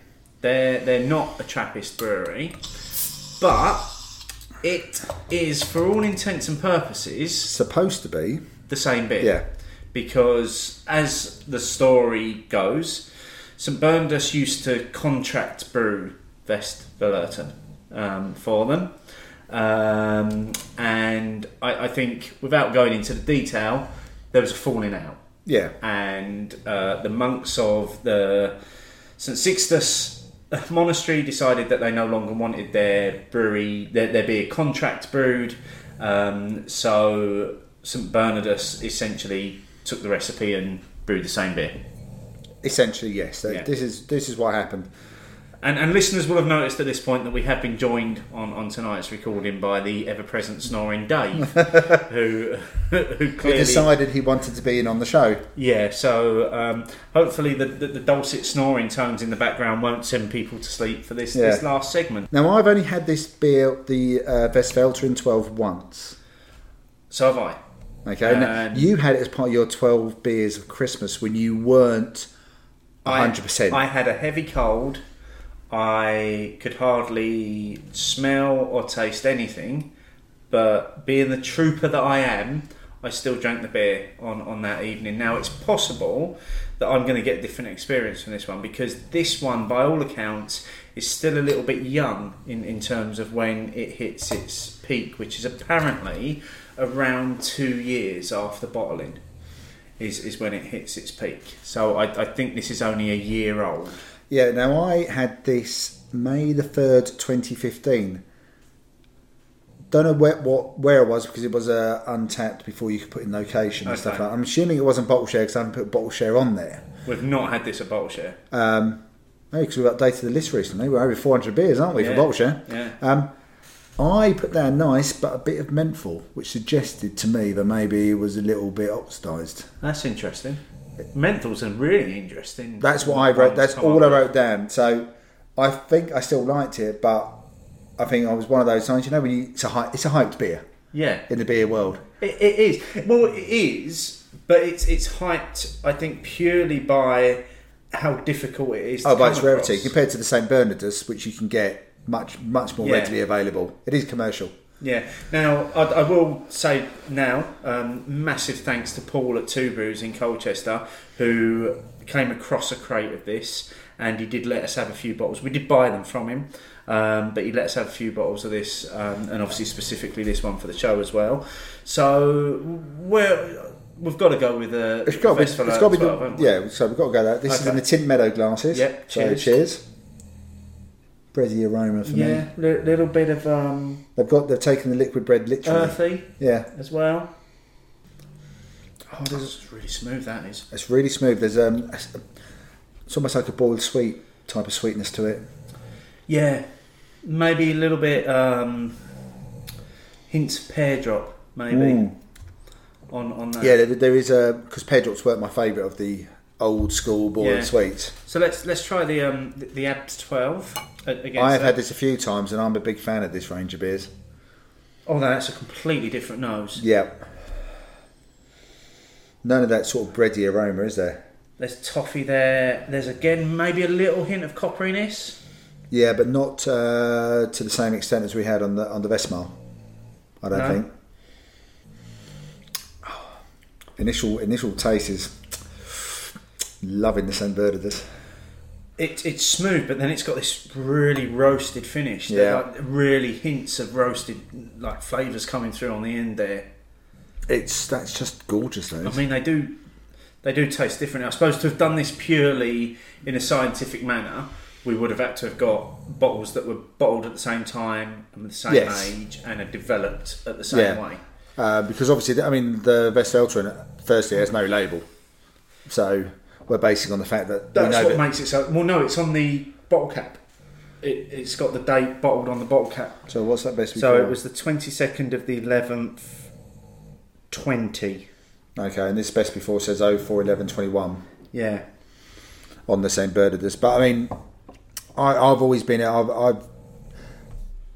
They're they're not a Trappist brewery, but it is, for all intents and purposes, Supposed to be. the same beer. Yeah. Because as the story goes, St Bernardus used to contract brew Westvleteren um, for them. Um, and I, I think, without going into the detail, there was a falling out Yeah. and uh, the monks of the St Sixtus monastery decided that they no longer wanted their brewery, their, their beer contract brewed. Um, so St Bernardus essentially took the recipe and brewed the same beer. Essentially, yes. Yeah. This is this is what happened. And, and listeners will have noticed at this point that we have been joined on, on tonight's recording by the ever present snoring Dave, who who He clearly decided he wanted to be in on the show. Yeah, so um, hopefully the, the, the dulcet snoring tones in the background won't send people to sleep for this, Yeah. this last segment. Now I've only had this beer, the uh, Westvleteren 12, once. So have I. Okay, now, you had it as part of your 12 beers of Christmas when you weren't I- 100%. I had a heavy cold. I could hardly smell or taste anything, but being the trooper that I am, I still drank the beer on, on that evening. Now it's possible that I'm going to get a different experience from this one because this one, by all accounts, is still a little bit young in, in terms of when it hits its peak, which is apparently around two years after bottling. Is, is when it hits its peak. So I, I think this is only a year old. Yeah, now I had this May the 3rd, 2015. Don't know where, what, where it was because it was uh, Untappd before you could put in location and stuff like that. I'm assuming it wasn't bottle share because I haven't put bottle share on there. We've not had this at bottle share. Um, maybe because we've updated the list recently. We're over 400 beers, aren't we, for Yeah, bottle share? yeah. Um, I put down nice, but a bit of menthol, which suggested to me that maybe it was a little bit oxidised. That's interesting. Menthal's a really interesting. That's what I wrote. That's all I with. wrote down. So I think I still liked it, but I think I was one of those times. You know, when you it's a hy- it's a hyped beer Yeah, in the beer world. it, it is. Well, it is, but it's it's hyped. I think purely by how difficult it is. Oh, by its rarity across. compared to the Saint Bernardus, which you can get much much more Yeah. readily available. It is commercial. Yeah. Now, I, I will say now, um, massive thanks to Paul at Two Brews in Colchester, who came across a crate of this, and he did let us have a few bottles. We did buy them from him, um, but he let us have a few bottles of this, um, and obviously specifically this one for the show as well. So, we're, we've got to go with a It's got to be, it's got to be well, the, yeah. So we've got to go there. This is in the Tynt Meadow glasses. Yep, So cheers. Cheers. Bready aroma for Yeah, me. li- little bit of um, They've got they've taken the liquid bread literally. earthy Yeah, as well. Oh, this is really smooth. That is. it's really smooth. There's um, it's almost like a boiled sweet type of sweetness to it. Yeah, maybe a little bit um, hints of pear drop, maybe Mm. on on that. Yeah, there, there is a because pear drops weren't my favourite of the old school boiled Yeah. sweets. So let's let's try the um the, the Abt twelve against I have that. had this a few times, and I'm a big fan of this range of beers. Oh, no, that's a completely different nose. Yeah. None of that sort of bready aroma, is there? There's toffee there. There's again maybe a little hint of copperiness. Yeah, but not uh, to the same extent as we had on the on the Westmalle. I don't No. think. Initial initial taste is loving the San Bernardus. It, it's smooth, but then it's got this really roasted finish. Yeah. like, really hints of roasted like flavours coming through on the end there. It's that's just gorgeous, though. I mean, they do they do taste different. I suppose to have done this purely in a scientific manner, we would have had to have got bottles that were bottled at the same time and the same Yes. age and are developed at the same Yeah. way. uh, because obviously, I mean, the best Westvleteren firstly has no label, so we're basing on the fact that That's what that makes it so. Well, no, it's on the bottle cap. It, it's got the date bottled on the bottle cap. So what's that best? Before? So it was the twenty second of the eleventh, twenty. okay, and this best before says 04 11 21 Yeah, on the same bird of this, But I mean, I, I've always been I've, I've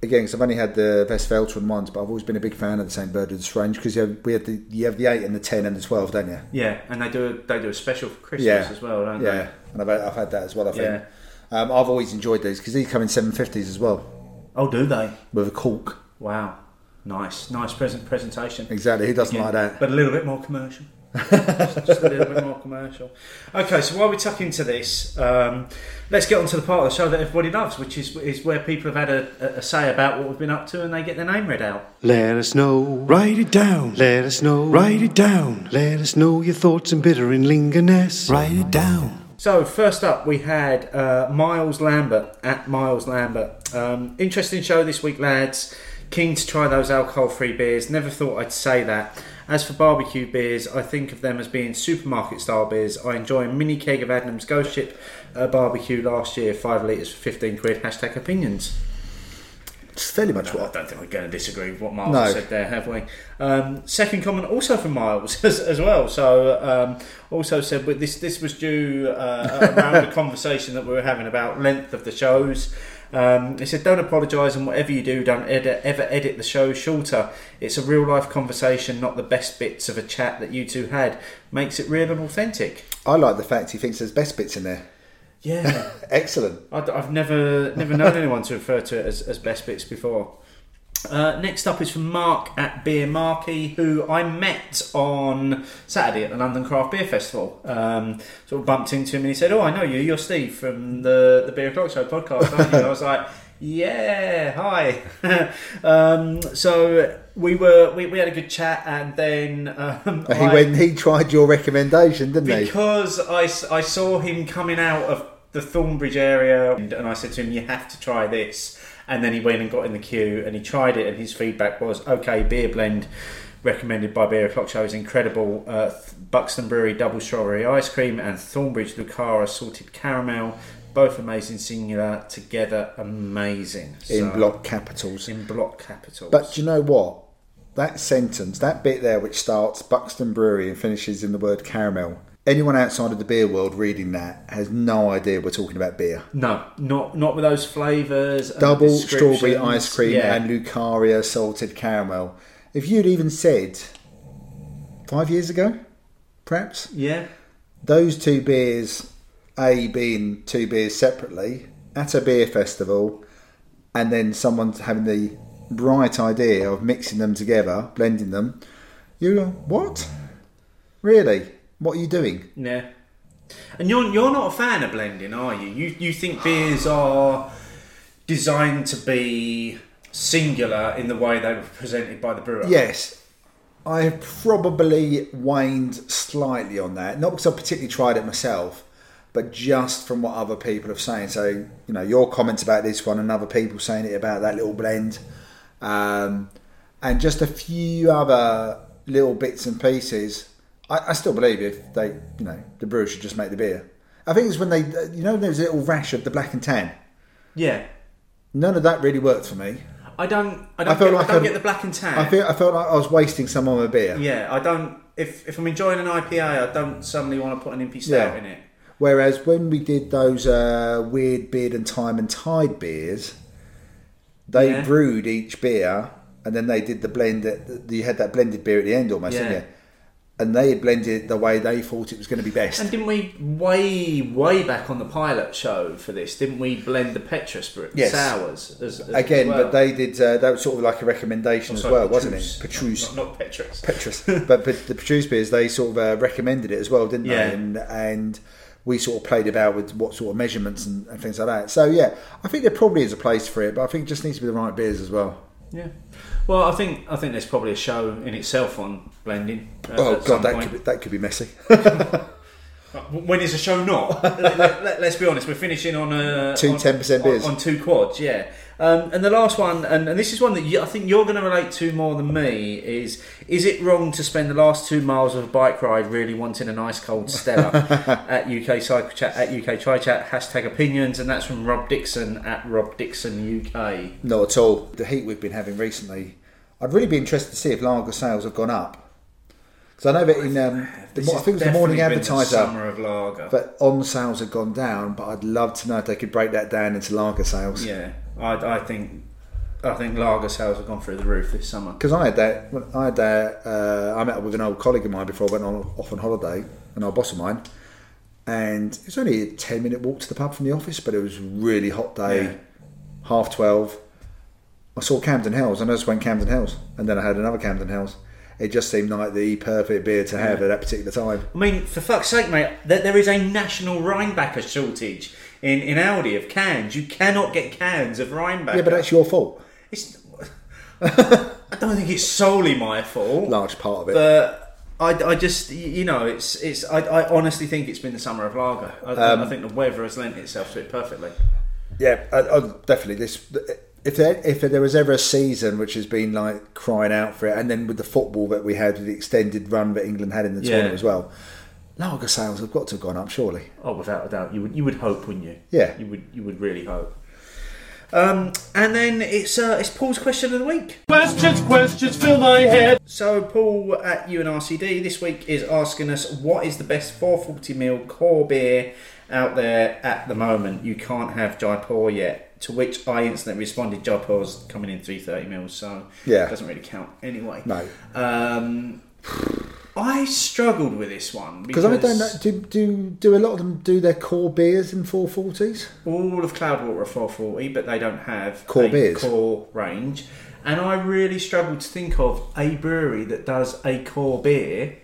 again because I've only had the Westvleteren once, but I've always been a big fan of the St Bernardus range because you have, we have the you have the eight and the ten and the twelve, don't you? yeah, and they do a, they do a special for Christmas Yeah. as well, don't they? Yeah, and I've, I've had that as well. I think Yeah. um, I've always enjoyed these because these come in seven fifties as well? Oh, do they? with a cork. Wow, nice, nice present presentation. Exactly, who doesn't Again, like that? But a little bit more commercial. Just a little bit more commercial. Okay, so while we tuck into this, um, let's get on to the part of the show that everybody loves, which is is where people have had a, a say about what we've been up to and they get their name read out. Let us know, write it down. Let us know, write it down. Let us know your thoughts and bitter and lingerness. Write it down. So first up, we had uh, Miles Lambert at Miles Lambert. Um, interesting show this week, lads. Keen to try those alcohol-free beers. Never thought I'd say that. As for barbecue beers, I think of them as being supermarket-style beers. I enjoy a mini keg of Adnams Ghost Ship uh, barbecue last year, five litres for fifteen quid. Hashtag opinions. It's fairly much I what I don't think we're going to disagree with what Miles No. said there, have we? Um, second comment also from Miles as, as well. So um, also said, but this this was due uh, around the conversation that we were having about length of the shows. Um, he said, "Don't apologise, and whatever you do, don't edit, ever edit the show shorter. It's a real life conversation, not the best bits of a chat that you two had. Makes it real and authentic." I like the fact he thinks there's best bits in there. Yeah, Excellent. I- I've never never known anyone to refer to it as, as best bits before. Uh, next up is from Mark at Beer Marky, who I met on Saturday at the London Craft Beer Festival. Um, sort of bumped into him and he said, "Oh, I know you. You're Steve from the the Beer O'clock Show podcast, aren't you?" I was like, "Yeah, hi." um, so we were we, we had a good chat, and then um, He I- went. He tried your recommendation, didn't he? because I I saw him coming out of the Thornbridge area and I said to him, You have to try this. And then he went and got in the queue and he tried it, and his feedback was, Okay, beer blend recommended by Beer O'Clock Show is incredible. Uh, Buxton Brewery double strawberry ice cream and Thornbridge Lucaria salted caramel. Both amazing singular, together amazing. In So- block capitals. In block capitals. But do you know what? That sentence, that bit there, which starts Buxton Brewery and finishes in the word caramel. Anyone outside of the beer world reading that has no idea we're talking about beer. no, not not with those flavours. Double strawberry ice cream Yeah. and Lucaria salted caramel. If you'd even said five years ago, perhaps, Yeah, those two beers, A being two beers separately, at a beer festival, and then someone having the bright idea of mixing them together, blending them, you go, what? Really? What are you doing? yeah. And you're you're not a fan of blending, are you? You you think beers are designed to be singular in the way they were presented by the brewer? Yes, I have probably waned slightly on that. Not because I've particularly tried it myself, but just from what other people have saying. So, you know, your comments about this one and other people saying it about that little blend. Um, and just a few other little bits and pieces. I, I still believe if they, you know, the brewer should just make the beer. I think it's when they, you know, there's a little rash of the black and tan. Yeah. None of that really worked for me. I don't. I don't, felt get, like I don't get the black and tan. I feel I felt like I was wasting some of my beer. Yeah, I don't. If if I'm enjoying an IPA, I don't suddenly want to put an impy stout Yeah. in it. Whereas when we did those uh, weird beard and time and tide beers, they Yeah. brewed each beer and then they did the blend. That, you had that blended beer at the end almost, didn't you? And they had blended it the way they thought it was going to be best. And didn't we way way back on the pilot show for this? Didn't we blend the Petrus Br- Yes. sours as, as Again, well? but they did. Uh, that was sort of like a recommendation Oh, as sorry, well, wasn't it? Petrus. not, not Petrus. Petrus. but, but the Petrus beers, they sort of uh, recommended it as well, didn't Yeah. they? And, and we sort of played about with what sort of measurements and, and things like that. So yeah, I think there probably is a place for it, but I think it just needs to be the right beers as well. Yeah. Well, I think I think there's probably a show in itself on blending. Uh, oh, at- Oh god, that point. could be, that could be messy. Uh, when is the show not? let, let, us be honest, we're finishing on a Two on- 10% beers. on, on two quads, yeah. Um, and the last one, and, and this is one that you, I think you're going to relate to more than me, is is it wrong to spend the last two miles of a bike ride really wanting an ice cold Stella at UK Cycle Chat at UK Tri Chat hashtag opinions, and that's from Rob Dixon at Rob Dixon UK. Not at all. The heat we've been having recently, I'd really be interested to see if lager sales have gone up. Because I know that in um, the, I think it was the morning the advertiser summer of lager. that on sales have gone down, but I'd love to know if they could break that down into lager sales. yeah, I, I think I think lager sales have gone through the roof this summer. Because I had that, I had that. Uh, I met up with an old colleague of mine before I went on off on holiday, an old boss of mine, and it was only a ten minute walk to the pub from the office, but it was a really hot day, Yeah. half twelve. I saw Camden Hells, and I just went Camden Hells, and then I had another Camden Hells. It just seemed like the perfect beer to have at that particular time. I mean, for fuck's sake, mate, there, there is a national Rheinbacher shortage in, in Aldi of cans. You cannot get cans of Rheinbacher. Yeah, but that's your fault. It's, I don't think it's solely my fault, Large part of it. but I, I just, you know, it's it's. I, I honestly think it's been the summer of lager. I, Um, I think the weather has lent itself to it perfectly. Yeah, I, I, definitely. This if there if there was ever a season which has been like crying out for it, and then with the football that we had, with the extended run that England had in the Yeah. tournament as well, lager sales have got to have gone up, surely. Oh, without a doubt, you would you would hope, wouldn't you? Yeah. you would you would really hope. Um, and then it's uh, it's Paul's question of the week. Questions, questions fill my head. So Paul at UNRCD this week is asking us what is the best 440 ml core beer out there at the moment. You can't have Jaipur yet. To which I instantly responded, Jaipur's coming in 330 mils, so Yeah. it doesn't really count anyway. No, Um, I struggled with this one because I don't know. Do, do do a lot of them do their core beers in 440s? all of Cloudwater are 440, but they don't have Core a beers. core range. And I really struggled to think of a brewery that does a core beer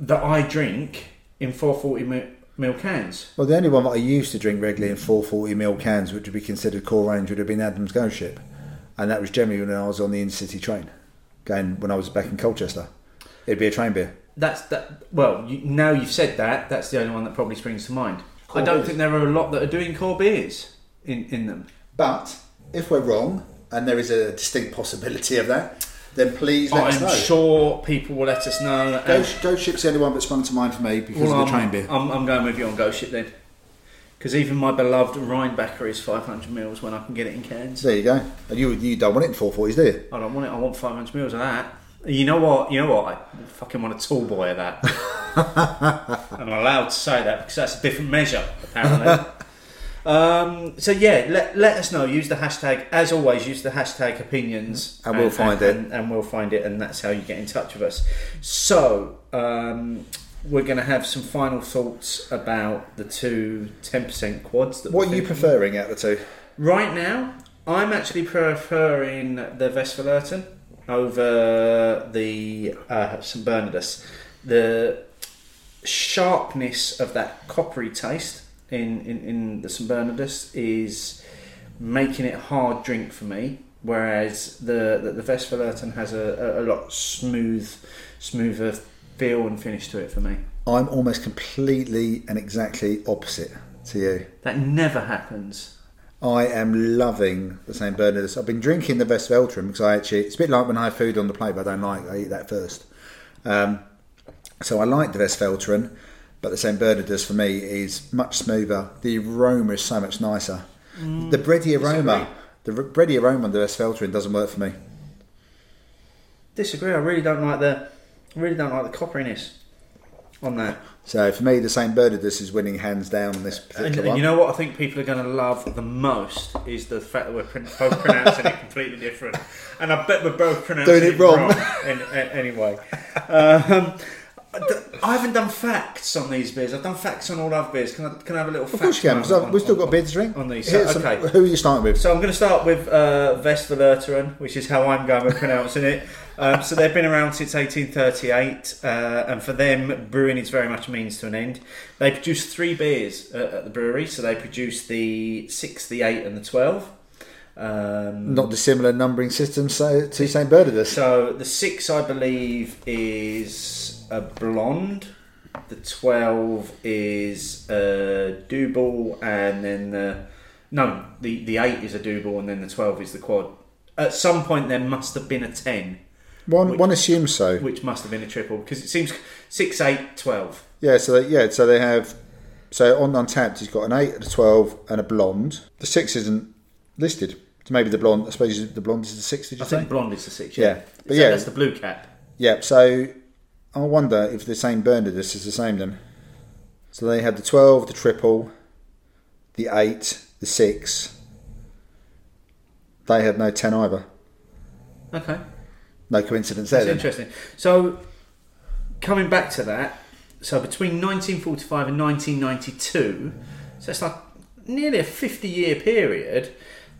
that I drink in 440 mil, mil cans. Well, the only one that I used to drink regularly in 440 ml cans, which would be considered core range, would have been Adnams Ghost Ship, and that was generally when I was on the intercity train, going when I was back in Colchester. It'd be a train beer. That's that. Well, you, now you've said that, that's the only one that probably springs to mind. Core I don't beers. think there are a lot that are doing core beers in, in them. But if we're wrong, and there is a distinct possibility of that, then please let oh, us know. I'm know. sure people will let us know. Ghost, Ghost Ship's the only one that sprung to mind for me because Well, of the I'm, train beer. I'm, I'm going with you on Ghost Ship then. Because even my beloved Rheinbacher is 500 mils when I can get it in cans. there you go. And you you don't want it in 440s, do you? I don't want it. I want 500 mils of that. You know what? You know what? I fucking want a tall boy of that. I'm allowed to say that because that's a different measure, apparently. um, so yeah, let, let us know. Use the hashtag, as always, use the hashtag opinions. And we'll find it. And, and we'll find it, and that's how you get in touch with us. So, um, we're going to have some final thoughts about the two 10% quads. That What we're you preferring out of the two? Right now, I'm actually preferring the Westvleteren over the uh, St Bernardus. The sharpness of that coppery taste in, in, in the St Bernardus is making it a hard drink for me, whereas the the, the Westvleteren has a, a, a lot smooth, smoother feel and finish to it for me. I'm almost completely and exactly opposite to you. That never happens. I am loving the St Bernardus. I've been drinking the Westvleteren because I actually it's a bit like when I have food on the plate, but I don't like. I eat that first. Um, so I like the Westvleteren, but the St Bernardus for me is much smoother. The aroma is so much nicer. the bready aroma, the r- bready aroma on the Westvleteren doesn't work for me. Disagree. I really don't like the. I really don't like the copperiness on that. So for me, the St Bernardus is winning hands down this particular and one. you know what I think people are going to love the most is the fact that we're both pronouncing it completely different, and I bet we're both pronouncing Doing it wrong. in, a- anyway, um, I haven't done facts on these beers. I've done facts on all other beers. Can I, can I have a little? of course you can. because we've still got beers to drink. on these. So, some- okay. who are you starting with? So I'm going to start with uh, Westvleteren, which is how I'm going with pronouncing it. Um, so they've been around since 1838, uh, and for them, brewing is very much a means to an end. They produce three beers uh, at the brewery. So they produce the six, the eight, and the twelve. Um, Not dissimilar numbering system so, to St Bernardus. so the six, I believe, is a blonde. The twelve is a double, and then the no, the the eight is a double, and then the twelve is the quad. At some point, there must have been a ten, One which- one assumes so. which must have been a triple because it seems six, eight, twelve. Yeah, so they, yeah, so they have. So on Untappd, he's got an eight, a twelve, and a blonde. The six isn't listed. So maybe the blonde. I suppose the blonde is the six. Did you I say? think blonde is the six. Yeah. Yeah, But So yeah. that's the blue cap. Yeah. So I wonder if the same Bernardus is the same then. So they have the twelve, the triple, the eight, the six. They have no ten either. Okay. No coincidence there. That's Then. interesting. So, coming back to that, so between 1945 and 1992, so it's like nearly a 50 year period,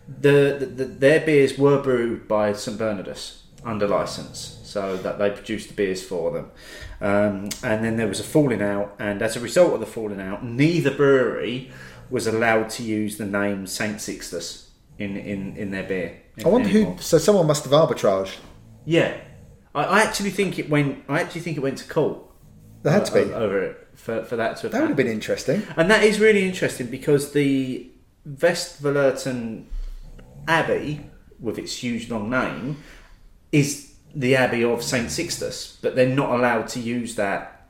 the, the, the their beers were brewed by St Bernardus under license, so that they produced the beers for them. Um, and then there was a falling out, and as a result of the falling out, neither brewery was allowed to use the name Saint Sixtus in, in, in their beer. I wonder anymore. who. So someone must have arbitraged. Yeah, I, I actually think it went. I actually think it went to court. There had to be. over it for, for that to have That would have been interesting. and that is really interesting because the Vestvalerton Abbey, with its huge long name, is the Abbey of Saint Sixtus, but they're not allowed to use that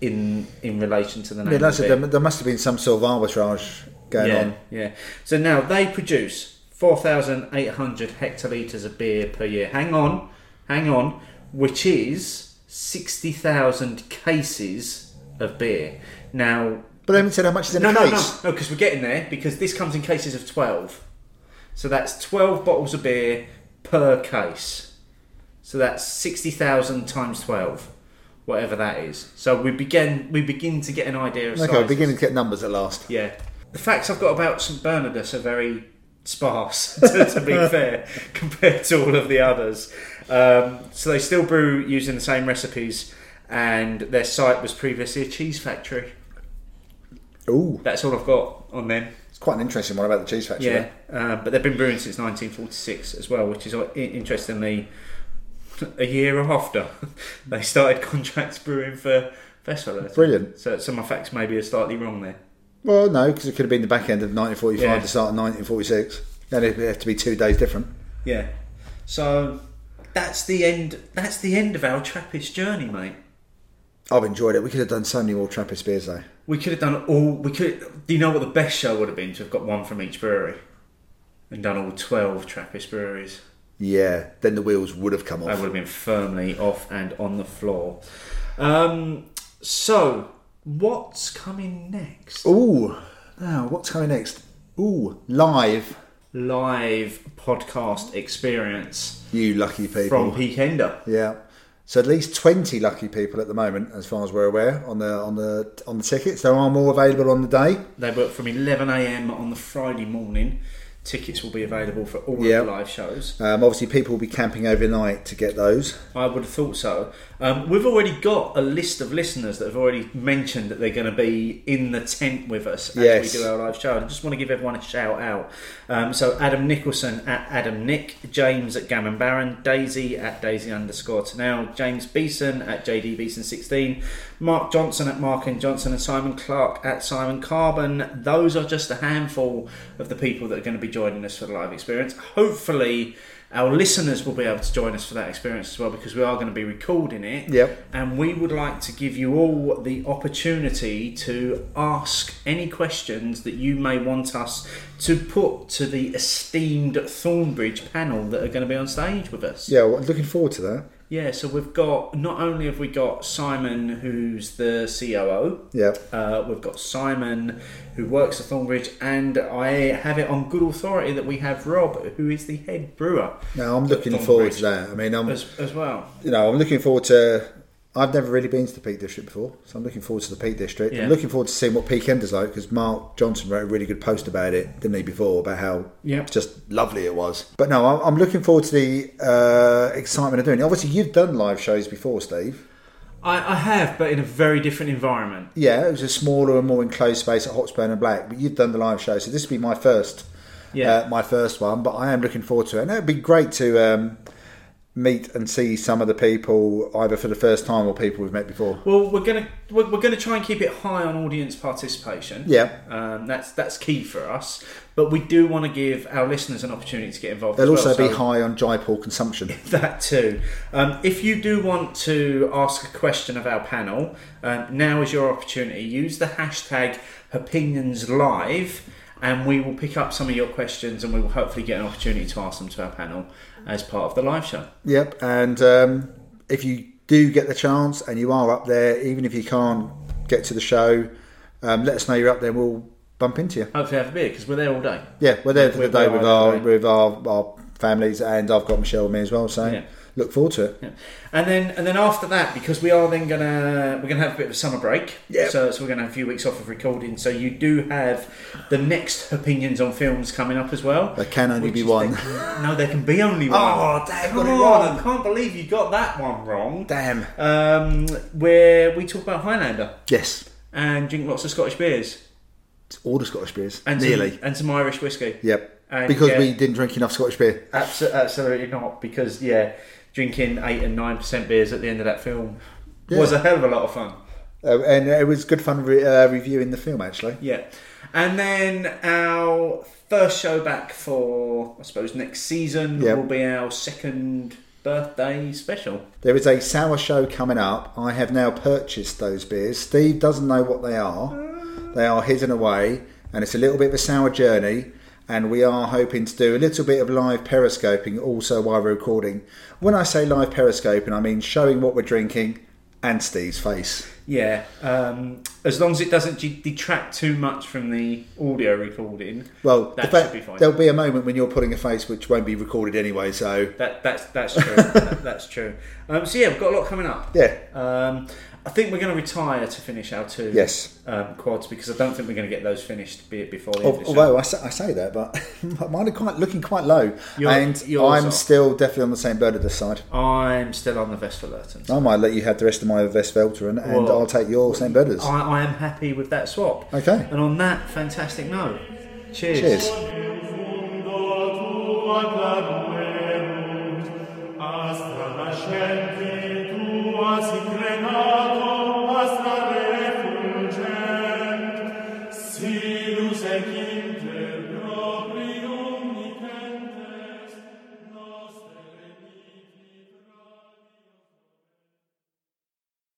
in in relation to the name. Yeah, of that's it. There, there must have been some sort of arbitrage going yeah, on. Yeah. So now they produce 4,800 hectolitres of beer per year. Hang on, hang on, which is 60,000 cases of beer. Now, But they haven't said how much is in no, a no, no, no, because we're getting there because this comes in cases of 12. So that's 12 bottles of beer per case. So that's 60,000 times 12, whatever that is. So we begin we begin to get an idea of Okay, we're beginning to get numbers at last. Yeah. The facts I've got about St Bernardus are very sparse, to, to be fair, compared to all of the others. Um, so they still brew using the same recipes, and their site was previously a cheese factory. Ooh, That's all I've got on them. it's quite an interesting one about the cheese factory. Yeah, uh, but they've been brewing since 1946 as well, which is uh, i- interestingly a year after they started contracts brewing for Festival. Brilliant. So some of my facts maybe are slightly wrong there. Well, no, because it could have been the back end of 1945 Yeah. to start of 1946. Then it'd have to be two days different. Yeah. So that's the end. That's the end of our Trappist journey, mate. I've enjoyed it. We could have done so many more Trappist beers though. We could have done all. We could. Do you know what the best show would have been to have got one from each brewery, and done all twelve Trappist breweries? Yeah, then the wheels would have come off. They would have been firmly off and on the floor. Um, so what's coming next? Ooh, now what's coming next? Ooh, live. Live podcast experience You lucky people. from Peakender. Yeah. So at least twenty lucky people at the moment, as far as we're aware, on the on the on the tickets. There are more available on the day. They work from 11 a.m. on the Friday morning. Tickets will be available for all Yeah. of the live shows. Um, obviously, people will be camping overnight to get those. I would have thought so. Um, we've already got a list of listeners that have already mentioned that they're going to be in the tent with us as Yes. we do our live show. I just want to give everyone a shout out. Um, so Adam Nicholson at Adam Nick, James at Gammon Baron, Daisy at Daisy underscore to now, James Beeson at JD Beeson 16, Mark Johnson at Mark and Johnson, and Simon Clark at Simon Carbon. Those are just a handful of the people that are going to be joining us for the live experience. Hopefully Our listeners will be able to join us for that experience as well because we are going to be recording it. Yep. And we would like to give you all the opportunity to ask any questions that you may want us to put to the esteemed Thornbridge panel that are going to be on stage with us. Yeah, well, looking forward to that. Yeah, so we've got not only have we got Simon, who's the COO, Yeah. uh, we've got Simon, who works at Thornbridge, and I have it on good authority that we have Rob, who is the head brewer Now I'm looking forward to that. I mean, I'm as, as well. you know, I'm looking forward to. I've never really been to the Peak District before, so I'm looking forward to the Peak District. Yeah. I'm looking forward to seeing what Peak End is like because Mark Johnson wrote a really good post about it, didn't he, before about how Yep. just lovely it was. But no, I'm, I'm looking forward to the uh, excitement of doing it. Obviously, you've done live shows before, Steve. I, I have, but in a very different environment. Yeah, it was a smaller and more enclosed space at Hop Burns and Black, but you've done the live show, so this will be my first, Yeah. uh, my first one. But I am looking forward to it, and it would be great to um, meet and see some of the people either for the first time or people we've met before. Well, we're gonna we're, we're gonna try and keep it high on audience participation. Yeah. um, that's that's key for us. But we do want to give our listeners an opportunity to get involved. They'll as well, also be high on Jaipur consumption. That too. Um, if you do want to ask a question of our panel, um, now is your opportunity. Use the hashtag opinions live, and we will pick up some of your questions, and we will hopefully get an opportunity to ask them to our panel as part of the live show. Yep, and um, if you do get the chance and you are up there, even if you can't get to the show, um, let us know you're up there. We'll bump into you. Hopefully, have a beer because we're there all day. Yeah, we're there for We're the day with our day. with our, our families, and I've got Michelle with me as well. So Yeah. Look forward to it. Yeah. And then and then after that, because we are then gonna we're gonna have a bit of a summer break. Yeah. So so we're gonna have a few weeks off of recording. So you do have the next opinions on films coming up as well. There can only be one. the- no, there can be only one. Oh, damn, Come got wrong. I can't believe you got that one wrong. Damn. Um, where we talk about Highlander Yes, and drink lots of Scottish beers all the Scottish beers. and Nearly. some, and some Irish whiskey. Yep. And because get- we didn't drink enough Scottish beer. Abso- absolutely not, because yeah, drinking eight and nine percent beers at the end of that film was a hell of a lot of fun. Uh, and it was good fun re- uh, reviewing the film actually. Yeah, and then our first show back for I suppose next season Yep. will be our second birthday special. There is a sour show coming up. I have now purchased those beers. Steve doesn't know what they are. They are hidden away, and it's a little bit of a sour journey. And we are hoping to do a little bit of live periscoping also while we're recording. When I say live periscoping, I mean showing what we're drinking and Steve's face. Yeah, um, as long as it doesn't detract too much from the audio recording. Well, That the should be fine. there'll be a moment when you're putting a face which won't be recorded anyway. So That that's that's true. that, that's true. Um, so yeah, we've got a lot coming up. yeah, Um, I think we're going to retire to finish our two yes. um, quads because I don't think we're going to get those finished before the end Although I say, I say, that, but mine are quite looking quite low, and I'm still definitely on the same bird at this side. I'm still on the Westvleteren. I might let you have the rest of my Westvleteren, and well, I'll take your St Bernardus. I, I, am happy with that swap. Okay. And on that fantastic note, cheers. Cheers. Senhor.